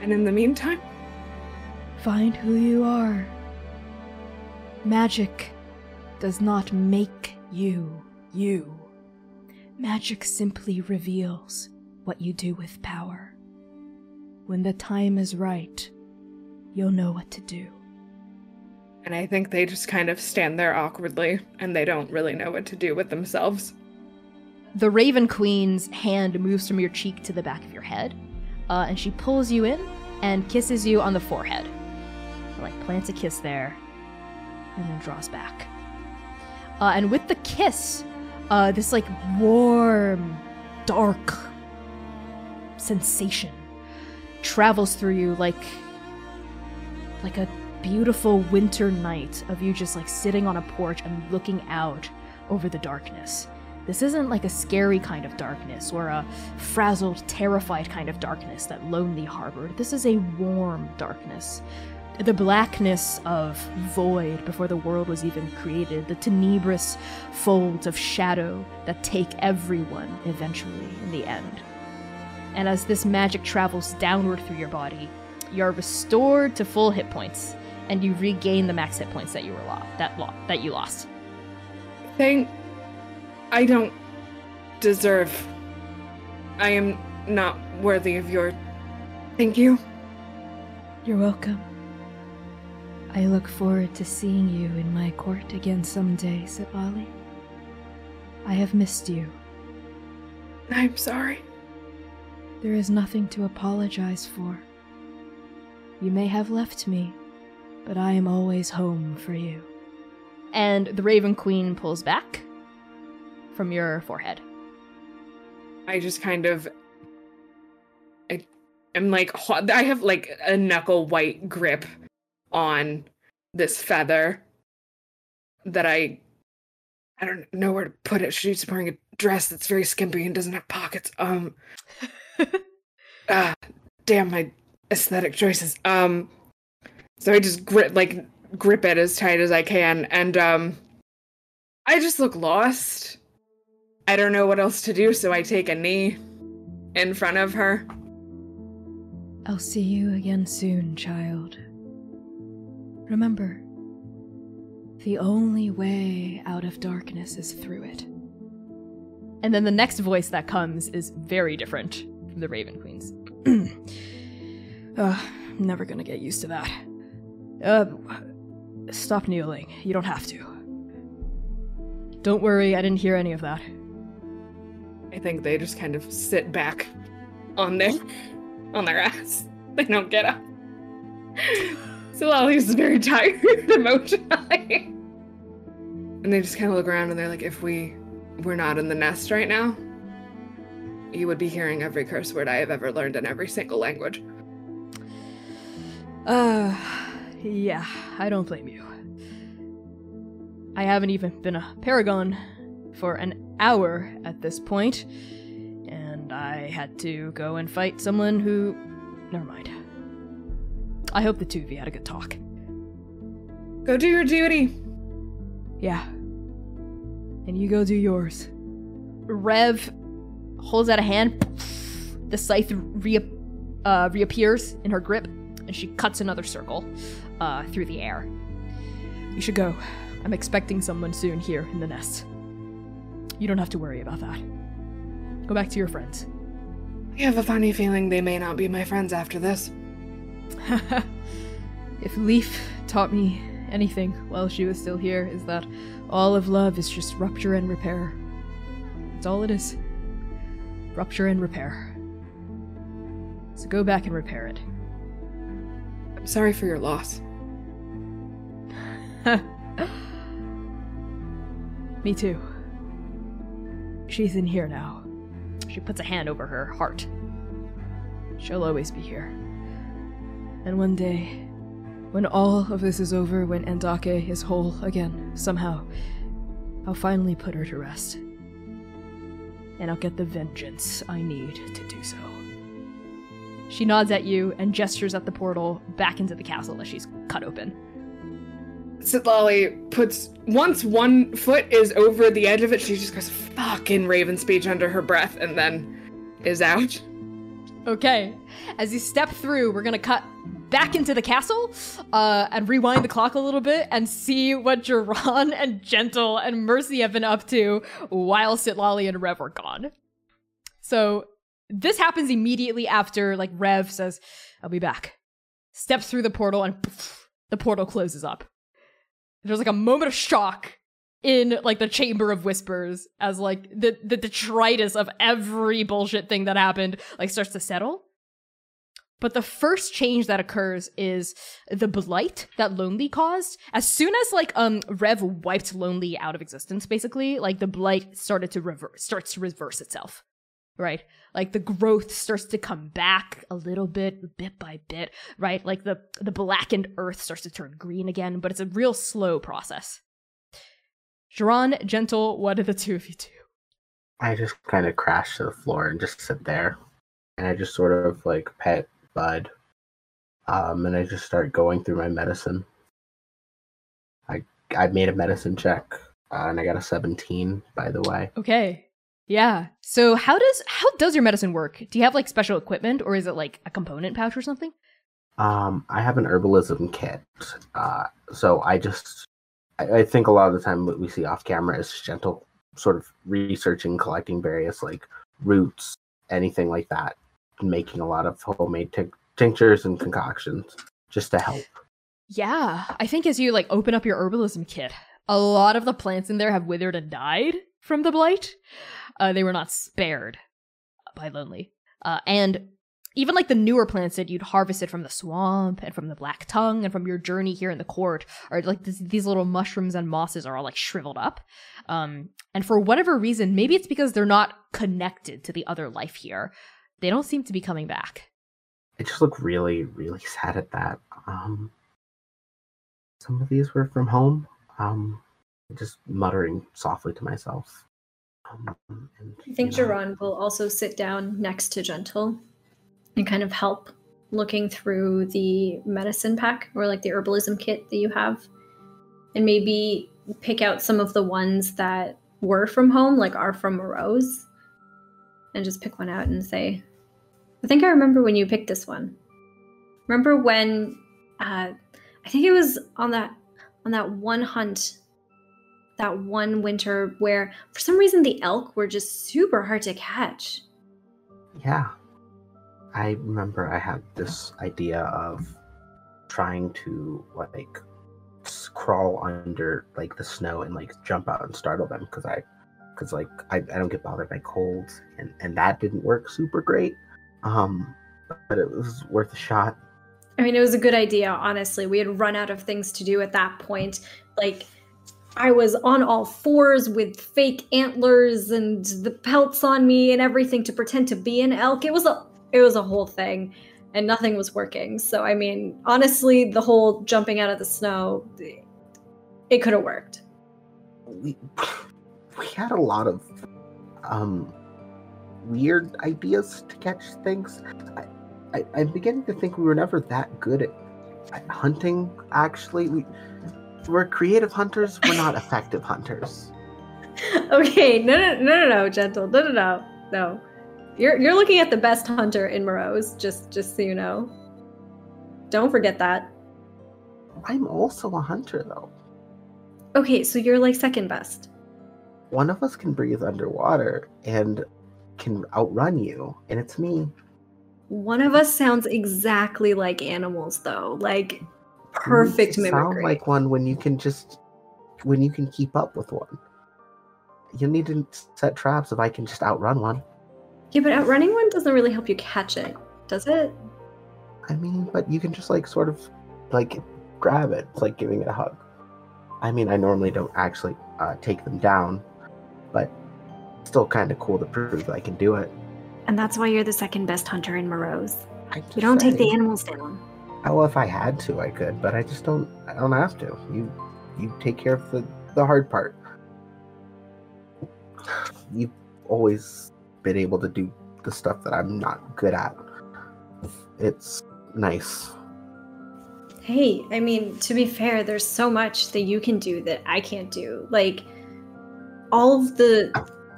And in the meantime, Find who you are. Magic does not make you you. Magic simply reveals what you do with power. When the time is right, you'll know what to do. and I think they just kind of stand there awkwardly and they don't really know what to do with themselves. The Raven Queen's hand moves from your cheek to the back of your head, uh, and she pulls you in and kisses you on the forehead. Like plants a kiss there, and then draws back. Uh, and with the kiss, uh, this like warm, dark sensation travels through you like like a beautiful winter night of you just like sitting on a porch and looking out over the darkness. This isn't like a scary kind of darkness or a frazzled, terrified kind of darkness that lonely harbored. This is a warm darkness. The blackness of void before the world was even created, the tenebrous folds of shadow that take everyone eventually in the end. And as this magic travels downward through your body, you're restored to full hit points, and you regain the max hit points that you were lo- that lo- that you lost. Thank. I don't deserve. I am not worthy of your. Thank you. You're welcome. I look forward to seeing you in my court again someday, Sitlali. I have missed you. I'm sorry. There is nothing to apologize for. You may have left me, but I am always home for you. And the Raven Queen pulls back from your forehead. I just kind of. I am like. I have like a knuckle white grip on this feather that I. I don't know where to put it. She's wearing a dress that's very skimpy and doesn't have pockets. Um. ah, damn my aesthetic choices. Um. So I just grip like grip it as tight as I can, and um, I just look lost. I don't know what else to do, so I take a knee in front of her. I'll see you again soon, child. Remember, the only way out of darkness is through it. And then the next voice that comes is very different from the Raven Queen's. uh, I'm never gonna get used to that. Uh, stop kneeling. You don't have to. Don't worry, I didn't hear any of that. I think they just kind of sit back on their on their ass. They don't get up. So Lily's very tired emotionally. And they just kind of look around and they're like, if we were not in the nest right now, you would be hearing every curse word I have ever learned in every single language. Uh, yeah, I don't blame you. I haven't even been a paragon for an hour at this point, and I had to go and fight someone who. Never mind. I hope the two of you had a good talk. Go do your duty. Yeah. And you go do yours. Rev holds out a hand. The scythe uh, reappears in her grip, and she cuts another circle uh, through the air. You should go. I'm expecting someone soon here in the nest. You don't have to worry about that. Go back to your friends. I have a funny feeling they may not be my friends after this. if Leaf taught me anything while she was still here, is that all of love is just rupture and repair. That's all it is. Rupture and repair. So go back and repair it. I'm sorry for your loss. Me too. She's in here now. She puts a hand over her heart. She'll always be here. And one day, when all of this is over, when Andake is whole again, somehow, I'll finally put her to rest. And I'll get the vengeance I need to do so. She nods at you and gestures at the portal back into the castle that she's cut open. Sitlali puts once one foot is over the edge of it, she just goes fucking raven speech under her breath and then is out. Okay. As you step through, we're gonna cut back into the castle uh, and rewind the clock a little bit and see what Duran and Gentle and Mercy have been up to while Sitlali and Rev are gone. So this happens immediately after like Rev says, "I'll be back." Steps through the portal and poof, the portal closes up. There's like a moment of shock in like the chamber of whispers as like the the detritus of every bullshit thing that happened like starts to settle. But the first change that occurs is the blight that Lonely caused. As soon as like um Rev wiped Lonely out of existence, basically, like the blight started to reverse starts to reverse itself. Right? Like the growth starts to come back a little bit, bit by bit, right? Like the the blackened earth starts to turn green again, but it's a real slow process. Duran, gentle, what do the two of you do? I just kind of crash to the floor and just sit there. And I just sort of like pet Bud. Um, and I just start going through my medicine. I I made a medicine check, uh, and I got a 17, by the way. Okay. Yeah. So how does how does your medicine work? Do you have like special equipment or is it like a component pouch or something? Um, I have an herbalism kit. Uh, so I just I, I think a lot of the time what we see off camera is gentle sort of researching, collecting various like roots, anything like that, making a lot of homemade t- tinctures and concoctions just to help. Yeah, I think as you like open up your herbalism kit, a lot of the plants in there have withered and died from the blight. Uh, they were not spared by Lonely. Uh, and even like the newer plants that you'd harvested from the swamp and from the black tongue and from your journey here in the court are like this, these little mushrooms and mosses are all like shriveled up. Um, and for whatever reason, maybe it's because they're not connected to the other life here. They don't seem to be coming back. I just look really, really sad at that. Um, some of these were from home. Um, just muttering softly to myself. Um, I think Duran will also sit down next to Gentle and kind of help looking through the medicine pack or like the herbalism kit that you have and maybe pick out some of the ones that were from home, like are from Morose, and just pick one out and say, I think I remember when you picked this one. Remember when uh, I think it was on that on that one hunt that one winter where for some reason the elk were just super hard to catch. Yeah. I remember I had this idea of trying to like crawl under like the snow and like jump out and startle them because I because like I, I don't get bothered by colds and and that didn't work super great. Um but it was worth a shot. I mean, it was a good idea, honestly. We had run out of things to do at that point. Like, I was on all fours with fake antlers and the pelts on me and everything to pretend to be an elk. It was a it was a whole thing, and nothing was working. So, I mean, honestly, the whole jumping out of the snow, it could have worked. we we had a lot of um weird ideas to catch things. I, I I'm beginning to think we were never that good at, at hunting. Actually, we we're creative hunters. We're not effective hunters. okay, no, no, no, no, no, gentle, no, no, no, no. You're you're looking at the best hunter in Morose. Just just so you know. Don't forget that. I'm also a hunter, though. Okay, so you're like second best. One of us can breathe underwater and can outrun you, and it's me. One of us sounds exactly like animals, though. Like perfect you mimicry. Sound like one when you can just when you can keep up with one. You need to set traps if I can just outrun one. yeah, but outrunning one doesn't really help you catch it, does it? I mean, but you can just like sort of like grab it. It's like giving it a hug. I mean, I normally don't actually uh, take them down, but still kind of cool to prove that I can do it. And that's why you're the second best hunter in Morose. You don't take the animals down. Well, if I had to, I could, but I just don't. I don't have to. You, you take care of the the hard part. You've always been able to do the stuff that I'm not good at. It's nice. Hey, I mean, to be fair, there's so much that you can do that I can't do. Like all of the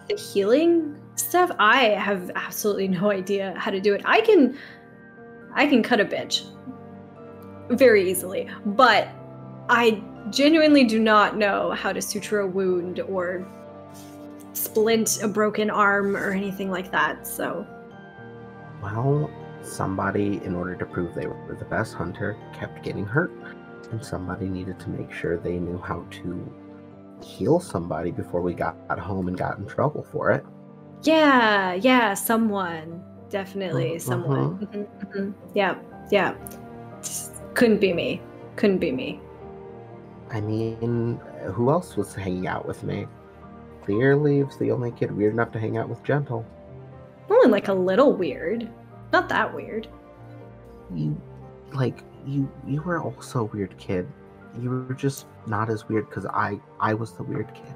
the healing stuff, I have absolutely no idea how to do it. I can I can cut a bitch very easily, but I genuinely do not know how to suture a wound or splint a broken arm or anything like that. So, Well, somebody, in order to prove they were the best hunter, kept getting hurt, and somebody needed to make sure they knew how to heal somebody before we got home and got in trouble for it. Yeah, yeah, someone. Definitely Mhm, someone. Mhm, mhm. Yeah, yeah. Couldn't be me. Couldn't be me. I mean, who else was hanging out with me? Clearly, was the only kid weird enough to hang out with Gentle. Only like a little weird. Not that weird. You, like, you, you were also a weird kid. You were just not as weird because I, I was the weird kid.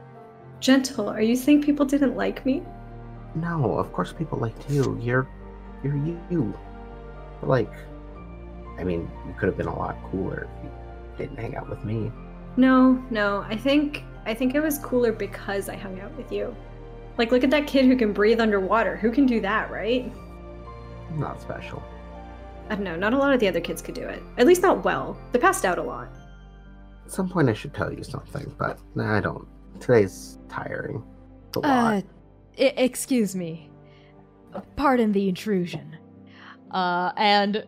Gentle, are you saying people didn't like me? No, of course people liked you. You're, you're you. Like, I mean, you could have been a lot cooler if you didn't hang out with me. No, no. I think I think it was cooler because I hung out with you. Like look at that kid who can breathe underwater. Who can do that, right? Not special. I don't know. Not a lot of the other kids could do it. At least not well. They passed out a lot. At some point, I should tell you something, but I don't. Today's tiring. It's a lot. Uh, I- excuse me. Pardon the intrusion. Uh, and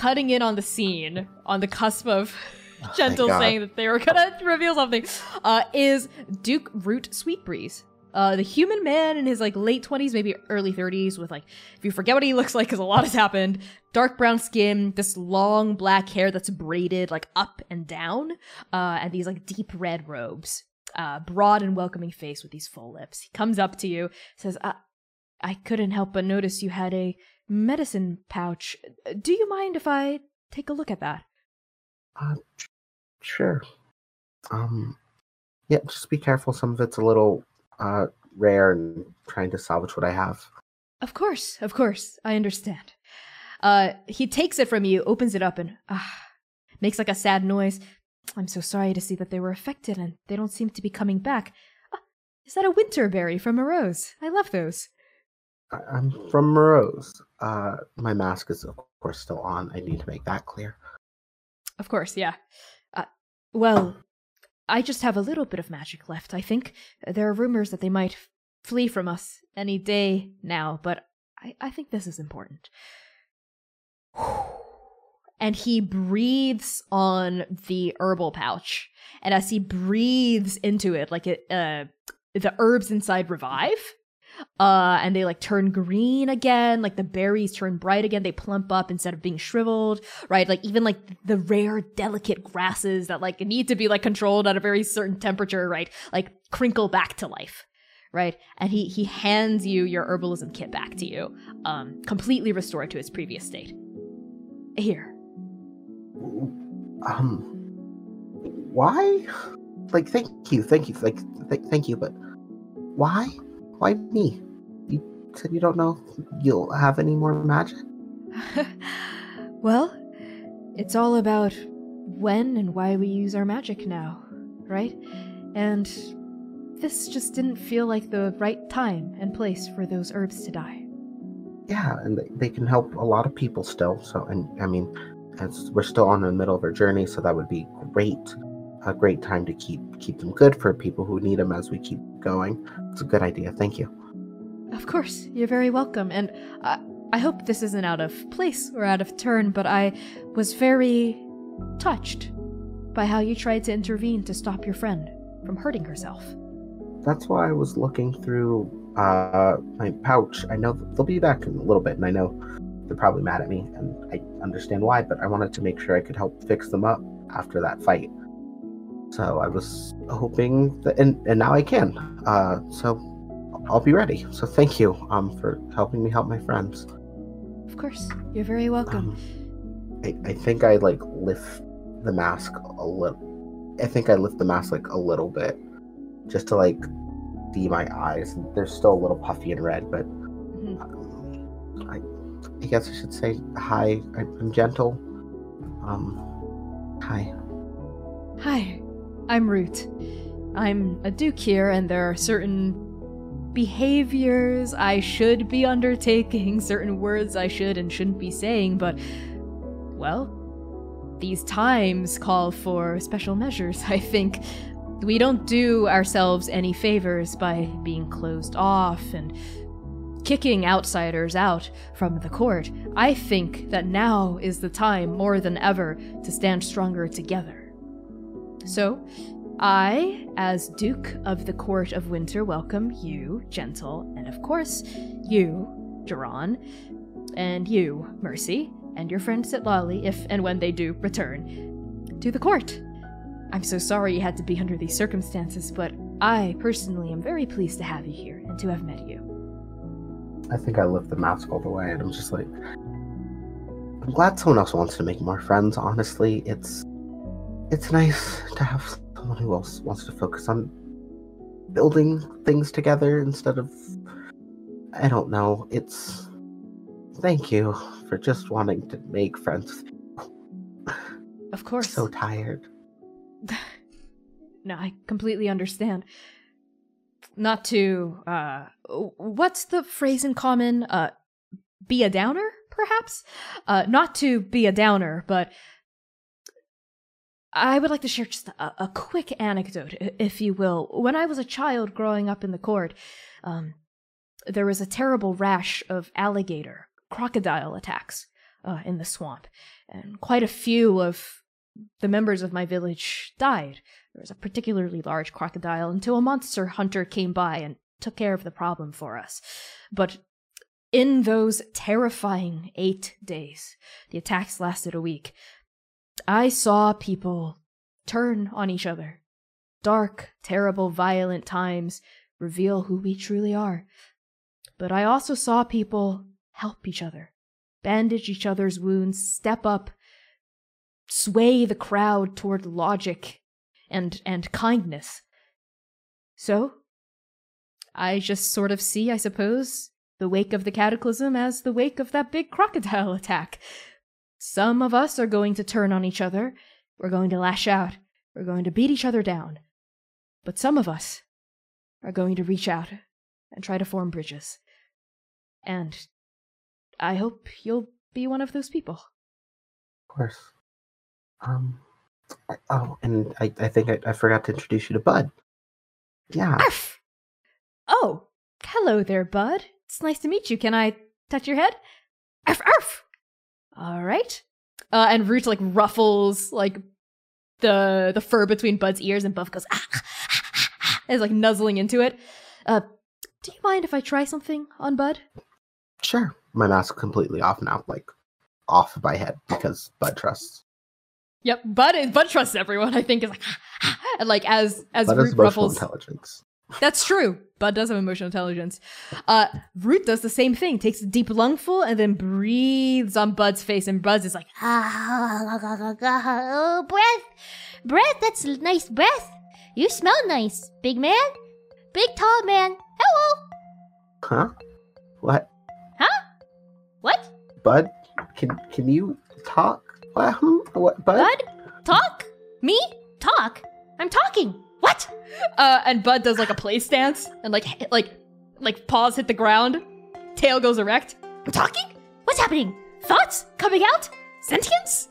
cutting in on the scene, on the cusp of Oh, Gentle saying that they were gonna reveal something, uh, is Duke Root Sweetbreeze. Uh, the human man in his like late 20s, maybe early 30s, with like, if you forget what he looks like, because a lot has happened, dark brown skin, this long black hair that's braided like up and down, uh, and these like deep red robes. Uh, broad and welcoming face with these full lips. He comes up to you, says, uh, I couldn't help but notice you had a medicine pouch. Do you mind if I take a look at that? Uh, sure. Um, yeah, just be careful. Some of it's a little uh rare, and trying to salvage what I have. Of course, of course, I understand. Uh, he takes it from you, opens it up, and ah, makes like a sad noise. I'm so sorry to see that they were affected and they don't seem to be coming back. Ah, is that a winterberry from Morose? I love those. I'm from Morose. Uh, my mask is, of course, still on. I need to make that clear. Of course, yeah. Uh, well, I just have a little bit of magic left, I think. There are rumors that they might f- flee from us any day now, but I, I think this is important. And he breathes on the herbal pouch. And as he breathes into it, like it, uh, the herbs inside revive uh and they like turn green again like the berries turn bright again they plump up instead of being shriveled right like even like the rare delicate grasses that like need to be like controlled at a very certain temperature right like crinkle back to life right and he he hands you your herbalism kit back to you um completely restored to its previous state here Um, why? Like, thank you, thank you, like, th- thank you, but why? Why me? You said you don't know you'll have any more magic. well it's all about when and why we use our magic now right and this just didn't feel like the right time and place for those herbs to die Yeah, and they, can help a lot of people still. So, and I mean, as we're still on the middle of our journey, so that would be great, a great time to keep keep them good for people who need them as we keep going. It's a good idea. Thank you. Of course, you're very welcome. And I, I hope this isn't out of place or out of turn, but I was very touched by how you tried to intervene to stop your friend from hurting herself. That's why I was looking through uh my pouch. I know they'll be back in a little bit, and I know they're probably mad at me, and I understand why. But I wanted to make sure I could help fix them up after that fight. So I was hoping that, and and now I can. Uh, so I'll be ready. So thank you um for helping me help my friends. Of course, you're very welcome. Um, I, I think I like lift the mask a little. I think I lift the mask like a little bit, just to like see my eyes. They're still a little puffy and red, but Mhm. um, I, I guess I should say hi. I'm, I'm gentle. Um, hi. Hi, I'm Root. I'm a Duke here, and there are certain behaviors I should be undertaking, certain words I should and shouldn't be saying, but, well, these times call for special measures, I think. We don't do ourselves any favors by being closed off and kicking outsiders out from the court. I think that now is the time, more than ever, to stand stronger together. So, I, as Duke of the Court of Winter, welcome you, Gentle, and of course, you, Duran, and you, Mercy, and your friend Sitlali, if and when they do return, to the court. I'm so sorry you had to be under these circumstances, but I personally am very pleased to have you here and to have met you. I think I lift the mask all the way, and I'm just like, I'm glad someone else wants to make more friends. Honestly, it's it's nice to have someone who else wants to focus on building things together instead of I don't know. It's thank you for just wanting to make friends. Of course. So tired. no, I completely understand. Not to uh what's the phrase in common? Uh be a downer, perhaps? Uh not to be a downer, but I would like to share just a, a quick anecdote, if you will. When I was a child growing up in the court, um, there was a terrible rash of alligator, crocodile attacks uh, in the swamp, and quite a few of the members of my village died. There was a particularly large crocodile until a monster hunter came by and took care of the problem for us. But in those terrifying eight days, the attacks lasted a week, I saw people turn on each other. Dark, terrible, violent times reveal who we truly are. But I also saw people help each other, bandage each other's wounds, step up, sway the crowd toward logic and and kindness. So, I just sort of see, I suppose, the wake of the cataclysm as the wake of that big crocodile attack. Some of us are going to turn on each other. We're going to lash out. We're going to beat each other down. But some of us are going to reach out and try to form bridges. And I hope you'll be one of those people. Of course. Um. I- Oh, and I, I think I, I forgot to introduce you to Bud. Yeah. Arf! Oh, hello there, bud. It's nice to meet you. Can I touch your head? Arf, arf! All right. Uh, and Root like ruffles like the the fur between Bud's ears, and Buff goes ah, ah, ah, ah, ah," is like nuzzling into it. Uh, do you mind if I try something on Bud? Sure. My mask completely off now, like off my head because Bud trusts. Yep, Bud is Bud trusts everyone. I think is like, and like as as Bud Root ruffles. intelligence. That's true. Bud does have emotional intelligence. Uh, Root does the same thing. Takes a deep lungful and then breathes on Bud's face, and Bud's is like, Oh, breath. Breath, that's nice breath. You smell nice, big man. Big tall man. Hello. Huh? What? Huh? What? Bud? Can can you talk? What? What? Bud? Bud? Talk? Me? Talk? I'm talking. What? uh, and Bud does like a play stance and like hit- like like paws hit the ground, tail goes erect. I'm talking? What's happening? Thoughts coming out? Sentience?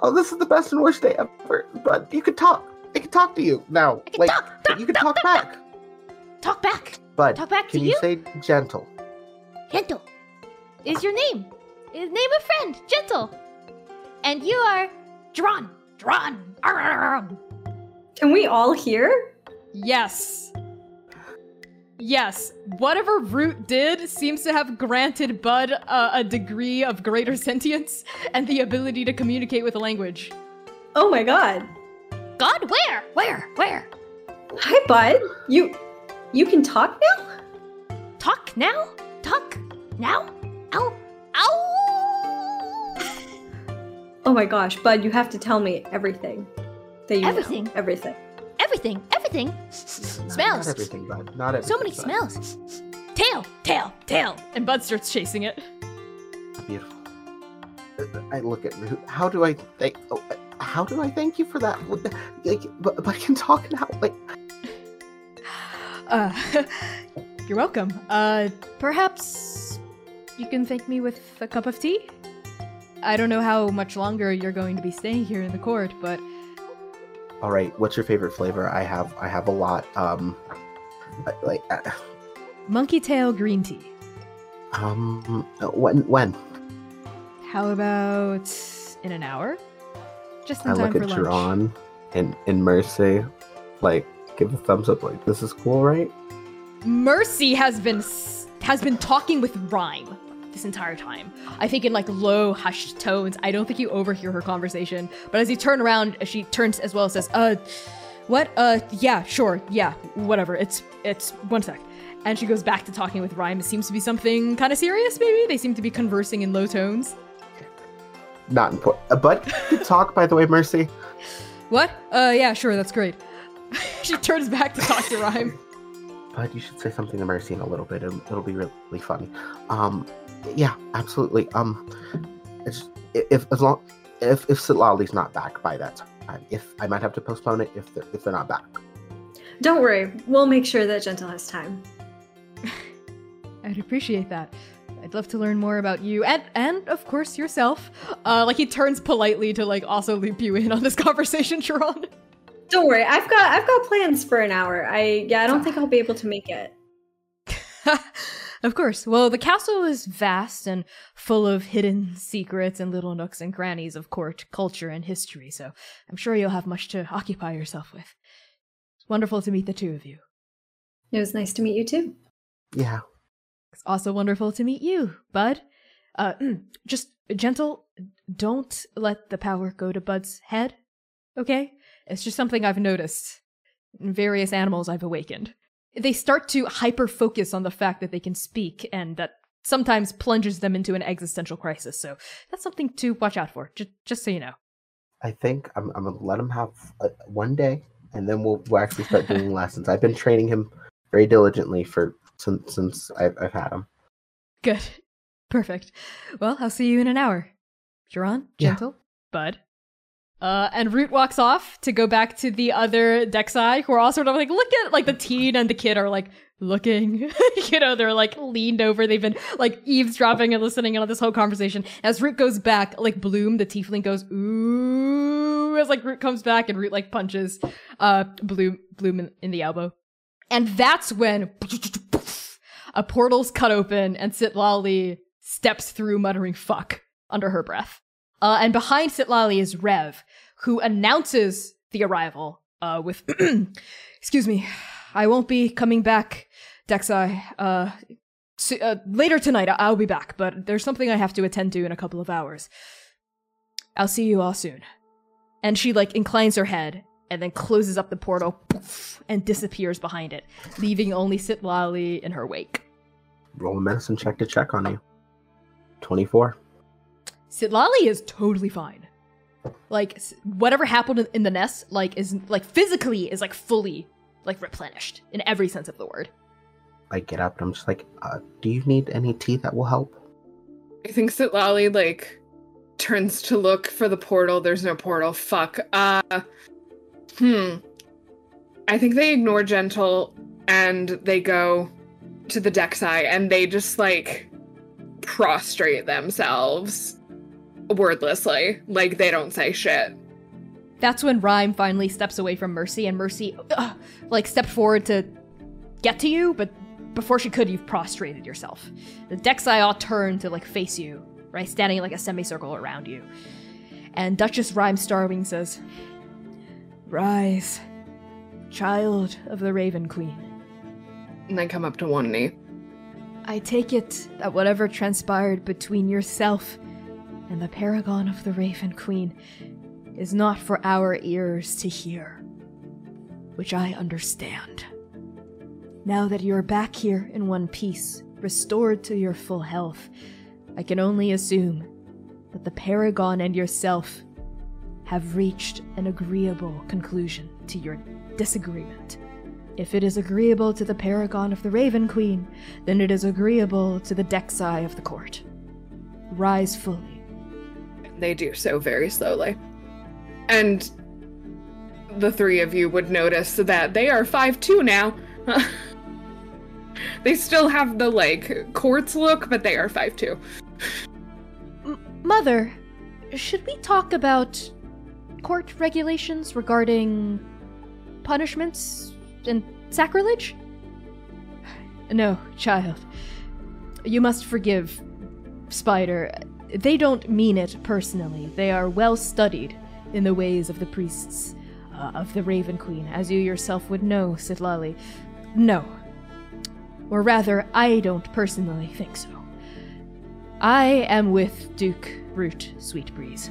Oh, this is the best and worst day ever. Bud, you can talk. I can talk to you now. I can like, talk, talk, you can talk, talk, talk, back. Talk back. Bud, Talk back can to you Can you? say gentle? Gentle is your name. Is name a friend. Gentle. And you are Dron. Dron. Arrgh. Can we all hear? Yes. Yes, whatever Root did seems to have granted Bud uh, a degree of greater sentience and the ability to communicate with a language. Oh my god. God, where? Where? Where? Hi, Bud. You you can talk now? Talk now? Talk now? Ow. Ow. Oh my gosh, Bud, you have to tell me everything. That you know. Everything? Everything. Everything. Everything. Not- Smells. Not everything, Bud. Not everything. So many Bud. smells. Tail. Tail, tail, and Bud starts chasing it. Beautiful. I look at Root. How do I thank? Oh, how do I thank you for that? What the- Like, but, but I can talk now. Like, Uh, you're welcome. Uh, perhaps you can thank me with a cup of tea? I don't know how much longer you're going to be staying here in the court, but all right. What's your favorite flavor? I have. I have a lot. Um, like, uh, monkey tail green tea. um, when? When? How about in an hour? Just in I time look for at lunch. Jerron and in Mercy, like, give a thumbs up. Like, this is cool, right? Mercy has been has been talking with Rhyme this entire time. I think in like low, hushed tones. I don't think you overhear her conversation. But as you turn around, she turns as well and says, "Uh, what? Uh, yeah, sure, yeah, whatever. It's it's one sec." And she goes back to talking with Rhyme. It seems to be something kind of serious. Maybe they seem to be conversing in low tones. Not important. Uh, but good talk, by the way, Mercy. What? Uh, yeah, sure, that's great. she turns back to talk to Rhyme. But you should say something to Mercy in a little bit. It'll, it'll be really, funny. Um, yeah, absolutely. Um, it's, if as long if if Sitlali's not back by that time, if I might have to postpone it if they're, if they're not back. Don't worry, we'll make sure that Gentle has time. I'd appreciate that. I'd love to learn more about you and and of course yourself. Uh like he turns politely to like also loop you in on this conversation, Sharon. Don't worry, I've got I've got plans for an hour. I yeah, I don't think I'll be able to make it. of course. Well, the castle is vast and full of hidden secrets and little nooks and crannies of court culture and history, so I'm sure you'll have much to occupy yourself with. It's wonderful to meet the two of you. It was nice to meet you too. Yeah, It's also wonderful to meet you, Bud. Uh, just gentle. Don't let the power go to Bud's head, okay? It's just something I've noticed in various animals I've awakened. They start to hyper focus on the fact that they can speak, and that sometimes plunges them into an existential crisis. So that's something to watch out for. Just, just so you know. I think I'm, I'm gonna let him have uh, one day, and then we'll, we'll actually start doing lessons. I've been training him very diligently for since since I've, I've had him. Good. Perfect. Well, I'll see you in an hour. Yeah. gentle, bud. Uh, and Root walks off to go back to the other Dexai, who are all sort of like, look at, like, the teen and the kid are like, looking. you know, they're like leaned over. They've been like eavesdropping and listening in on this whole conversation. As Root goes back, like Bloom, the tiefling goes, ooh, as like Root comes back and Root like punches, uh, Bloom, Bloom in, in the elbow. And that's when a portal's cut open and Sitlali steps through muttering fuck under her breath. Uh, and behind Sitlali is Rev, who announces the arrival uh, with, excuse me, I won't be coming back, Dexai. Uh, s- uh, later tonight, I- I'll be back, but there's something I have to attend to in a couple of hours. I'll see you all soon. And she, like, inclines her head and then closes up the portal poof, and disappears behind it, leaving only Sitlali in her wake. Roll a medicine check to check on you. 24. Sitlali is totally fine. Like whatever happened in- in the nest, like is like physically is like fully like replenished in every sense of the word. I get up and I'm just like, uh, do you need any tea that will help? I think Sitlali like turns to look for the portal. There's no portal. Fuck. Uh hmm. I think they ignore Gentle and they go to the Dexai and they just like prostrate themselves wordlessly. Like they don't say shit. That's when Rhyme finally steps away from Mercy, and Mercy uh, like stepped forward to get to you, but before she could, you've prostrated yourself. The Dexai all turn to like face you, right, standing in like a semicircle around you. And Duchess Rhyme Starwing says, "Rise, child of the Raven Queen." And they come up to one knee. I take it that whatever transpired between yourself and the paragon of the Raven Queen is not for our ears to hear, which I understand. Now that you're back here in one piece, restored to your full health, I can only assume that the paragon and yourself have reached an agreeable conclusion to your disagreement. If it is agreeable to the paragon of the Raven Queen, then it is agreeable to the Dexai of the court. Rise fully. They do so very slowly. And the three of you would notice that they are five 5'2 now. they still have the like courts look, but they are 5'2. M- Mother, should we talk about court regulations regarding punishments and sacrilege? No, child. You must forgive Spider. They don't mean it personally. They are well studied in the ways of the priests uh, of the Raven Queen, as you yourself would know, Sitlali. No. Or rather, I don't personally think so. I am with Duke Root Sweetbreeze.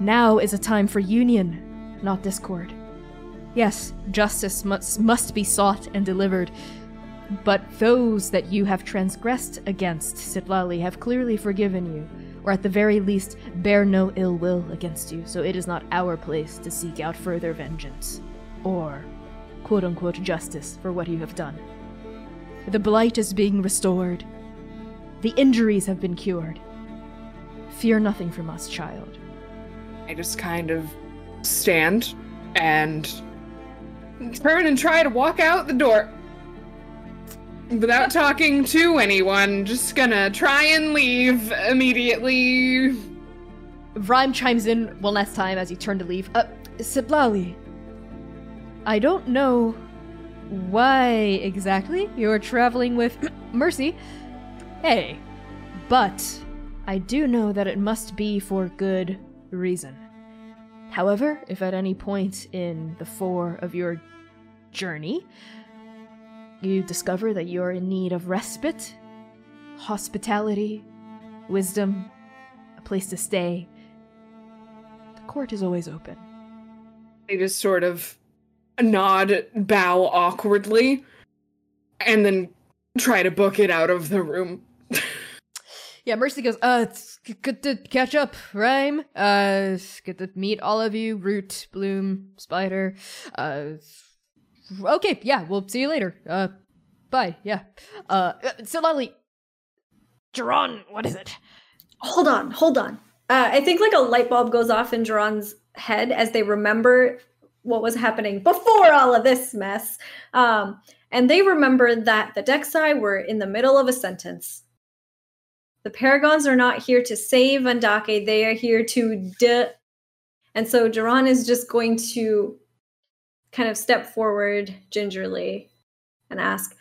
Now is a time for union, not discord. Yes, justice must, must be sought and delivered, but those that you have transgressed against, Sitlali, have clearly forgiven you, or at the very least bear no ill will against you, so it is not our place to seek out further vengeance, or quote unquote justice for what you have done. The blight is being restored. The injuries have been cured. Fear nothing from us, child. I just kind of stand and turn and try to walk out the door. Without talking to anyone, just gonna try and leave immediately. Rhyme chimes in one last time as you turn to leave. Uh, Sitlali, I don't know why exactly you're traveling with Mercy. Hey, but I do know that it must be for good reason. However, if at any point in the four of your journey you discover that you're in need of respite, hospitality, wisdom, a place to stay, the court is always open. They just sort of nod, bow awkwardly, and then try to book it out of the room. Yeah, Mercy goes, uh, it's good to catch up, Rhyme. Uh, it's good to meet all of you, Root, Bloom, Spider. Uh, okay, yeah, we'll see you later. Uh, bye, yeah. Uh, so Lolly, Jerron, what is it? Hold on, hold on. Uh, I think like a light bulb goes off in Duran's head as they remember what was happening before all of this mess. Um, and they remember that the Dexai were in the middle of a sentence. The Paragons are not here to save Andake, they are here to de. And so Duran is just going to kind of step forward gingerly and ask,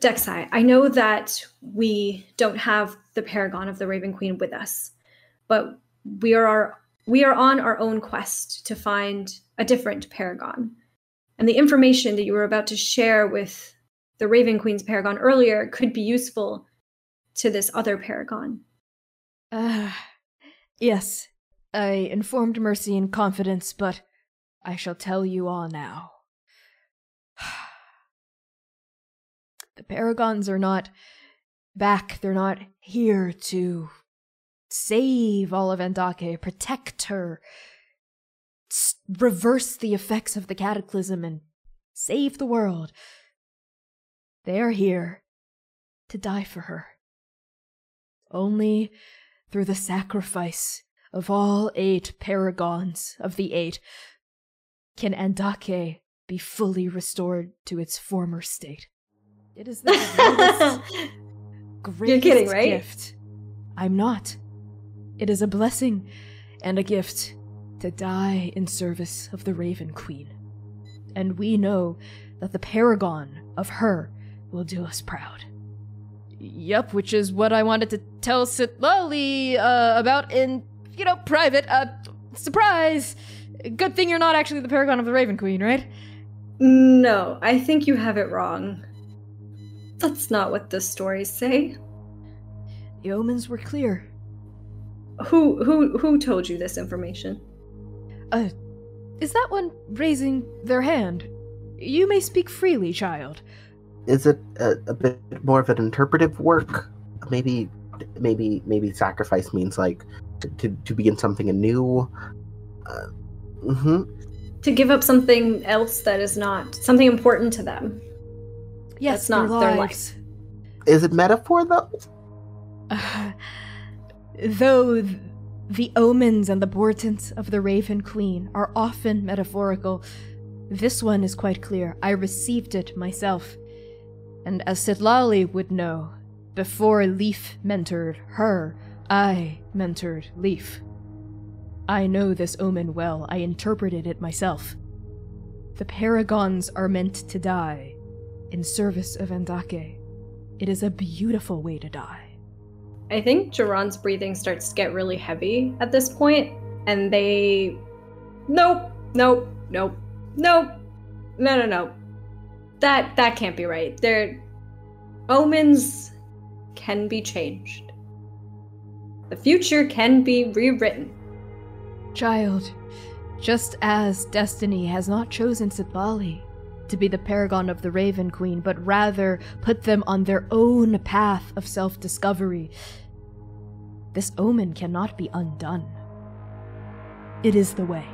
Dexai, I know that we don't have the Paragon of the Raven Queen with us, but we are our, we are on our own quest to find a different Paragon. And the information that you were about to share with the Raven Queen's Paragon earlier could be useful to this other Paragon. Uh, yes, I informed Mercy in confidence, but I shall tell you all now. the Paragons are not back, they're not here to save all of Andake, protect her, s- reverse the effects of the cataclysm, and save the world. They are here to die for her. Only through the sacrifice of all eight paragons of the eight can Andake be fully restored to its former state. It is the greatest, greatest kidding, right? gift. I'm not. It is a blessing and a gift to die in service of the Raven Queen. And we know that the paragon of her will do us proud. Yup, which is what I wanted to tell Sitlali uh, about in, you know, private. Uh, surprise! Good thing you're not actually the paragon of the Raven Queen, right? No, I think you have it wrong. That's not what the stories say. The omens were clear. Who who who told you this information? Uh, is that one raising their hand? You may speak freely, child. Is it a, a bit more of an interpretive work? Maybe, maybe, maybe sacrifice means like to, to, to begin something anew. Uh, hmm To give up something else that is not something important to them. Yes, That's not their their lives. Is it metaphor though? Uh, though th- the omens and the portents of the Raven Queen are often metaphorical, this one is quite clear. I received it myself. And as Sitlali would know, before Leaf mentored her, I mentored Leaf. I know this omen well. I interpreted it myself. The paragons are meant to die in service of Andake. It is a beautiful way to die. I think Jerron's breathing starts to get really heavy at this point, and they Nope, nope, nope, nope. No no no. That that can't be right. Their omens can be changed. The future can be rewritten. Child, just as destiny has not chosen Sitlali to be the paragon of the Raven Queen, but rather put them on their own path of self discovery, this omen cannot be undone. It is the way.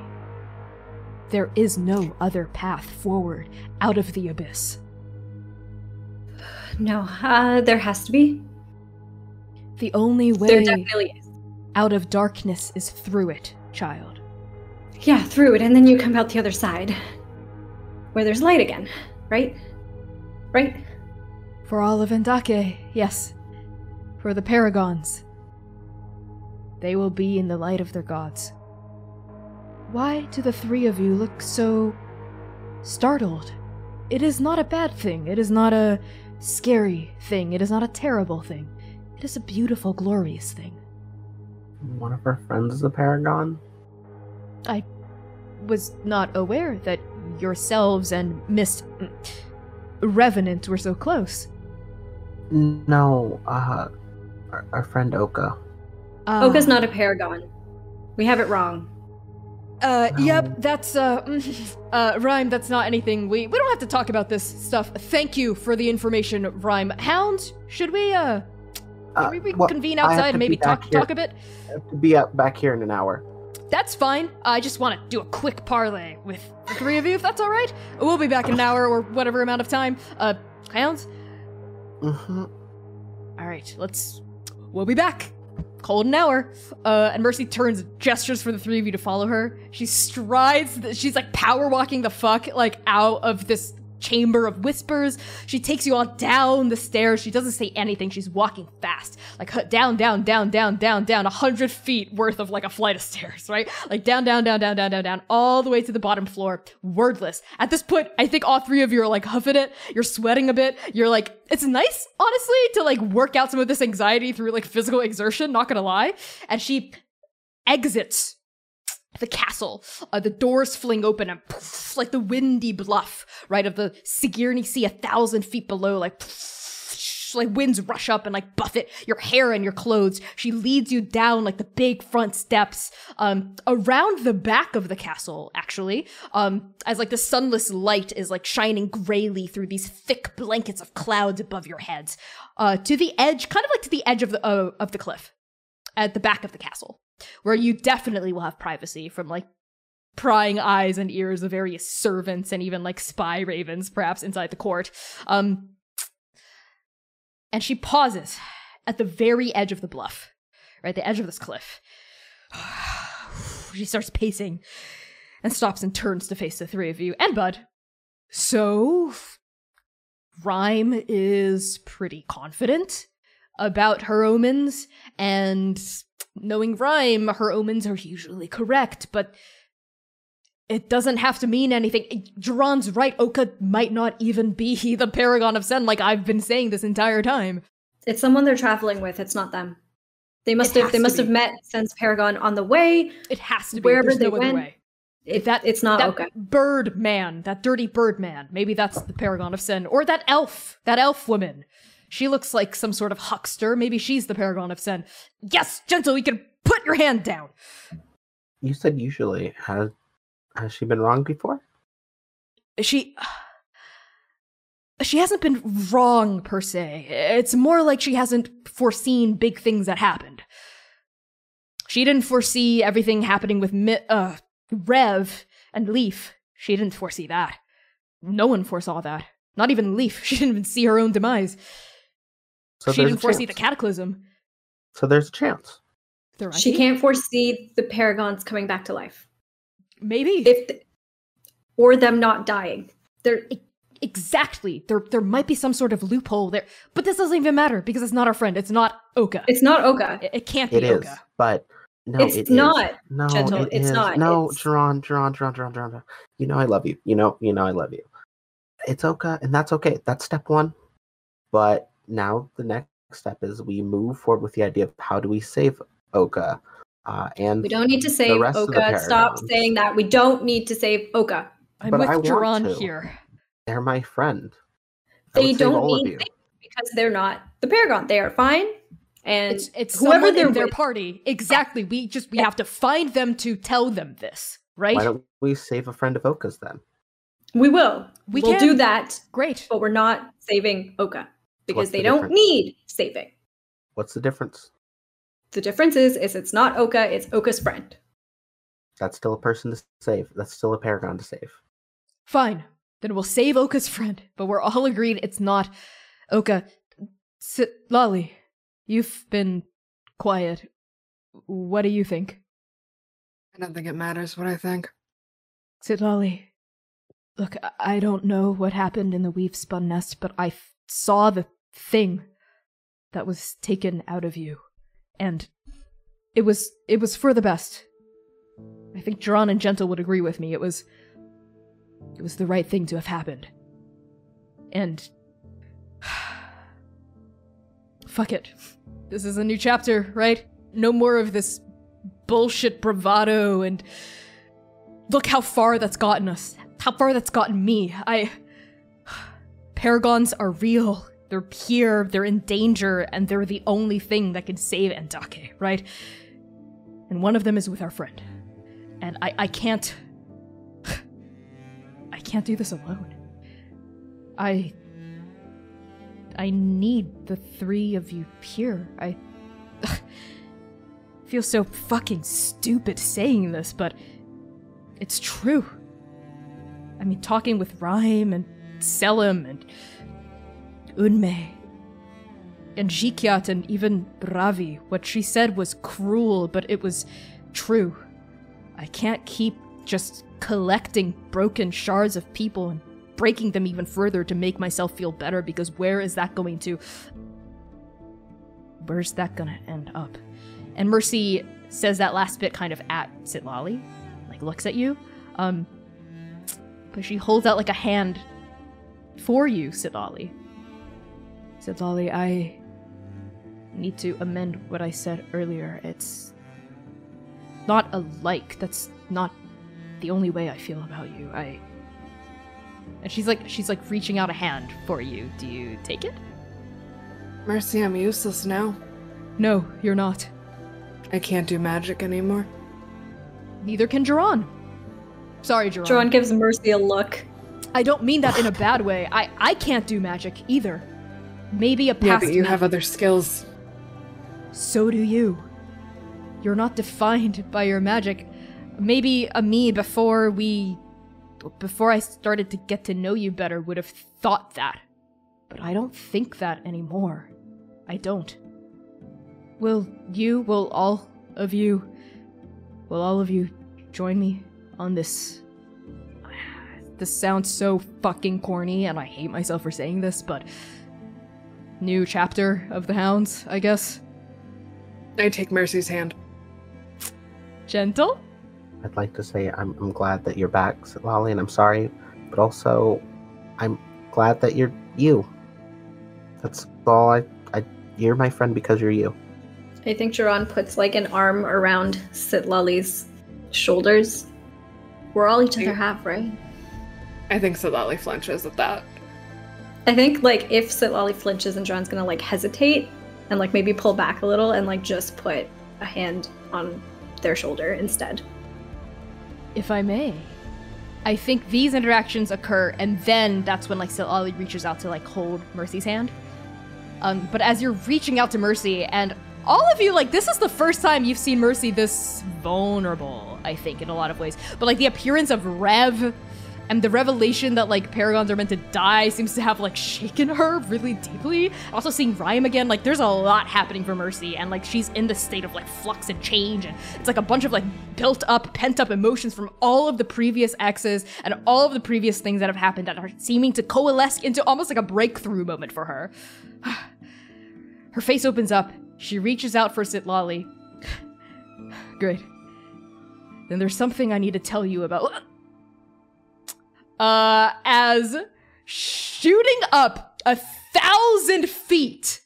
There is no other path forward out of the abyss. No, uh, there has to be. The only There way definitely is. out of darkness is through it, child. Yeah, through it, and then you come out the other side. Where there's light again, right? Right? For all of Endake, yes. For the Paragons. They will be in the light of their gods. Why do the three of you look so startled? It is not a bad thing. It is not a scary thing. It is not a terrible thing. It is a beautiful, glorious thing. One of our friends is a paragon. I was not aware that yourselves and Miss mm, Revenant were so close. No, uh, our, our friend Oka. Uh, Oka's not a paragon. We have it wrong. Uh, yep, that's, uh, uh, Rhyme, that's not anything we- we don't have to talk about this stuff. Thank you for the information, Rhyme. Hound, should we, uh, Uh, can we well, convene outside and maybe talk here- talk a bit? I have to be up back here in an hour. That's fine. I just want to do a quick parlay with the three of you, if that's all right. We'll be back in an hour or whatever amount of time. Uh, Hounds? hmm All right, let's we'll be back. Cold an hour. Uh, and Mercy turns, gestures for the three of you to follow her. She strides, she's like power walking the fuck like out of this chamber of whispers. She takes you all down the stairs. She doesn't say anything. She's walking fast, like down, down, down, down, down, down, a hundred feet worth of like a flight of stairs, right? Like down, down, down, down, down, down, down, all the way to the bottom floor, wordless. At this point, I think all three of you are like huffing it. You're sweating a bit. You're like, it's nice, honestly, to like work out some of this anxiety through like physical exertion, not gonna lie. And she exits the castle. Uh, the doors fling open and poof, like the windy bluff, right, of the Sigourney Sea a thousand feet below, like poof, like winds rush up and like buffet your hair and your clothes. She leads you down like the big front steps, um, around the back of the castle, actually, um, as like the sunless light is like shining grayly through these thick blankets of clouds above your heads, uh, to the edge, kind of like to the edge of the uh, of the cliff, at the back of the castle where you definitely will have privacy from like prying eyes and ears of various servants and even like spy ravens perhaps inside the court. Um and she pauses at the very edge of the bluff right the edge of this cliff. She starts pacing and stops and turns to face the three of you. And bud so rhyme is pretty confident about her omens and knowing rhyme, her omens are usually correct, but it doesn't have to mean anything. Duran's right, Oka might not even be the Paragon of Sen, like I've been saying this entire time. It's someone they're traveling with. It's not them. They must It have. They must be. have met Sen's Paragon on the way. It has to be. Wherever There's they no other went, way. If that it's not that okay. bird man, that dirty bird man, maybe that's the Paragon of Sen, or that elf, that elf woman. She looks like some sort of huckster. Maybe she's the Paragon of Sen. Yes, gentle, you can put your hand down. You said usually. Has has she been wrong before? she she hasn't been wrong per se it's more like she hasn't foreseen big things that happened she didn't foresee everything happening with Mi- uh rev and leaf she didn't foresee that no one foresaw that not even leaf she didn't even see her own demise So she didn't foresee the cataclysm So there's a chance. There She can't foresee the Paragons coming back to life, maybe if th- or them not dying. They're exactly there there might be some sort of loophole there but this doesn't even matter because it's not our friend it's not oka it's not Oka. it, it can't be It is, oka but no, It's it is. not, No, Gentle, it it's is. not, No, it's- Geron, Geron, Geron, Geron, Geron, Geron. You know I love you. You know, you know I love you. It's Oka, and that's okay. That's step one. But now the next step is we move forward with the idea of how do we save Oka, uh, and We don't need to save rest of the Oka. Stop saying that. We don't need to save Oka. i'm But with I want to. here they're my friend. They don't need because they're not the Paragon. They are fine. And It's it's whoever they're in their with- party. Exactly. We just we Yeah. have to find them to tell them this, right? Why don't we save a friend of Oka's then? we will. We will can. do that, Great. but we're not saving Oka because What's they the don't need saving. What's the difference? The difference is, is it's not Oka. It's Oka's friend. That's still a person to save. That's still a paragon to save. Fine. Then we'll save Oka's friend, but we're all agreed it's not Oka. Sit, Lolly, you've been quiet. What do you think? I don't think it matters what I think. Sit, Lolly. Look, I- I don't know what happened in the weave spun nest, but I f- saw the thing that was taken out of you, and it was it was for the best. I think Duran and Gentle would agree with me. It was it was the right thing to have happened. And fuck it. This is a new chapter, right? No more of this bullshit bravado and look how far that's gotten us. How far that's gotten me. I Paragons are real. They're here, they're in danger, and they're the only thing that can save Endake, right? And one of them is with our friend. And I, I can't. I can't do this alone. I. I need the three of you here. I. feel so fucking stupid saying this, but. It's true. I mean, talking with Rhyme and Selim and Unme. and Jikyat and even Ravi. What she said was cruel, but it was true. I can't keep just collecting broken shards of people and breaking them even further to make myself feel better because where is that going to where's that gonna end up and mercy says that last bit kind of at sitlali like looks at you um but she holds out like a hand for you sitlali sitlali i need to amend what i said earlier it's not a like that's not the only way i feel about you i and she's like she's like reaching out a hand for you. Do you take it? Mercy, I'm useless now. No, you're not. I can't do magic anymore. Neither can Duran. Sorry, Duran. Duran gives Mercy a look. I don't mean that in a bad way. I I can't do magic either. Maybe a past. Yeah, but you me- have other skills. So do you. You're not defined by your magic. Maybe a me before we. before I started to get to know you better would have thought that. But I don't think that anymore. I don't. Will you, will all of you, will all of you join me on this? This sounds so fucking corny, and I hate myself for saying this, but. New chapter of the Hounds, I guess. I take Mercy's hand. Gentle? I'd like to say I'm, I'm glad that you're back, Lolly, and I'm sorry, but also I'm glad that you're you. That's all I, I you're my friend because you're you. I think Duran puts like an arm around Sitlali's shoulders. We're all each other Yeah. have, right? I think Sitlali flinches at that. I think like if Sitlali flinches and Duran's gonna like hesitate and like maybe pull back a little and like just put a hand on their shoulder instead. If I may. I think these interactions occur, and then that's when like Sitlali reaches out to like hold Mercy's hand. Um, but as you're reaching out to Mercy, and all of you, like, this is the first time you've seen Mercy this vulnerable, I think, in a lot of ways. But like the appearance of Rev and the revelation that like paragons are meant to die seems to have like shaken her really deeply. Also seeing Rhyme again, like there's a lot happening for Mercy, and like she's in the state of like flux and change, and it's like a bunch of like built up, pent up emotions from all of the previous exes and all of the previous things that have happened that are seeming to coalesce into almost like a breakthrough moment for her. Her face opens up. She reaches out for Sitlali. Great. Then there's something I need to tell you about. Uh, as shooting up a thousand feet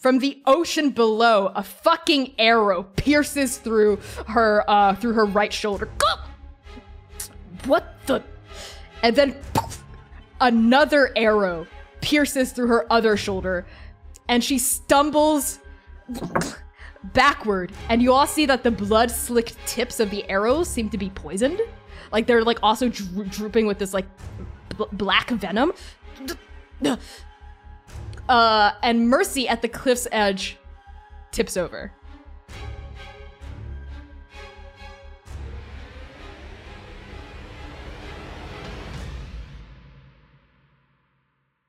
from the ocean below, a fucking arrow pierces through her, uh, through her right shoulder. What the? And then poof, another arrow pierces through her other shoulder, and she stumbles backward. And you all see that the blood slicked tips of the arrows seem to be poisoned. Like they're like also dro- drooping with this like bl- black venom. Uh, and Mercy at the cliff's edge tips over.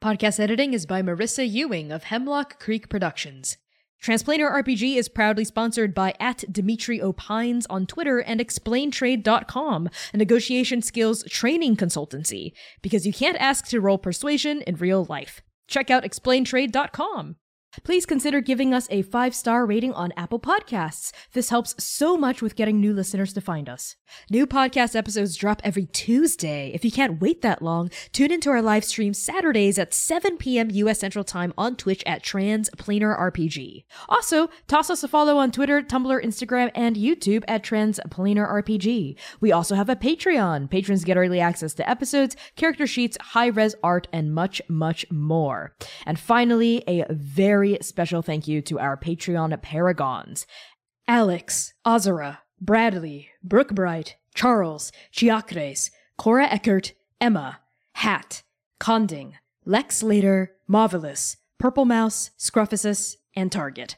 Podcast editing is by Marissa Ewing of Hemlock Creek Productions. Transplanar RPG is proudly sponsored by at Dmitry Opines on Twitter and ExplainTrade.com, a negotiation skills training consultancy, because you can't ask to roll persuasion in real life. Check out ExplainTrade.com. Please consider giving us a five star rating on Apple Podcasts. This helps so much with getting new listeners to find us. New podcast episodes drop every Tuesday. If you can't wait that long, tune into our live stream Saturdays at 7 p.m. US Central Time on Twitch at Transplanar RPG. Also, toss us a follow on Twitter, Tumblr, Instagram, and YouTube at Transplanar RPG. We also have a Patreon. Patrons get early access to episodes, character sheets, high res art, and much, much more. And finally, a very special thank you to our Patreon paragons. Alex, Azara, Bradley, Brookbright, Charles, Chiacres, Cora Eckert, Emma, Hat, Conding, Lex Slater, Marvelous, Purple Mouse, Scruffusus, and Target.